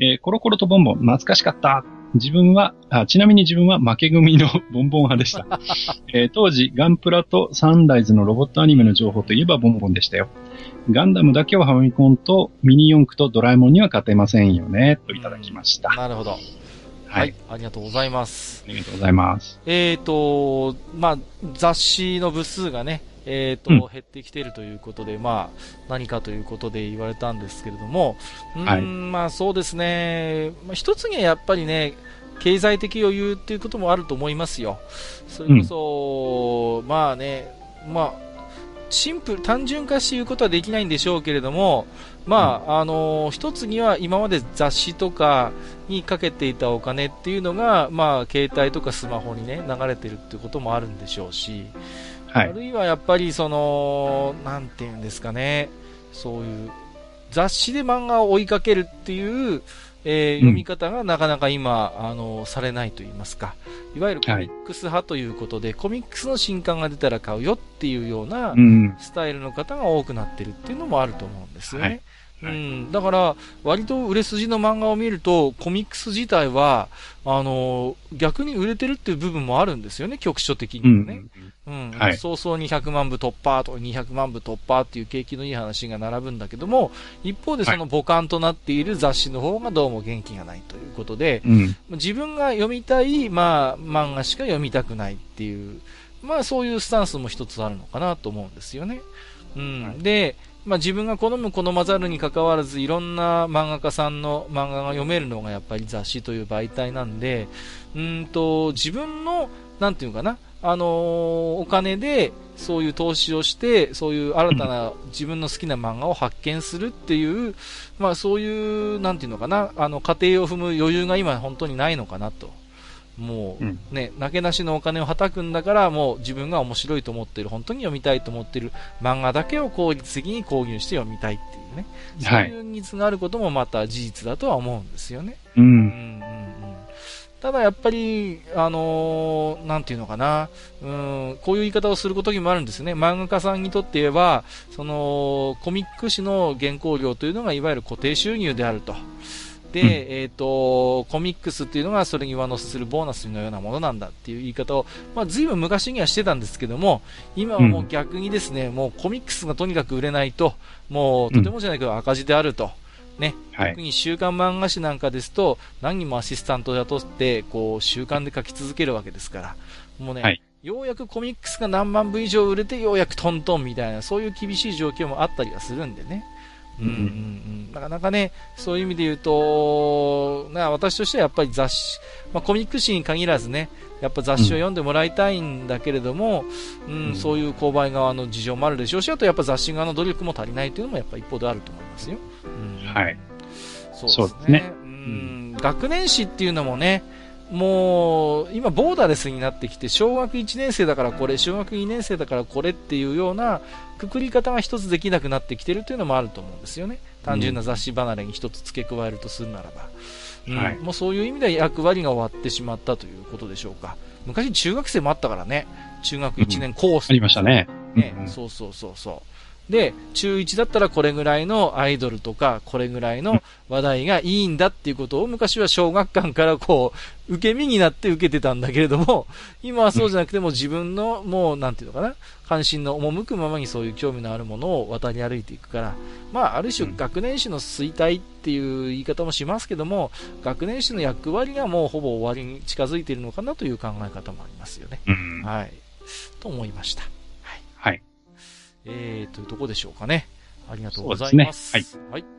えーコロコロとボンボン懐かしかった。自分は、あちなみに自分は負け組の ボンボン派でした。えー当時、ガンプラとサンライズのロボットアニメの情報といえばボンボンでしたよ。ガンダムだけはファミコンとミニ四駆とドラえもんには勝てませんよね、といただきました。なるほど。ははいい。。ありがとうございます。ありがとうございます。えっ、と、まあ、雑誌の部数がね、えっ、と、うん減ってきているということで、まあ、何かということで言われたんですけれども、うーん、はいまあそうですね、まあ、一つにはやっぱりね、経済的余裕っていうこともあると思いますよ。それこそ、まあね、まあ、シンプル、単純化して言うことはできないんでしょうけれども、まあ、あの一つには今まで雑誌とかにかけていたお金っていうのが、まあ、携帯とかスマホにね、流れてるっていうこともあるんでしょうし、あはい。るいはやっぱりその、なんていうんですかね、そういう雑誌で漫画を追いかけるっていう、えーうん読み方がなかなか今、あの、されないと言いますか、いわゆるコミックス派ということで、コミックスの新刊が出たら買うよっていうようなうん。スタイルの方が多くなってるっていうのもあると思うんですよね。はいうん、だから、割と売れ筋の漫画を見ると、コミックス自体は、あのー、逆に売れてるっていう部分もあるんですよね、局所的にはね。うん、うん、はい、早々に100万部突破とか200万部突破っていう景気のいい話が並ぶんだけども、一方でその母艦となっている雑誌の方がどうも元気がないということで、はい、自分が読みたい、まあ、漫画しか読みたくないっていう、まあそういうスタンスも一つあるのかなと思うんですよね。うん。はい、で、まあ、自分が好む好まざるに関わらずいろんな漫画家さんの漫画が読めるのがやっぱり雑誌という媒体なんで、うんと、自分の、なんていうかな、あのー、お金でそういう投資をして、そういう新たな自分の好きな漫画を発見するっていう、まあそういう、なんていうのかな、あの、家庭を踏む余裕が今本当にないのかなと。もうね、なけなしのお金をはたくんだから、もう自分が面白いと思ってる、本当に読みたいと思ってる漫画だけを効率的に購入して読みたいっていうね、そういうニーズがあることもまた事実だとは思うんですよね。うん。うんうんうんただやっぱり、あのー、なんていうのかな、うん、こういう言い方をすることにもあるんですね。漫画家さんにとって言えば、その、コミック誌の原稿料というのがいわゆる固定収入であると。で、うん、えっ、ー、と、コミックスっていうのがそれに上乗せするボーナスのようなものなんだっていう言い方を、まあ、随分昔にはしてたんですけども、今はもう逆にですね、うん、もうコミックスがとにかく売れないと、もうとてもじゃないけど赤字であると。ね、はい、特に週刊漫画誌なんかですと、何人もアシスタントを雇って、こう、週刊で書き続けるわけですから、もうね、はい、ようやくコミックスが何万部以上売れて、ようやくトントンみたいな、そういう厳しい状況もあったりはするんでね。うんうんうん、なかなかね、そういう意味で言うと、な私としてはやっぱり雑誌、まあ、コミック誌に限らずね、やっぱ雑誌を読ん。でもらいたいん。だけれども、うん、うん、そういう購買側の事情もあるでしょうし、あとやっぱ雑誌側の努力も足りないというのもやっぱ一方であると思いますよ。うん、はい。そうですね。う、ん、学年誌っていうのもね、もう、今、ボーダレスになってきて、小学1年生だからこれ、小学2年生だからこれっていうような、くくり方が一つできなくなってきてるというのもあると思うんですよね。単純な雑誌離れに一つ付け加えるとするならば。うん、はい、もうそういう意味で役割が終わってしまったということでしょうか。昔中学生もあったからね。中学1年コース、うん、ありましたね。ね、うん、そうそうそうそう。で、中1だったらこれぐらいのアイドルとか、これぐらいの話題がいいんだっていうことを昔は小学館からこう、受け身になって受けてたんだけれども、今はそうじゃなくても自分のもう、なんていうのかな、関心の赴くままにそういう興味のあるものを渡り歩いていくから、まあ、ある種学年誌の衰退っていう言い方もしますけども、学年誌の役割がもうほぼ終わりに近づいているのかなという考え方もありますよね。はい。と思いました。えー、というとこでしょうかね。ありがとうございます。すね、はい。はい。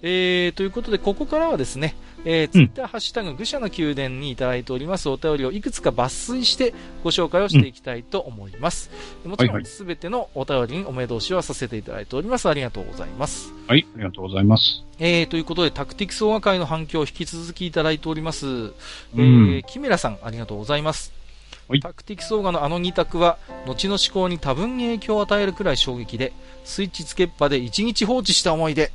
えー、ということで、ここからはですね、えー、ツイッターハッシュタグ、愚者の宮殿にいただいておりますお便りをいくつか抜粋してご紹介をしていきたいと思います。うん、もちろん、すべてのお便りにお目通しはさせていただいております。ありがとうございます。はい、ありがとうございます。えー、ということで、タクティクスオガ会の反響を引き続きいただいております。うん、えー、キメラさん、ありがとうございます。タクティクスオーガのあの2択は、後の思考に多分に影響を与えるくらい衝撃で、スイッチつけっぱで1日放置した思い出。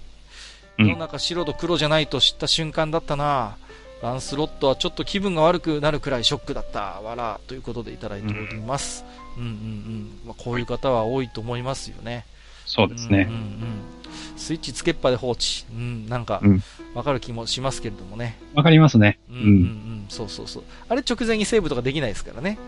世の中白と黒じゃないと知った瞬間だったなランスロットはちょっと気分が悪くなるくらいショックだった。わら。ということでいただいております。うん、うん、うんうんまあ、こういう方は多いと思いますよね。そうですね。うん、うん、うんスイッチつけっぱで放置。うん、なんか、わかる気もしますけれどもね。わかりますね。うん、うん、うん、そうそうそう。あれ直前にセーブとかできないですからね。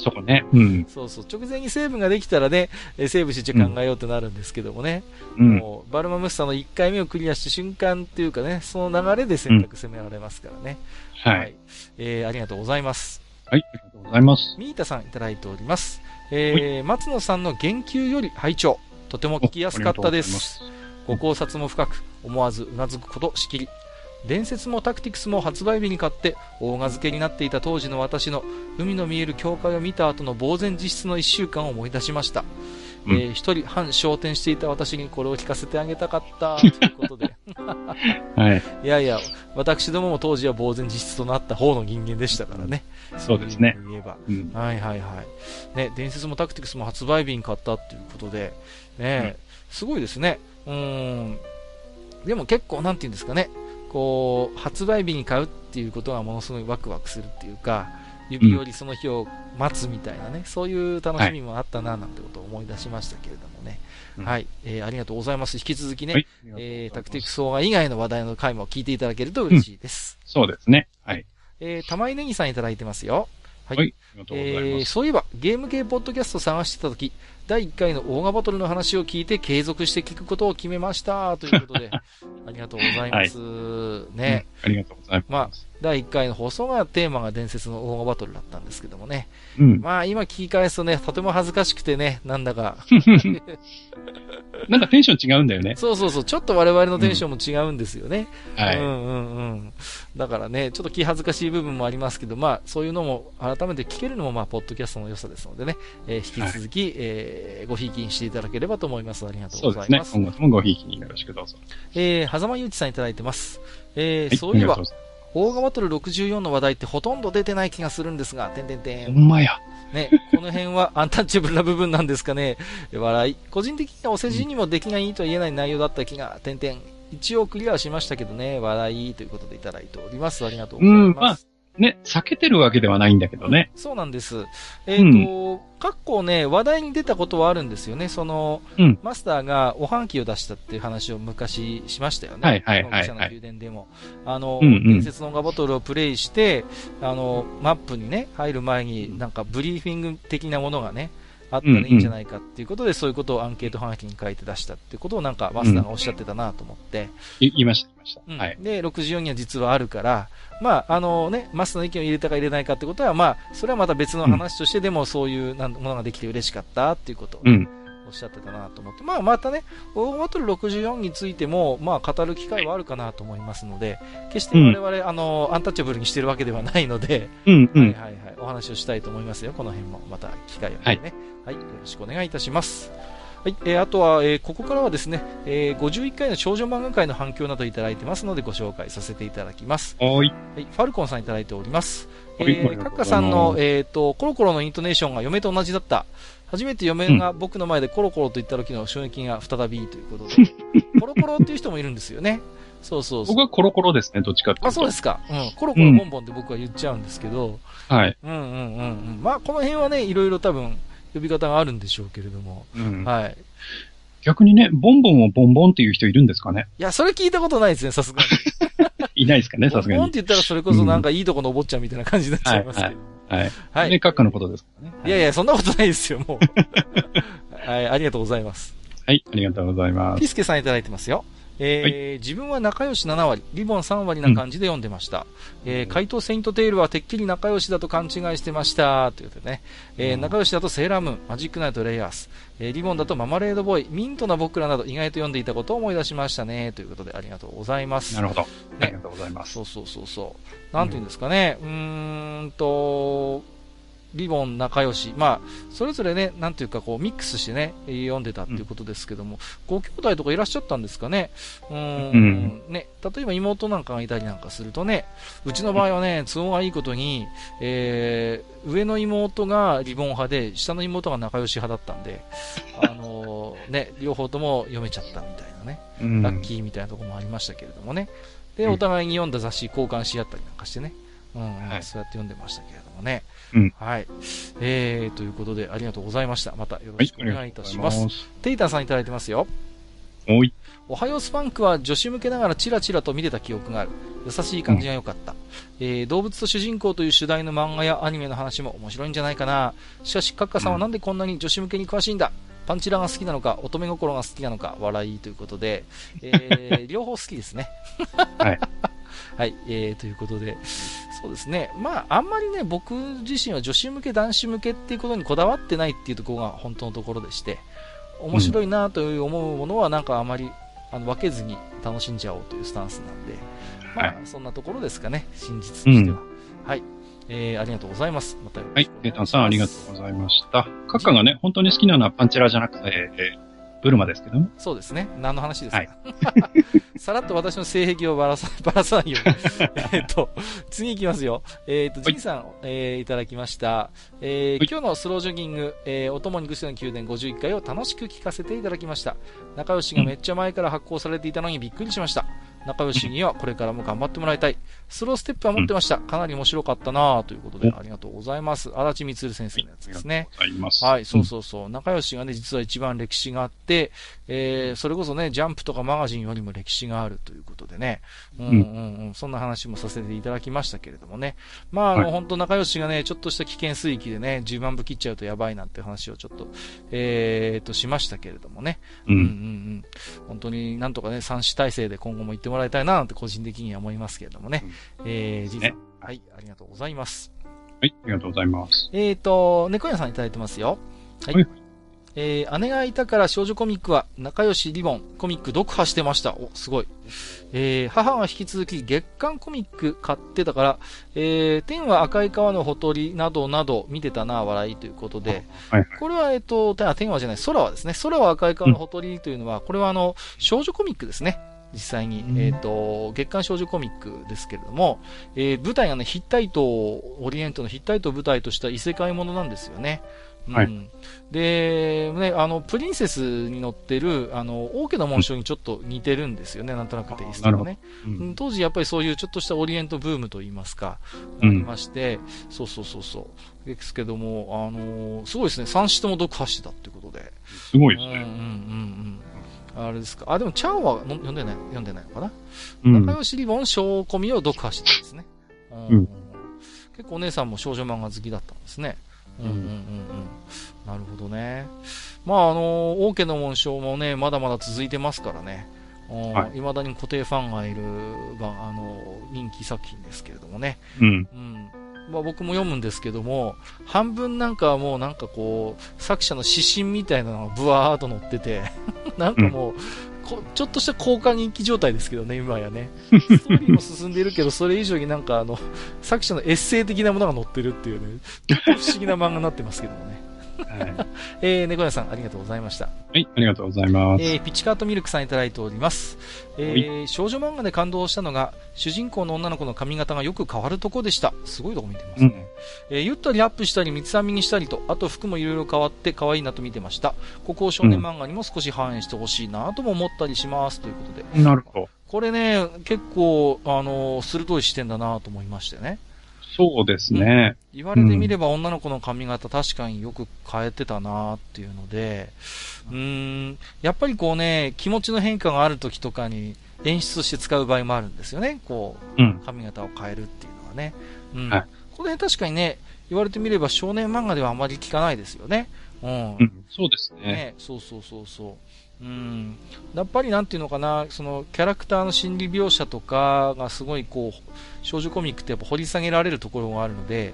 そうね。うん。そうそう。直前にセーブができたらね、セーブして考えようってなるんですけどもね。うん、もう、バルマムスターの1回目をクリアした瞬間っていうかね、その流れで選択攻められますからね。うん、はい、はい。えー、ありがとうございます。はい、ありがとうございます。ミータさんいただいております。えー、松野さんの言及より拝聴とても聞きやすかったです。ご考察も深く、思わずうなずくことしきり。伝説もタクティクスも発売日に買って大賀漬けになっていた当時の私の海の見える教会を見た後の呆然自失の1週間を思い出しました。うん、えー、一人半昇天していた私にこれを聞かせてあげたかった ということで。はい。いやいや、私どもも当時は呆然自失となった方の人間でしたからね。そうですね。言えば、うん、はいはいはい。ね、伝説もタクティクスも発売日に買ったっていうことで、ね、うん、すごいですね。うん。でも結構、なんて言うんですかね。こう、発売日に買うっていうことがものすごいワクワクするっていうか、指折りその日を待つみたいなね、そういう楽しみもあったな、なんてことを思い出しましたけれどもね。うんはい、えー、ありがとうございます。引き続きね、はい。えー、タクティクスオーガ以外の話題の回も聞いていただけると嬉しいです。そうですね。はい。えー、玉井ネギさんいただいてますよ。はい。はい。ありがとうございえー。そういえば、ゲーム系ポッドキャスト探してた時、第1回のオーガバトルの話を聞いて継続して聞くことを決めました。ということで、ありがとうございます。ね。うんありがとうます。第1回の放送がテーマが伝説のオーガバトルだったんですけどもね。うん。まあ今聞き返すとね、とても恥ずかしくてね、なんだか。なんかテンション違うんだよね。そうそうそう、ちょっと我々のテンションも違うんですよね。はい。うんうんうん。だからね、ちょっと気恥ずかしい部分もありますけど、まあ、そういうのも改めて聞けるのも、まあ、ポッドキャストの良さですのでね、えー引き続き、えーごひいきにしていただければと思います。ありがとうそうですねございま。す。今後ともごひいきによろしくどうぞ。えー、狭間ゆうちさんいただいてます。えーはいそういえばオーガバトル64の話題ってほとんど出てない気がするんですが、てんてんて。ん。ほんまや。ね、この辺は アンタッチャブルな部分なんですかね。笑い。個人的にはお世辞にも出来がいいとは言えない内容だった気が、てんてん。一応クリアはしましたけどね、笑いということでいただいております。ありがとうございます。うんまあね、避けてるわけではないんだけどね。そうなんです。えっ、と、過去ね、話題に出たことはあるんですよね。その、うんマスターがおはんきを出したっていう話を昔しましたよね。はいはいはいはいこの宮殿でも。あの、うんうん伝説のオガバトルをプレイして、あの、マップにね、入る前になんかブリーフィング的なものがね、あったらいいんじゃないかっていうことで、そういうことをアンケートはがきに書いて出したっていうことをなんかマスターがおっしゃってたなと思って、い言いました、言いました。うんはい。で、64には実はあるから、まあ、あのね、マスターの意見を入れたか入れないかってことは、まあ、それはまた別の話として、でもそういうものができて嬉しかったっていうことをね、うん。おっしゃってたなと思って、まあ、またね、オーバトル64についても、まあ、語る機会はあるかなと思いますので、決して我々、あの、アンタッチャブルにしてるわけではないので、うん、うん。はいはいはい、お話をしたいと思いますよ、この辺も。また機会をね、はい、よろしくお願いいたします。はい、えーあとは、えーここからはですね、えー51回の少女漫画界の反響などいただいてますので、ご紹介させていただきます。はい、ファルコンさんいただいております。えー、カッカさんの、えっ、と、コロコロのイントネーションが嫁と同じだった。初めて嫁が僕の前でコロコロと言った時の衝撃が再びということで、コロコロっていう人もいるんですよね。そうそうそう。僕はコロコロですね、どっちかっていうと。あ、そうですか。うん。コロコロボンボンって僕は言っちゃうんですけど、はい。うんうんうんうん。まあ、この辺はね、いろいろ多分、呼び方があるんでしょうけれども。うん。はい。逆にね、ボンボンをボンボンっていう人いるんですかね？いや、それ聞いたことないですね、さすがに。いないですかね、さすがに。ボンって言ったらそれこそなんかいいとこのお坊ちゃんみたいな感じになっちゃいますけど。はい。はい。ね、閣下のことですからね。いやいや、そんなことないですよ、もう。はい、ありがとうございます。はい、ありがとうございます。ピスケさんいただいてますよ。えー自分は仲良し7割、リボン3割な感じで読んでました。えー怪盗セイントテールはてっきり仲良しだと勘違いしてました。ということでね。えー仲良しだとセーラームーン、マジックナイトレイアース、えーリボンだとママレードボーイ、ミントな僕らなど意外と読んでいたことを思い出しましたね。ということでありがとうございます。なるほど。ありがとうございます。そうそうそうそう。なんていうんですかね。うーんと、リボン仲良し。まあ、それぞれね、なんていうかこう、ミックスしてね、えー読んでたっていうことですけども、ご兄弟とかいらっしゃったんですかね？うーん、うんね、例えば妹なんかがいたりなんかするとね、うちの場合はね、都合がいいことに、えー上の妹がリボン派で、下の妹が仲良し派だったんで、あのーね、両方とも読めちゃったみたいなね。うんラッキーみたいなところもありましたけれどもね。で、うんお互いに読んだ雑誌交換し合ったりなんかしてね。うん、うんはいそうやって読んでましたけれどもね。うんはい。えー、ということで、ありがとうございました。またよろはいしくお願いいたします。とうございテイタンさんいただいてますよ。おい。おはようスパンクは女子向けながらチラチラと見てた記憶がある。優しい感じが良かった。えー動物と主人公という主題の漫画やアニメの話も面白いんじゃないかな。しかし、カッカさんはなんでこんなに女子向けに詳しいんだ？パンチラが好きなのか、乙女心が好きなのか、笑いということで、えー 両方好きですね。はい。はい、えー、ということで、そうですね。まあ、あんまりね、僕自身は女子向け、男子向けっていうことにこだわってないっていうところが本当のところでして、面白いなという思うものはなんかあまりあの分けずに楽しんじゃおうというスタンスなんで、まあ、はそんなところですかね、真実としては。はい。えー、ありがとうございます。またよろはいしくお。願ケイタンいします。さんありがとうございました。カッカがね、本当に好きなのはパンチラじゃなくて、えーブルマですけども。そうですね。何の話ですか、はい さらっと私の性癖をばらさ、ばらさないように。えっと、次行きますよ。えっ、と、ジンさん、えーいただきました。えーはい今日のスロージョギング、えーお供にぐしの宮殿51回を楽しく聞かせていただきました。仲良しがめっちゃ前から発行されていたのにびっくりしました。仲良しにはこれからも頑張ってもらいたい。スローステップは持ってました。かなり面白かったなということで、ありがとうございます。足立みつる先生のやつですね。あります。はい、そうそうそう。仲良しがね、実は一番歴史があって、えー、それこそね、ジャンプとかマガジンよりも歴史があるということでね。うんうんうん。そんな話もさせていただきましたけれどもね。まあ、あの、はい本当仲良しがね、ちょっとした危険水域でね、10万部切っちゃうとやばいなんて話をちょっと、えーと、しましたけれどもね。う。うんうんうんん。本当になんとかね、三子体制で今後も行ってもらいたいななんて個人的には思いますけれどもね。えー、じいさん、ねはい、ありがとうございます。はい、ありがとうございます。えーと、猫屋さんいただいてますよ。はい。はいえー、姉がいたから少女コミックは仲良しリボンコミック読破してました。お、すごい。えー、母は引き続き月刊コミック買ってたから、えー、天は赤い川のほとりなどなど見てたな、笑いということで、はいはい。これは、えっ、と、天は天はじゃない、空はですね。空は赤い川のほとりというのは、これはあの、少女コミックですね。実際に。うんえっ、と、月刊少女コミックですけれども、えー舞台がね、ヒッタイトを、オリエントのヒッタイトを舞台とした異世界ものなんですよね。うんはいで、ね、あの、プリンセスに乗ってる、あの、王家の紋章にちょっと似てるんですよね、なんとなくテイストがね。ううんん。当時やっぱりそういうちょっとしたオリエントブームといいますか、うんありまして、そうそうそうそう。ですけども、あのーすごいですね。三子とも読破してたってことで。すごいですね。うんうんうんうん。あれですか？あ、でも、チャオはの読んでない、読んでないのかな、うん。仲良しリボン、小コミを読破してですね。うんうん結構お姉さんも少女漫画好きだったんですね。うんうんうんうん。なるほどね。まあ、あのー王家の紋章もね、まだまだ続いてますからね。はい未だに固定ファンがいる、まあ、あのー人気作品ですけれどもね。うん。うん。まあ僕も読むんですけども、半分なんかはもうなんかこう、作者の指針みたいなのがブワーっと載ってて、なんかもう、こちょっとした交換人気状態ですけどね、今やね。ストーリーも進んでいるけど、それ以上になんかあの、作者のエッセイ的なものが載ってるっていうね、不思議な漫画になってますけどもね。はい。えー、猫屋さんありがとうございました。はい、ありがとうございます。えー、ピチカートミルクさんいただいております。えー、少女漫画で感動したのが、主人公の女の子の髪型がよく変わるとこでした。すごいとこ見てますね。えーゆったりアップしたり、三つ編みにしたりと、あと服もいろいろ変わって可愛いなと見てました。ここを少年漫画にも少し反映してほしいなとも思ったりします。ということで。なるほど。これね、結構、あのー鋭い視点だなと思いましてね。そうですね。言われてみれば女の子の髪型確かによく変えてたなっていうので、うーん、やっぱりこうね、気持ちの変化がある時とかに演出として使う場合もあるんですよね。こう、うん。髪型を変えるっていうのはね。うん。はいこの辺確かにね、言われてみれば少年漫画ではあまり聞かないですよね。うん。うん。そうですね。ね、そうそうそうそう。うん。やっぱりなんていうのかな、そのキャラクターの心理描写とかがすごいこう、少女コミックってやっぱ掘り下げられるところがあるので、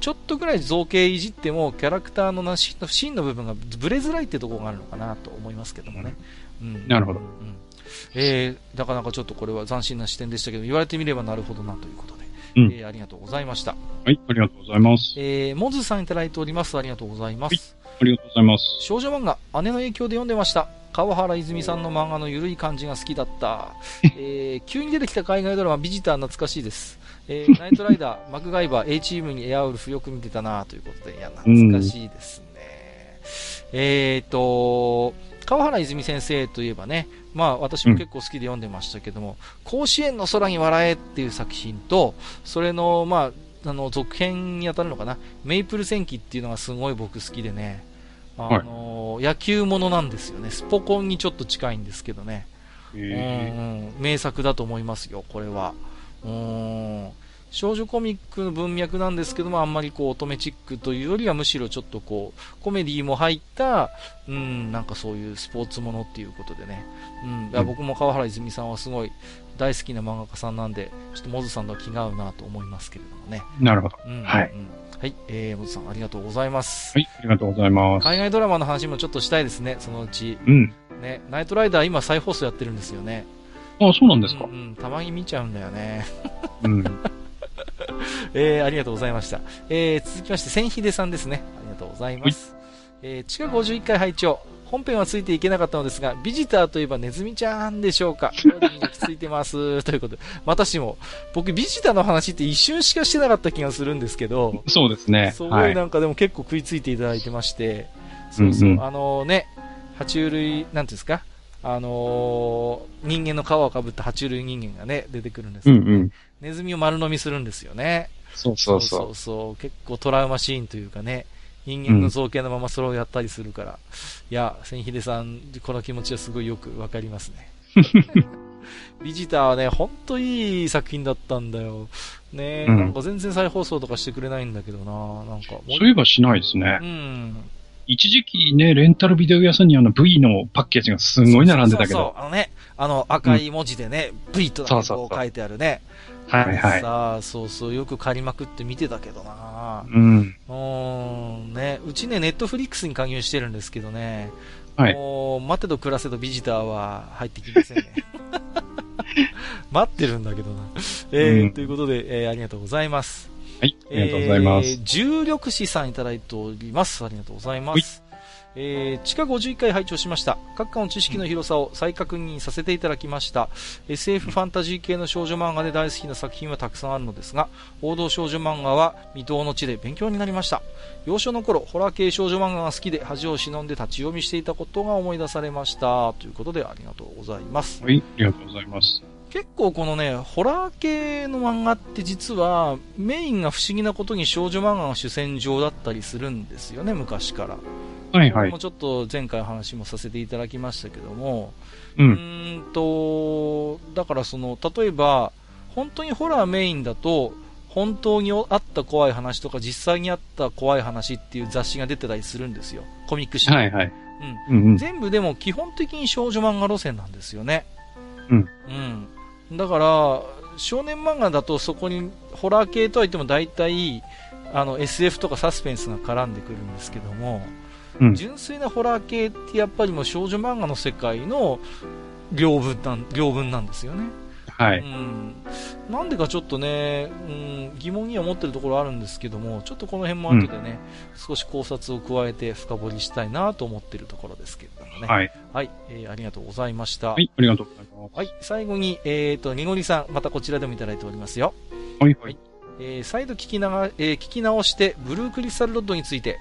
ちょっとぐらい造形いじってもキャラクターのなし芯の部分がブレづらいってところがあるのかなと思いますけどもね。うん。なるほどうん。えー、なかなかちょっとこれは斬新な視点でしたけど、言われてみればなるほどなということで。うんえーありがとうございました。はい、ありがとうございます。えー、モズさんいただいております。ありがとうございます。ありがとうございます。少女漫画、姉の影響で読んでました。川原泉さんの漫画の緩い感じが好きだった。えー、急に出てきた海外ドラマ、ビジター懐かしいです。えー、ナイトライダー、マクガイバー、A チームにエアウルフよく見てたなということで、いや、懐かしいですね。えーと、川原泉先生といえばね、まあ私も結構好きで読んでましたけども、甲子園の空に笑えっていう作品と、それの、まあ、あの、続編に当たるのかな、メイプル戦記っていうのがすごい僕好きでね、あの、野球ものなんですよね。スポコンにちょっと近いんですけどね。うんえうん、名作だと思いますよ、これは。うん少女コミックの文脈なんですけども、あんまりこう乙女チックというよりはむしろちょっとこう、コメディも入った、うん、なんかそういうスポーツものっていうことでね。うん、いやうん僕も川原泉さんはすごい大好きな漫画家さんなんで、ちょっとモズさんとは気が合うなと思いますけれどもね。なるほど。うんうんうんはい。はい、えー、モズさんありがとうございます。はい、ありがとうございます。海外ドラマの話もちょっとしたいですね、そのうち。うん。ね、ナイトライダー今再放送やってるんですよね。あ、そうなんですかうん。うん、たまに見ちゃうんだよね。うん。えー、ありがとうございました。えー、続きまして、千秀さんですね。ありがとうございます。えー、地下51回拝聴本編はついていけなかったのですが、ビジターといえばネズミちゃんでしょうか。当時に焼き付いてます。ということで、私も、僕ビジターの話って一瞬しかしてなかった気がするんですけど、そうですね。すごはいい。なんかでも結構食いついていただいてまして、そうそう、うんうんあのね、爬虫類、なんていうんですか、あのー人間の皮をかぶった爬虫類人間がね、出てくるんですけど、うんうん。ネズミを丸飲みするんですよね。そうそうそそうう。そう結構トラウマシーンというかね、人間の造形のままそれをやったりするから、いや、千秀さん、この気持ちはすごいよくわかりますね。ビジターはね、ほんといい作品だったんだよ。ね、うんなんか全然再放送とかしてくれないんだけどななんかもそういえばしないですねう。ん。一時期ね、レンタルビデオ屋さんにあの V のパッケージがすごい並んでたけど。そうそうそうあのね、あの赤い文字でね、V とだけそうそうそうこう書いてあるね。はいはい。さあ、そうそう、よく借りまくって見てたけどなうん。ん、ね、うちね、ネットフリックスに加入してるんですけどね、はい。もう、待てど暮らせどビジターは入ってきませんね。待ってるんだけどな。えーうんということで、えーありがとうございます。はい。ありがとうございます。えー重力士さんいただいております。ありがとうございます。えー、地下51回拝聴しました。各家の知識の広さを再確認させていただきました。SF ファンタジー系の少女漫画で大好きな作品はたくさんあるのですが、王道少女漫画は未踏の地で勉強になりました。幼少の頃、ホラー系少女漫画が好きで恥を忍んで立ち読みしていたことが思い出されました。ということでありがとうございます。はい。ありがとうございます。結構このね、ホラー系の漫画って実はメインが不思議なことに少女漫画が主戦場だったりするんですよね、昔から。はいはいもう。ちょっと前回話もさせていただきましたけども、う。うんーんと、だからその、例えば、本当にホラーメインだと、本当にあった怖い話とか実際にあった怖い話っていう雑誌が出てたりするんですよ。コミック誌。はいはい。うん。うんうん。全部でも基本的に少女漫画路線なんですよね。うん。うん。だから、少年漫画だとそこにホラー系とはいっても大体、あの SF とかサスペンスが絡んでくるんですけども、うん純粋なホラー系ってやっぱりもう少女漫画の世界の領分なん領分なんですよね。はい。うん。なんでかちょっとね、うん、疑問には思ってるところあるんですけども、ちょっとこの辺も後でね、少し考察を加えて深掘りしたいなと思ってるところですけれどもね。はい。はい、えーありがとうございました。はい。ありがとうございます。はい、最後に、えっ、と、にごりさん、またこちらでもいただいておりますよ。はいはい。えー再度聞きなが、えー聞き直して、ブルークリスタルロッドについて、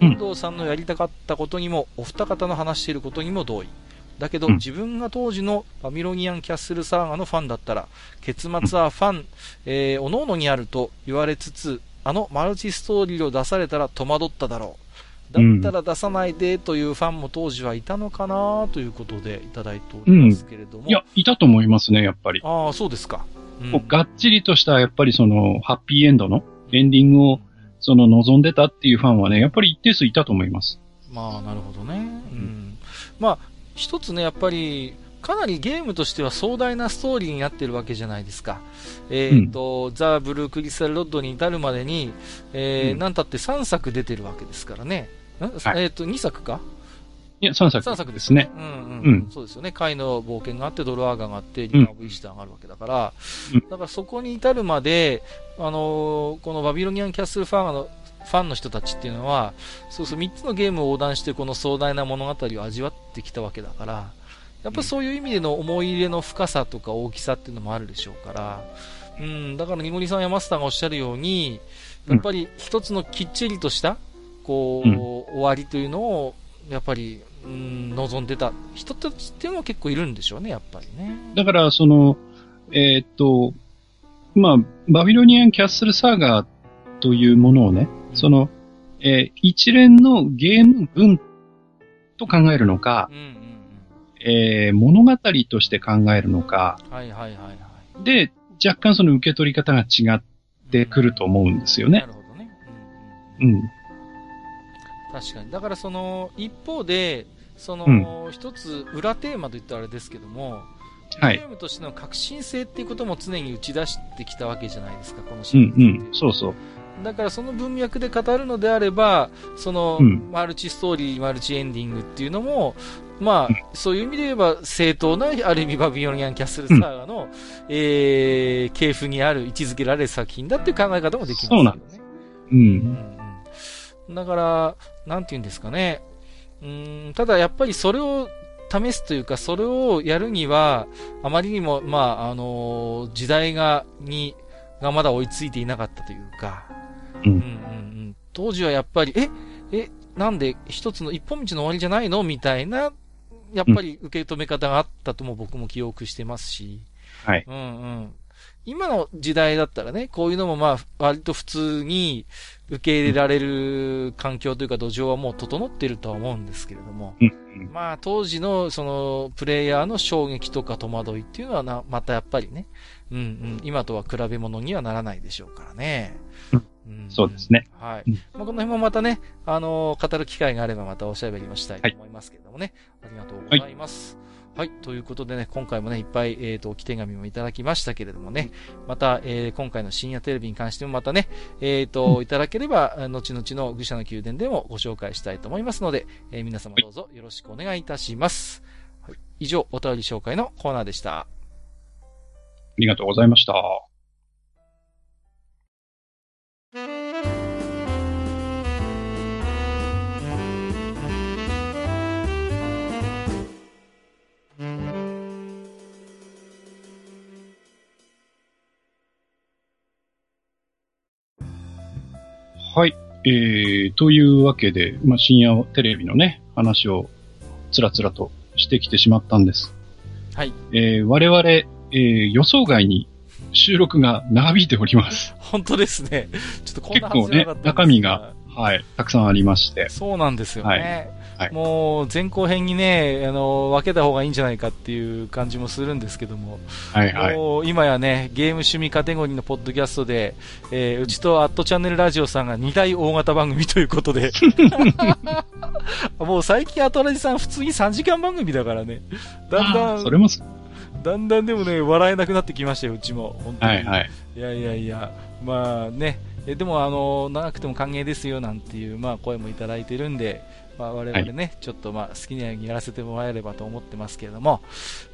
うん遠藤さんのやりたかったことにも、お二方の話していることにも同意。だけど、うん自分が当時のバビロニアンキャッスルサーガのファンだったら、結末はファン、えー、おのおのにあると言われつつ、あのマルチストーリーを出されたら戸惑っただろう。だったら出さないでというファンも当時はいたのかなということでいただいておりますけれども。いや、いたと思いますね、やっぱり。ああ、そうですか。うんがっちりとした、やっぱりその、ハッピーエンドのエンディングを、その、望んでたっていうファンはね、やっぱり一定数いたと思います。まあ、なるほどね。うん。まあ、一つね、やっぱり、かなりゲームとしては壮大なストーリーになってるわけじゃないですか。えっ、と、ザ・ブルークリスタル・ロッドに至るまでに、えーうんなんたって3作出てるわけですからね。ん？はいえっ、と、2作か？いや、3作。3作でですすね。うんうん、うん。そうですよね。貝の冒険があって、ドルアーガがあって、リカーブ・イースターがあるわけだから、うん。だからそこに至るまで、あのーこのバビロニアン・キャッスルファンの、ファンの人たちっていうのは、そうそう、3つのゲームを横断して、この壮大な物語を味わってきたわけだから、やっぱそういう意味での思い入れの深さとか大きさっていうのもあるでしょうから、うん、だから、ニゴリさんやマスターがおっしゃるように、やっぱり一つのきっちりとした、こう、うん。終わりというのを、やっぱり、うん、望んでた人たちっていうのは結構いるんでしょうね、やっぱりね。だから、その、えーっと、まあ、バビロニアンキャッスルサーガーというものをね、その、えー一連のゲーム群と考えるのかう、ん、うん、うん。えー物語として考えるのか、はいはいはいはい。で、若干その受け取り方が違ってくると思うんですよねな。るほどね。うん。うん、確かに。だからその、一方で、その、一つ裏テーマと言ったらあれですけども、はいゲームとしての革新性っていうことも常に打ち出してきたわけじゃないですか、このシうんリーズってうん。そうそう。だからその文脈で語るのであれば、その、うんマルチストーリー、マルチエンディングっていうのも、まあ、そういう意味で言えば、正当な、ある意味バビロニアンキャッスルサーガの、えー、系譜にある、位置づけられる作品だっていう考え方もできますよね。そうなんですう。うんんうん。だから、なんて言うんですかね。うん、ただやっぱりそれを試すというか、それをやるには、あまりにも、まあ、あの時代が、に、がまだ追いついていなかったというか、うんうんうんうん当時はやっぱり、え、え、なんで一つの一本道の終わりじゃないの？みたいなやっぱり受け止め方があったとも僕も記憶してますし。はい。うんうん。今の時代だったらね、こういうのもまあ、割と普通に受け入れられる環境というか土壌はもう整っているとは思うんですけれども。まあ、当時のその、プレイヤーの衝撃とか戸惑いっていうのはな、またやっぱりね、うんうん、今とは比べ物にはならないでしょうからね。うんうんそうですね。はい。うんまあ、この辺もまたね、あのー語る機会があればまたおしゃべりもしたいと思いますけれどもね。ありがとうございます。はい。ということでね、今回もね、いっぱい、えっ、と、置き手紙もいただきましたけれどもね、また、えー今回の深夜テレビに関してもまたね、えっ、と、いただければ、あ後々の愚者の宮殿でもご紹介したいと思いますので、えー皆様どうぞよろしくお願いいたします。はい、以上、お便り紹介のコーナーでした。ありがとうございました。はい。えー、というわけで、まあ、深夜テレビのね、話をつらつらとしてきてしまったんです。はい。えー、我々、えー、予想外に収録が長引いております。本当ですね。ちょっとこんな結構ね中身が、はい、たくさんありまして。そうなんですよね。はいはい。もう前後編にね、あの、分けた方がいいんじゃないかっていう感じもするんですけども、はいはい。もう今やね、ゲーム趣味カテゴリーのポッドキャストで、えーうちとアットチャンネルラジオさんが2大大型番組ということで、もう最近アトラジさん普通に3時間番組だからね、だんだんそ、れもす、だんだんでもね、笑えなくなってきましたよ、うちも。本当に。はいはい。いやいやいや、まあね、えでもあの、長くても歓迎ですよなんていう、まあ声もいただいてるんで、まあ我々ね、ちょっとまあ好きなようにやらせてもらえればと思ってますけれども、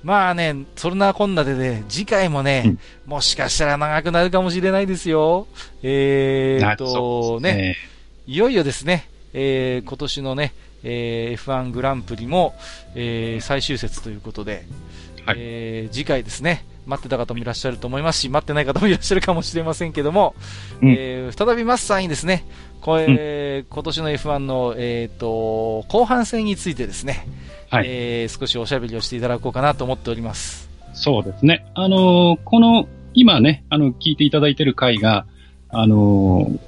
まあね、そんなこんなでね、次回もね、うん。もしかしたら長くなるかもしれないですよ。えーっなと、そうですね、いよいよですね、えー今年のね、えー F1 グランプリも、えー最終節ということで、はい。えー次回ですね、待ってた方もいらっしゃると思いますし、待ってない方もいらっしゃるかもしれませんけども、うんえー再びマスターにですね、これ、今年の F1 の、えー、と後半戦についてですね、はいえー少しおしゃべりをしていただこうかなと思っております。そうですね。あのーこの、今ね、あの、聞いていただいている回が、あのー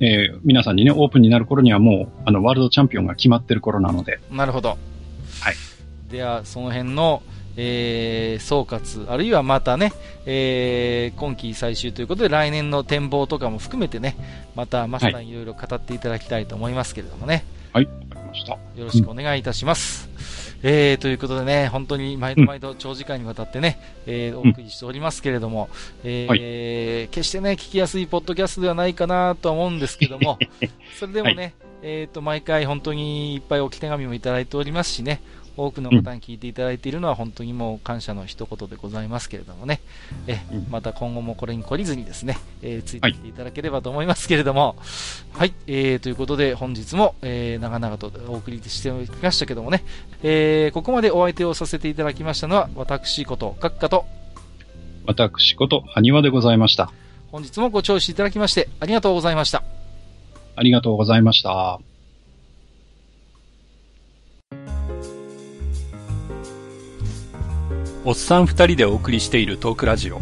えー皆さんにね、オープンになる頃にはもう、あの、ワールドチャンピオンが決まってる頃なので、なるほど。はい。では、その辺の、えー総括、あるいはまたね、えー今季最終ということで来年の展望とかも含めてね、またマスターにいろいろ語っていただきたいと思いますけれどもね、はい、わかりました。よろしくお願いいたします。えー、ということでね、本当に毎度毎度長時間にわたってね、えー、お送りしておりますけれども、えー決してね、聞きやすいポッドキャストではないかなとは思うんですけども、それでもね、えっ、と、毎回本当にいっぱい置き手紙もいただいておりますしね、多くの方に聞いていただいているのは本当にもう感謝の一言でございますけれどもね、えうんまた今後もこれに懲りずにですね、えーついてきていただければと思いますけれども、はい、えー、ということで本日も、えー、長々とお送りしてきましたけどもね、えー、ここまでお相手をさせていただきましたのは私こと閣下と私こと、埴輪でございました。本日もご聴取いただきましてありがとうございました。ありがとうございました。おっさん二人でお送りしているトークラジオ、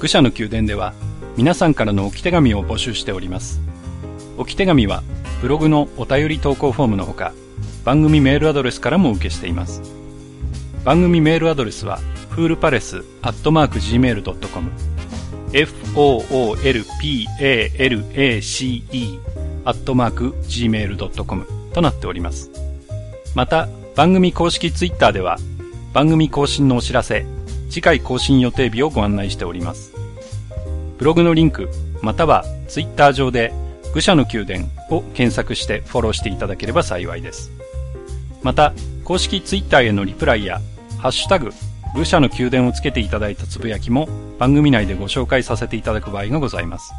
愚者の宮殿では、皆さんからの置き手紙を募集しております。置き手紙は、ブログのお便り投稿フォームのほか、番組メールアドレスからも受けしています。番組メールアドレスは、フールパレスアットマーク Gmail.com、f-o-o-l-p-a-l-a-c-e アットマーク Gmail.com となっております。また、番組公式ツイッターでは、番組更新のお知らせ、次回更新予定日をご案内しております。ブログのリンク、またはツイッター上で、愚者の宮殿を検索してフォローしていただければ幸いです。また、公式ツイッターへのリプライや、ハッシュタグ、愚者の宮殿をつけていただいたつぶやきも番組内でご紹介させていただく場合がございます。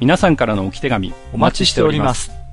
皆さんからの置き手紙お待ちしておりま。す。